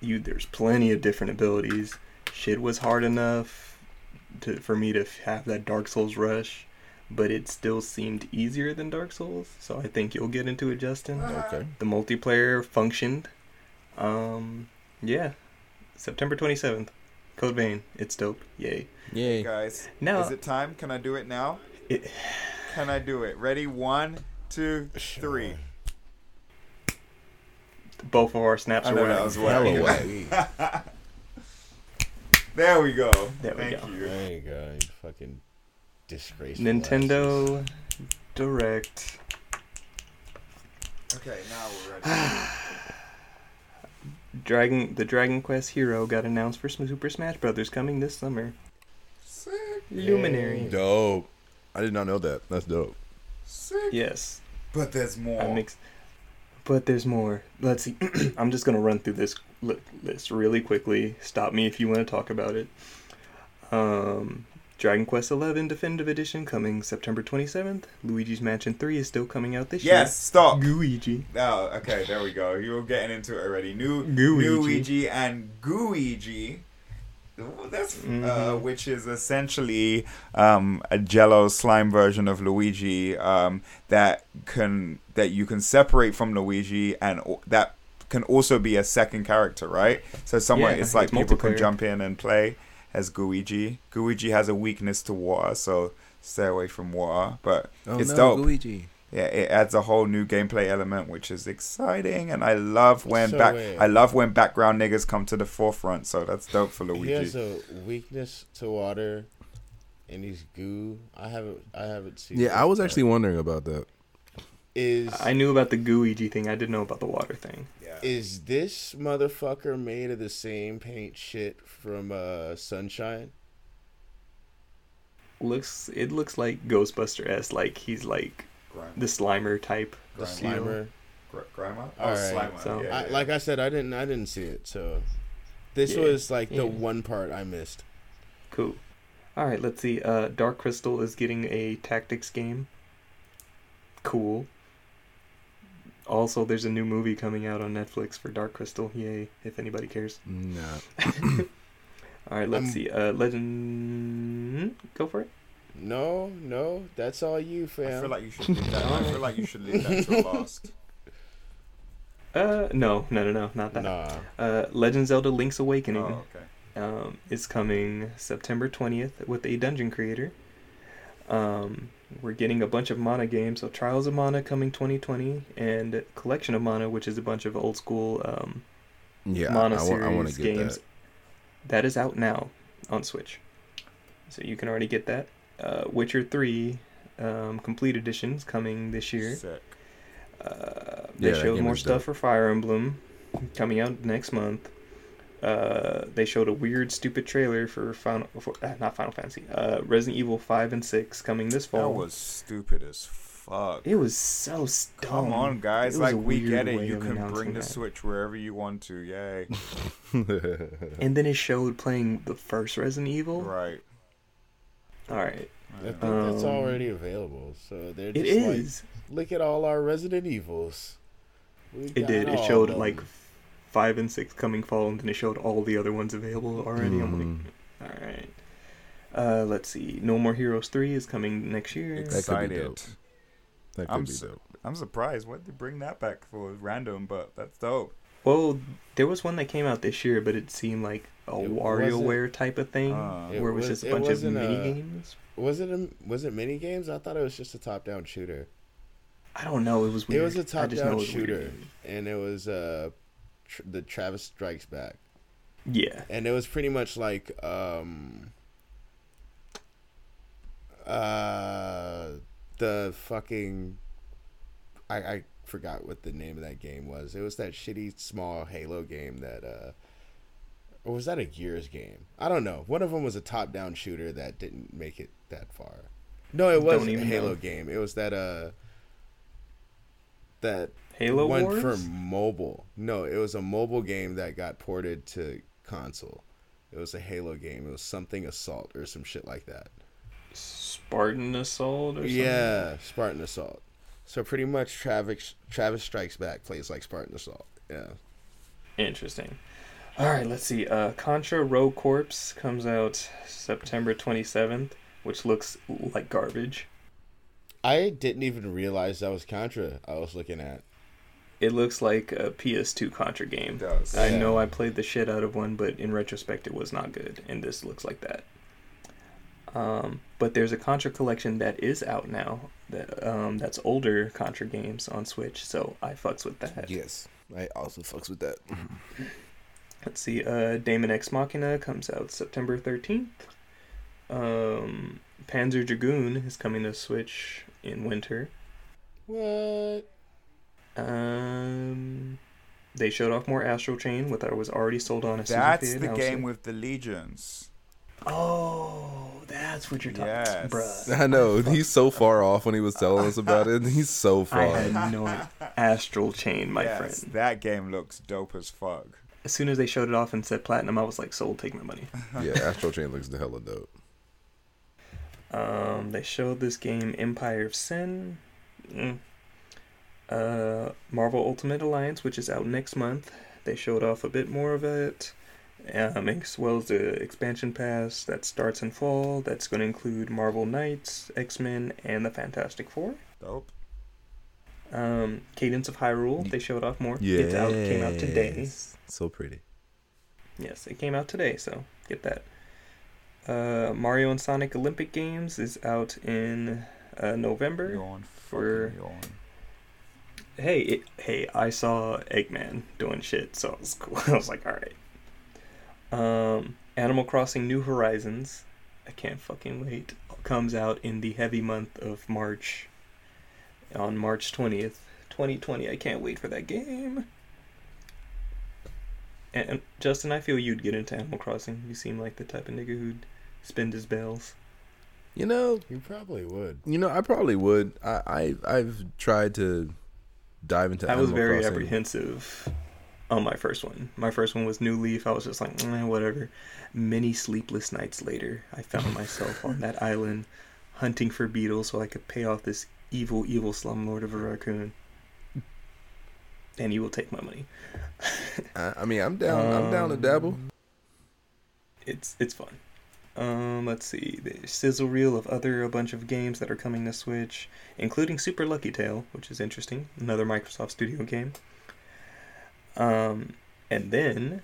You there's plenty of different abilities. Shit was hard enough to for me to have that Dark Souls rush, but it still seemed easier than Dark Souls. So I think you'll get into it, Justin. Okay. The multiplayer functioned. Um, yeah, September 27th. Code Vein. It's dope. Yay. Yay. Guys, Now- is it time? Can I do it now? It, Can I do it? Ready? One, two, three. Sure. both of our snaps are know wet. that was Hella wet. wet. (laughs) There we go. There we Thank go. you. There you go. You fucking disgraceful. Nintendo Direct. Okay, now we're ready. (sighs) Dragon the Dragon Quest Hero got announced for Super Smash Brothers coming this summer. sick, Luminary. Dope. I did not know that. That's dope. sick. Yes. But there's more. I'm ex- but there's more. Let's see. (clears throat) I'm just gonna run through this li- list really quickly. Stop me if you want to talk about it. Um, Dragon Quest XI Definitive Edition coming September 27th. Luigi's Mansion 3 is still coming out this year. yes, stop. Luigi. Oh, okay, there we go. You were getting into it already. New. Luigi and Gooigi. That's uh, Mhm. which is essentially um, a Jello slime version of Luigi um, that can that you can separate from Luigi and o- that can also be a second character, right? So somewhere Yeah, it's like it's people can jump in and play as Gooigi. Gooigi has a weakness to water, so stay away from water. But Oh It's no, dope. Luigi. Yeah, it adds a whole new gameplay element, which is exciting, and I love when So back wait. I love when background niggas come to the forefront. So that's dope for He Luigi. has a weakness to water, and he's goo. I haven't. I haven't seen. Yeah, I was part. actually wondering about that. Is I knew about the Gooigi thing. I didn't know about the water thing. yeah. is this motherfucker made of the same paint shit from uh Sunshine? Looks it looks like Ghostbuster s like he's like Grime. the Slimer type. The Grime. Slimer. Gr- Grimer? Oh, Alright. Slimer. So- yeah, I, yeah. like I said, I didn't. I didn't see it. So this Yeah, was like the one part I missed. Cool. All right, let's see. Uh, Dark Crystal is getting a tactics game. Cool. Also, there's a new movie coming out on Netflix for Dark Crystal. Yay! If anybody cares. Nah. (laughs) All right, let's Um, see. Uh, Legend. Go for it. No, no, that's all you, fam. I fam. feel like you should leave that. I feel like you should leave that to last. (laughs) Uh, no, no, no, no, not that. nah. Uh, Legend Zelda: Link's Awakening. Oh, okay. um, is coming September 20th with a dungeon creator. Um, we're getting a bunch of Mana games. So Trials of Mana coming 2020, and Collection of Mana, which is a bunch of old school um, Yeah, Mana I, I, series want get games. that. that is out now on Switch, so you can already get that. Uh, Witcher 3 um, complete editions coming this year. Sick. Uh, they that showed more stuff dope. for Fire Emblem coming out next month. Uh, they showed a weird, stupid trailer for Final, for, uh, not Final Fantasy, uh, Resident Evil Five and Six coming this fall. That was stupid as fuck. it was so dumb. Come on, guys! Like we get it. You can bring the that. Switch wherever you want to. Yay! (laughs) And then it showed playing the first Resident Evil. right. All right, I think Uh, that's Um, already available. So they're just it like, look at all our Resident Evils. We It did. It showed like five and six coming fall, and then it showed all the other ones available already. I'm Mhm. like, all right. Uh, let's see. No More Heroes three is coming next year. That could be Excited. dope. That could I'm be s- dope. I'm surprised. Why did they bring that back for random? But that's dope. Well, there was one that came out this year, but it seemed like a It WarioWare type of thing, Uh, where it was, was- just a bunch of mini a- games. Was it a, was it mini games? I thought it was just a top down shooter, I don't know. It was It was a I just top-down know it was weird. shooter. and it was uh, tr- the Travis Strikes Back, Yeah. and it was pretty much like um, uh, the fucking, I I forgot what the name of that game was. It was that shitty small Halo game that uh. Or was that a Gears game? I don't know. One of them was a top-down shooter that didn't make it that far. No, it was Don't a Halo know. game. It was that uh that Halo one Wars. for mobile. No, it was a mobile game that got ported to console. It was a Halo game. It was something Assault or some shit like that. Spartan Assault or something. Yeah, Spartan Assault. So pretty much Travis Travis Strikes Back plays like Spartan Assault. Yeah. Interesting. All right, let's see. Uh, Contra Rogue Corps comes out September 27th, which looks like garbage. I didn't even realize that was Contra I was looking at. It looks like a PS2 Contra game. It does. I Yeah. know I played the shit out of one, but in retrospect, it was not good, and this looks like that. Um, but there's a Contra collection that is out now. That um, that's older Contra games on Switch, so I fucks with that. Yes, I also fucks with that. (laughs) Let's see. Uh, Daemon X Machina comes out September 13th. Um, Panzer Dragoon is coming to Switch in winter. What? Um, they showed off more Astral Chain, with I was already sold on as soon as That's the announced game with the legions. Oh, that's what you're talking Yes. about, bruh. I know he's so far off when he was telling us about it. He's so far. I far. had no. (laughs) Astral Chain, my yes, friend. that game looks dope as fuck. As soon as they showed it off and said platinum, I was like, sold, take my money. (laughs) yeah, Astral Chain looks the hella dope. Um, they showed this game Empire of Sin. Mm. Uh, Marvel Ultimate Alliance, which is out next month. They showed off a bit more of it, um, as well as the expansion pass that starts in fall. That's going to include Marvel Knights, X Men, and the Fantastic Four. Dope. Um, Cadence of Hyrule. They showed off more. Yeah, It's out. Came out today. So pretty. Yes, it came out today, so get that. Uh, Mario and Sonic Olympic Games is out in uh, November. Yawn. For- yawn. Hey, it, hey, I saw Eggman doing shit, so it was cool. (laughs) I was like, all right. Um, Animal Crossing New Horizons, I can't fucking wait. Comes out in the heavy month of March, on March twentieth, twenty twenty. I can't wait for that game. And Justin, I feel you'd get into Animal Crossing. You seem like the type of nigga who'd spend his bells. You know, You probably would. you know, I probably would. I, I I've tried to dive into. I was very Crossing. apprehensive on my first one. My first one was New Leaf. I was just like, eh, whatever. Many sleepless nights later, I found myself on that (laughs) island hunting for beetles so I could pay off this evil, evil slumlord of a raccoon. And he will take my money. (laughs) I, I mean, I'm down. I'm down to dabble. Um, It's it's fun. Um, let's see. The sizzle reel of other a bunch of games that are coming to Switch, including Super Lucky Tail, which is interesting. Another Microsoft Studio game. Um, and then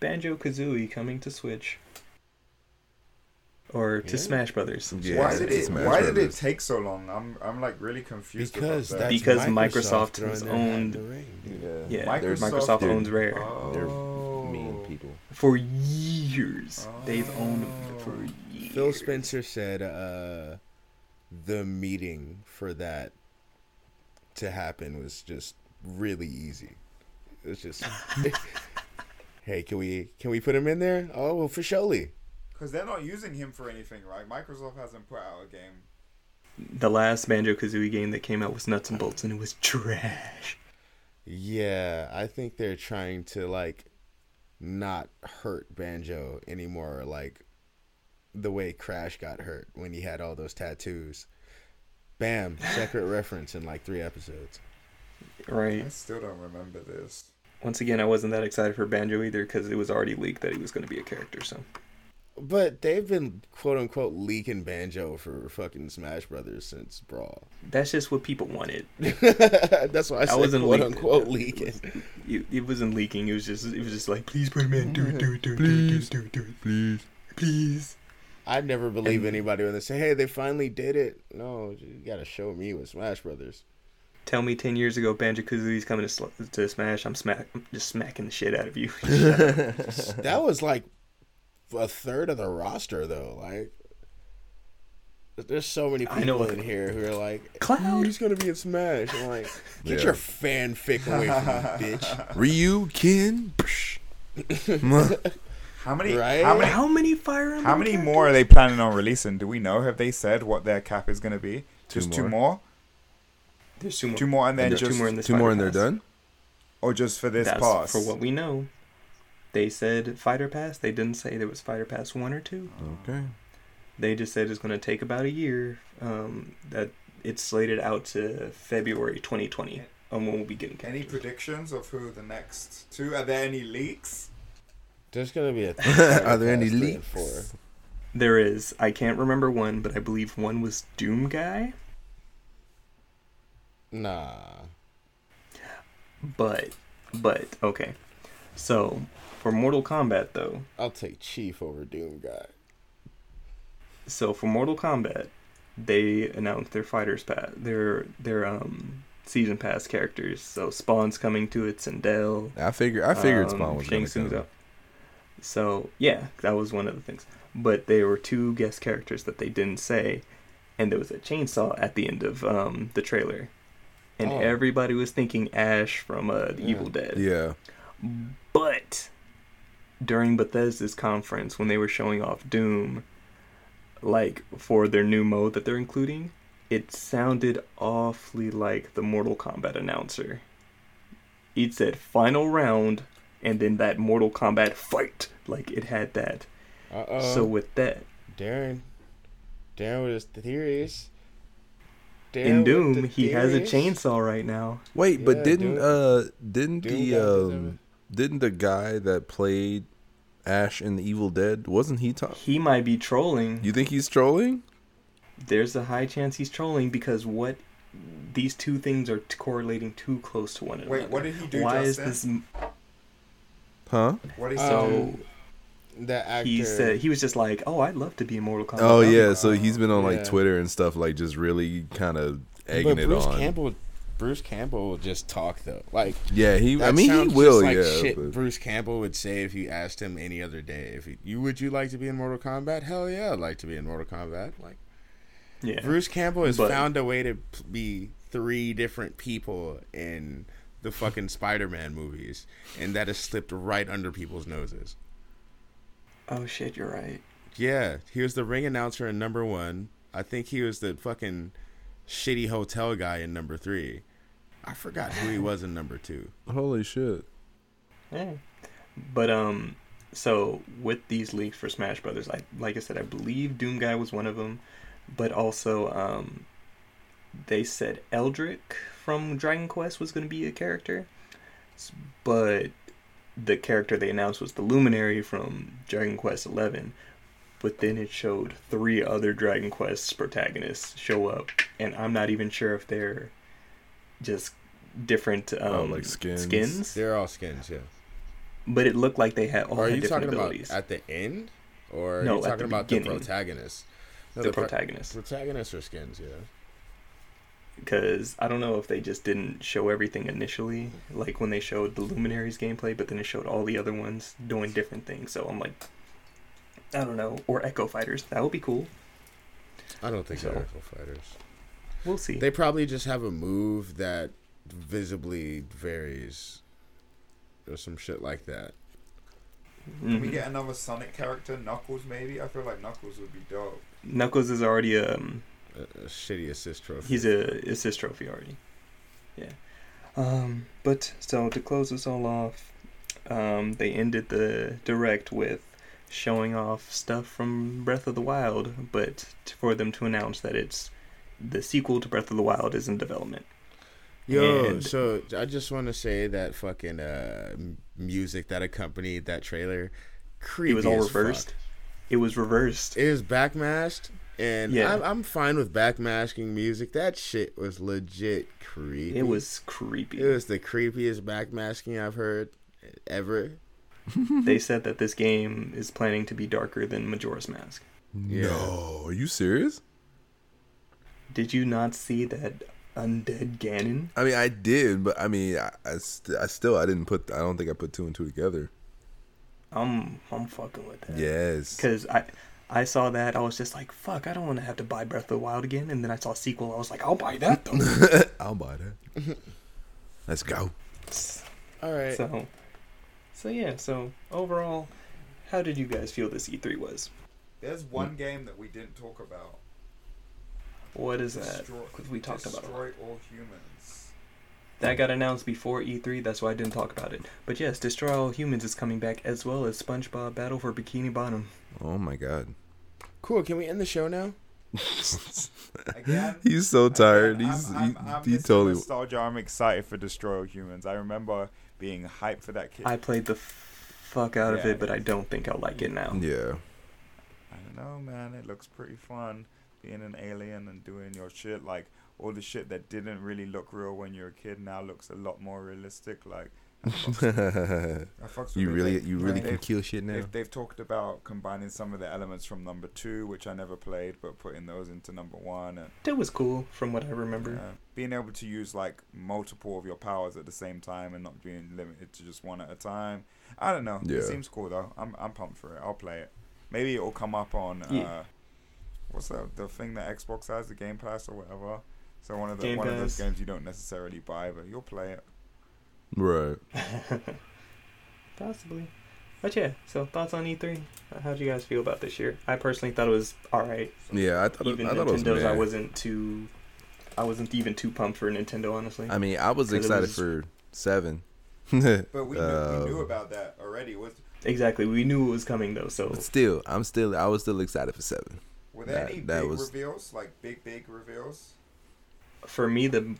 Banjo Kazooie coming to Switch. Or to Yeah. Smash Brothers. Yeah, why did it? Smash Why did it take so long? I'm I'm like really confused. Because about that. Because Microsoft throwing has their hat in owned- the ring, dude. Yeah. Yeah, They're- Microsoft owns Rare They're Oh. mean people. for years. They've owned for Oh. years. Phil Spencer said uh, the meeting for that to happen was just really easy. It was just, (laughs) (laughs) hey, can we can we put him in there? Oh, well, for surely. Because they're not using him for anything, right? Microsoft hasn't put out a game. The last Banjo Kazooie game that came out was nuts and bolts, and it was trash. Yeah, I think they're trying to like not hurt Banjo anymore, like the way Crash got hurt when he had all those tattoos. Bam, separate (laughs) reference in like three episodes. Right. I still don't remember this. Once again, I wasn't that excited for Banjo either because it was already leaked that he was going to be a character. So But they've been quote unquote leaking Banjo for fucking Smash Brothers since Brawl. that's just what people wanted. (laughs) That's why I said wasn't quote leaking. unquote It leaking. was- It, it wasn't leaking. It was just it was just like please put him in. Do it. Do it. Do it. Do it. Do it. Do it. Please. Please. I'd never believe And- anybody when they say, "Hey, they finally did it." No, you gotta show me with Smash Brothers. Tell me ten years ago Banjo Kazooie's coming to, sl- to Smash. I'm smack I'm just smacking the shit out of you. (laughs) That was like a third of the roster, though. Like, there's so many I know. people in here who are like, Cloud. "He's gonna be in Smash." I'm like, get Yeah. your fanfic away from me, (laughs) bitch. Ryu, Ken. psh. How many? Right? How many? How many Fire Emblem How many characters? more are they planning on releasing? Do we know? Have they said what their cap is going to be? Two Just two more. more? There's two more. Two more, and then There's just two more in this Two more and Fighter they're done. or just for this That's pass. for what we know. They said Fighter Pass. They didn't say there was Fighter Pass one or two. Okay. They just said it's going to take about a year. Um, that it's slated out to February 2020 on when we'll be getting Any characters. predictions of who the next two? Are there any leaks? There's gonna be a. (laughs) Are there any Fighter Pass three and leaks? four. There is. I can't remember one, but I believe one was Doom Guy. Nah. But, but okay. So for Mortal Kombat though, I'll take Chief over Doom Guy. so for Mortal Kombat, they announced their fighters pass, their their um season pass characters. So Spawn's coming to it, Sindel. I figured. I figured um, Spawn was Shang going to Tsung's come. up. So yeah, that was one of the things. But there were two guest characters that they didn't say, and there was a chainsaw at the end of um, the trailer, and Oh. everybody was thinking Ash from uh, The Yeah. Evil Dead. Yeah. But during Bethesda's conference, when they were showing off Doom, like for their new mode that they're including, it sounded awfully like the Mortal Kombat announcer. It said final round and then that Mortal Kombat fight. Like it had that. Uh oh. So with that, Darren. Darren with his theories. Darren in Doom, the he has a chainsaw right now. Wait, but didn't Doom- uh didn't Doom the um didn't the guy that played Ash in the Evil Dead wasn't he talk? He might be trolling. You think he's trolling? There's a high chance he's trolling because what these two things are t- correlating too close to one another. Wait, what did he do? Why Justin? is this? m- Huh? What did he So Um, The actor. he said he was just like, "Oh, I'd love to be in Mortal Kombat." Oh yeah, so he's been on like Yeah. Twitter and stuff, like just really kind of egging but it Bruce on. Campbell. Bruce Campbell will just talk though. Like yeah, he. I mean, he will. like yeah. shit but- Bruce Campbell would say if you asked him any other day. If he, you would you like to be in Mortal Kombat? Hell yeah, I'd like to be in Mortal Kombat. Like yeah. Bruce Campbell has But- found a way to be three different people in the fucking Spider-Man movies, and that has slipped right under people's noses. Oh shit, you're right. Yeah, he was the ring announcer in number one. I think he was the fucking shitty hotel guy in number three. I forgot who he was in number two. Holy shit! Yeah. But um, so with these leaks for Smash Brothers, I like I said, I believe Doom Guy was one of them, but also um, they said Erdrick from Dragon Quest was going to be a character, but the character they announced was the Luminary from Dragon Quest Eleven. But then it showed three other Dragon Quest protagonists show up, and I'm not even sure if they're just different um, Oh, like skins? skins They're all skins, yeah. but it looked like they had all Are had you different talking abilities. about at the end or No, you're at talking the about the beginning. protagonist? No, the pro- protagonist. protagonist or skins, yeah. because I don't know if they just didn't show everything initially, like when they showed the Luminaries gameplay, but then it showed all the other ones doing different things. So I'm like, I don't know, or Echo Fighters. That would be cool. I don't think So- they're Echo Fighters. We'll see. They probably just have a move that visibly varies, or some shit like that. Can we Mhm. get another Sonic character, Knuckles? Maybe I feel like Knuckles would be dope. Knuckles is already um A, a shitty assist trophy. he's a assist trophy already. Yeah. Um, but so to close this all off, um, they ended the direct with showing off stuff from Breath of the Wild, but t- for them to announce that it's the sequel to Breath of the Wild is in development. Yo, And- so I just want to say that fucking uh, music that accompanied that trailer, creepy. it was all as fuck. reversed. It was reversed. It was backmasked, and Yeah. I'm, I'm fine with backmasking music. That shit was legit creepy. It was creepy. It was the creepiest backmasking I've heard ever. (laughs) (laughs) they said that this game is planning to be darker than Majora's Mask. Yeah. No, are you serious? Did you not see that undead Ganon? I mean, I did, but I mean, I, I, st- I still, I didn't put. I don't think I put two and two together. I'm I'm fucking with that. Yes. Because I I saw that I was just like, fuck, I don't want to have to buy Breath of the Wild again. And then I saw sequel. I was like, I'll buy that though. (laughs) I'll buy that. (laughs) Let's go. All right. so, so yeah. So overall, how did you guys feel this E3 was? There's one mm. game that we didn't talk about. What is that? Destroy, Because we talked about it. All humans. That got announced before E3. That's why I didn't talk about it. But yes, Destroy All Humans is coming back as well as SpongeBob Battle for Bikini Bottom. Oh my god. cool. Can we end the show now? (laughs) Again. He's so tired. Again, He's I'm, I'm, he, I'm he missing totally. nostalgia. I'm excited for Destroy All Humans. I remember being hyped for that kid. I played the fuck out of it, but I don't think I'll like it now. Yeah. I don't know, man. It looks pretty fun being an alien and doing your shit. Like all the shit that didn't really look real when you were a kid now looks a lot more realistic. Like I (laughs) fucks with it. I fucks with you really, They- you really they've- can kill shit now. They've, they've talked about combining some of the elements from number two, which I never played, but putting those into number one, and It was cool from what I remember. uh, being able to use like multiple of your powers at the same time and not being limited to just one at a time. I don't know. Yeah. It seems cool though. I'm I'm pumped for it. I'll play it. Maybe it'll come up on uh, Yeah. What's that the thing that Xbox has, the Game Pass or whatever. So one of the Game one of those games you don't necessarily buy, but you'll play it. Right. (laughs) Possibly. But yeah, so thoughts on E3? How'd you guys feel about this year? I personally thought it was alright. Yeah, I thought. It, Even I thought it was I wasn't too. I wasn't even too pumped for Nintendo, honestly. I mean, I was excited was- for seven. But we (laughs) knew, we knew Um, about that already. Was exactly, we knew it was coming though. So But still, I'm still. I was still excited for seven. Were there that- any that big was- reveals? Like big big reveals? for me, the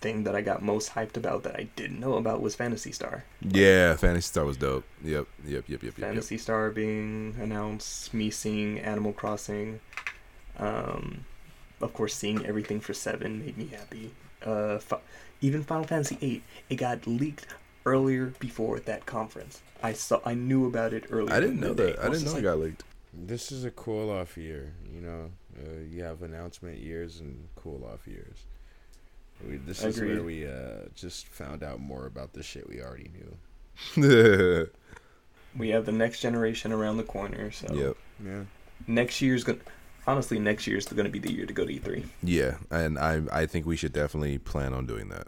thing that I got most hyped about that I didn't know about was Phantasy Star. Yeah, Phantasy Star was dope. Yep, yep, yep, yep, yep. yep. Phantasy Star being announced, me seeing Animal Crossing, um, of course, seeing everything for Seven made me happy. Uh, fi- even Final Fantasy VIII, it got leaked earlier before that conference. I saw, I knew about it earlier. I didn't know that. I was didn't know just it got leaked. This is a cool off year. You know, uh, you have announcement years and cool off years. We, this is where we uh, just found out more about the shit we already knew. (laughs) We have the next generation around the corner, so yep. Yeah. next year's gonna. Honestly, next year's gonna be the year to go to E E3. Yeah, and I I think we should definitely plan on doing that.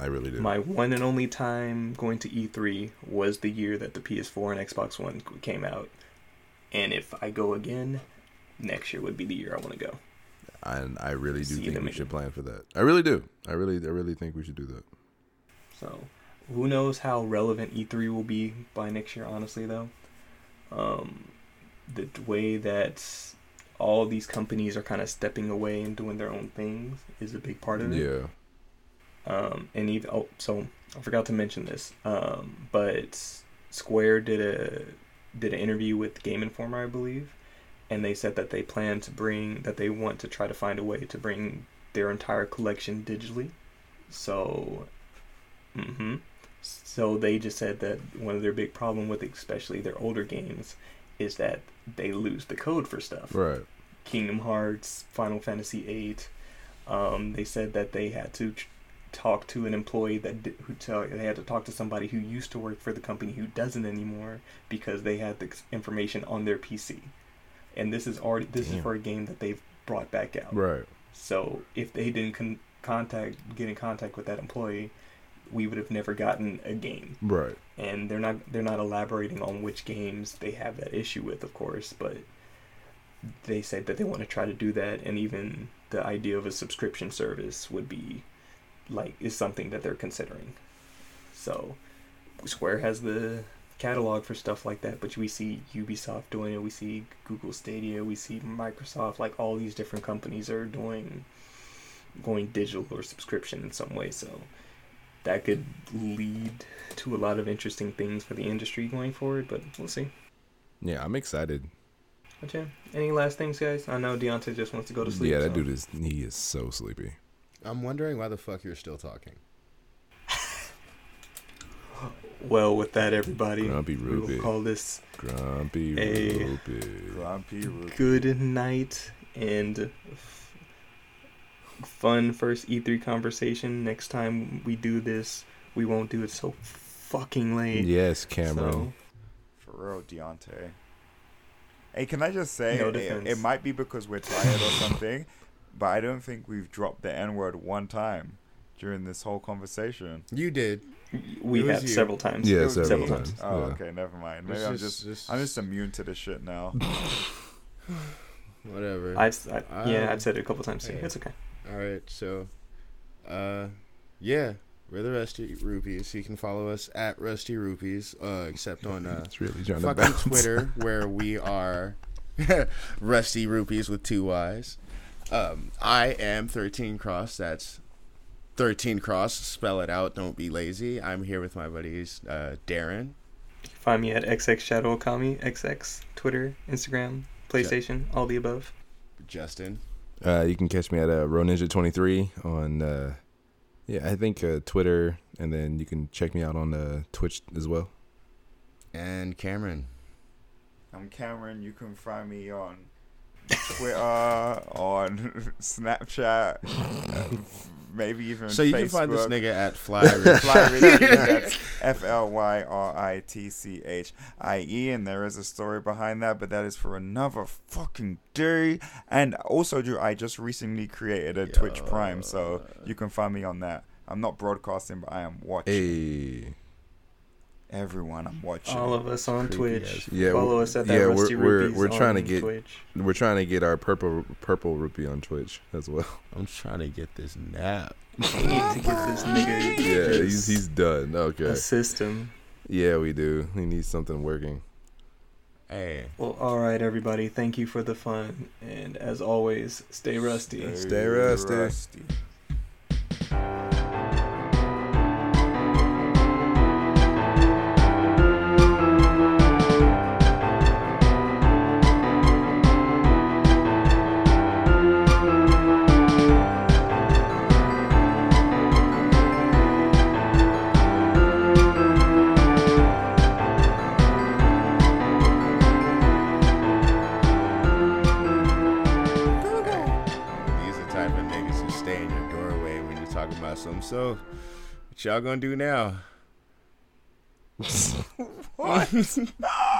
I really do. My one and only time going to E3 was the year that the PS4 and Xbox One came out. And if I go again, next year would be the year I want to go. and I really do See think we should plan for that. I really do. I really I really think we should do that. So, who knows how relevant E3 will be by next year, honestly, though. Um, the way that all these companies are kind of stepping away and doing their own things is a big part of it. Yeah. Um, and even oh, so I forgot to mention this. Um, but Square did a did an interview with Game Informer, I believe, and they said that they plan to bring that they want to try to find a way to bring their entire collection digitally. So, hmm so they just said that one of their big problem with especially their older games is that they lose the code for stuff. Right. Kingdom Hearts, Final Fantasy VIII. Um, they said that they had to ch- talk to an employee that di- who tell they had to talk to somebody who used to work for the company who doesn't anymore because they had the information on their PC. And this is already this Damn. is for a game that they've brought back out. Right. So if they didn't con- contact get in contact with that employee, we would have never gotten a game Right. and they're not they're not elaborating on which games they have that issue with, of course, but they said that they want to try to do that, and even the idea of a subscription service would be like is something that they're considering. So Square has the catalog for stuff like that, but we see Ubisoft doing it, we see Google Stadia, we see Microsoft, like all these different companies are doing going digital or subscription in some way. So that could lead to a lot of interesting things for the industry going forward, but we'll see. Yeah, I'm excited. Yeah, any last things, guys? I know Deontay just wants to go to sleep. yeah, that so- dude is he is so sleepy. I'm wondering why the fuck you're still talking. Well, with that, everybody, Grumpy we will call this Grumpy A- Ruby. Grumpy Ruby. good night and f- fun first E3 conversation. Next time we do this, we won't do it so fucking late. Yes, Cameron. For real, Deontay. Hey, can I just say, No it, it might be because we're tired or something, but I don't think we've dropped the N word one time during this whole conversation. You did. We It was have you. several times. Yeah, It was several me. times. Oh, yeah. okay, never mind. Maybe It's I'm just- just, just- I'm just immune to this shit now. (sighs) Whatever. I've, I, yeah, Um, I've said it a couple times too. yeah. It's okay. All right, so, uh, yeah, we're the Rusty Rupees. You can follow us at Rusty Rupees, uh, except on uh, It's really fucking. Twitter, where we are (laughs) Rusty Rupees with two Y's. Um, I am 13 Cross. That's 13 Cross. Spell it out. Don't be lazy. I'm here with my buddies, uh, Darren, Find me at XX Shadow Okami, XX, Twitter, Instagram, PlayStation, all the above. Justin, Uh, you can catch me at uh, RoNinja23 on, uh, yeah, I think uh, Twitter, and then you can check me out on uh, Twitch as well. and Cameron. I'm Cameron. You can find me on Twitter, on (laughs) Snapchat, (laughs) maybe even So you Facebook. can find this nigga at Fly. Fly Rich, that's F L Y R I T C H I E, and there is a story behind that, but that is for another fucking day. And also, Drew, I just recently created a Twitch Prime, so you can find me on that. I'm not broadcasting, but I am watching. Hey. Everyone, I'm watching. All of us on Twitch. Yeah, Follow us at that yeah, Rusty we're- we're- we're trying to get- Twitch. We're trying to get our purple purple rupee on Twitch as well. (laughs) I'm trying to get this nap. (laughs) We need to get this nigga Yeah, he's he's done. Okay. a system. Yeah, we do. We need something working. Hey. Well, all right, everybody. Thank you for the fun, and as always, stay rusty. Stay rusty. rusty. What y'all gonna do now? (laughs) (laughs) What? (laughs)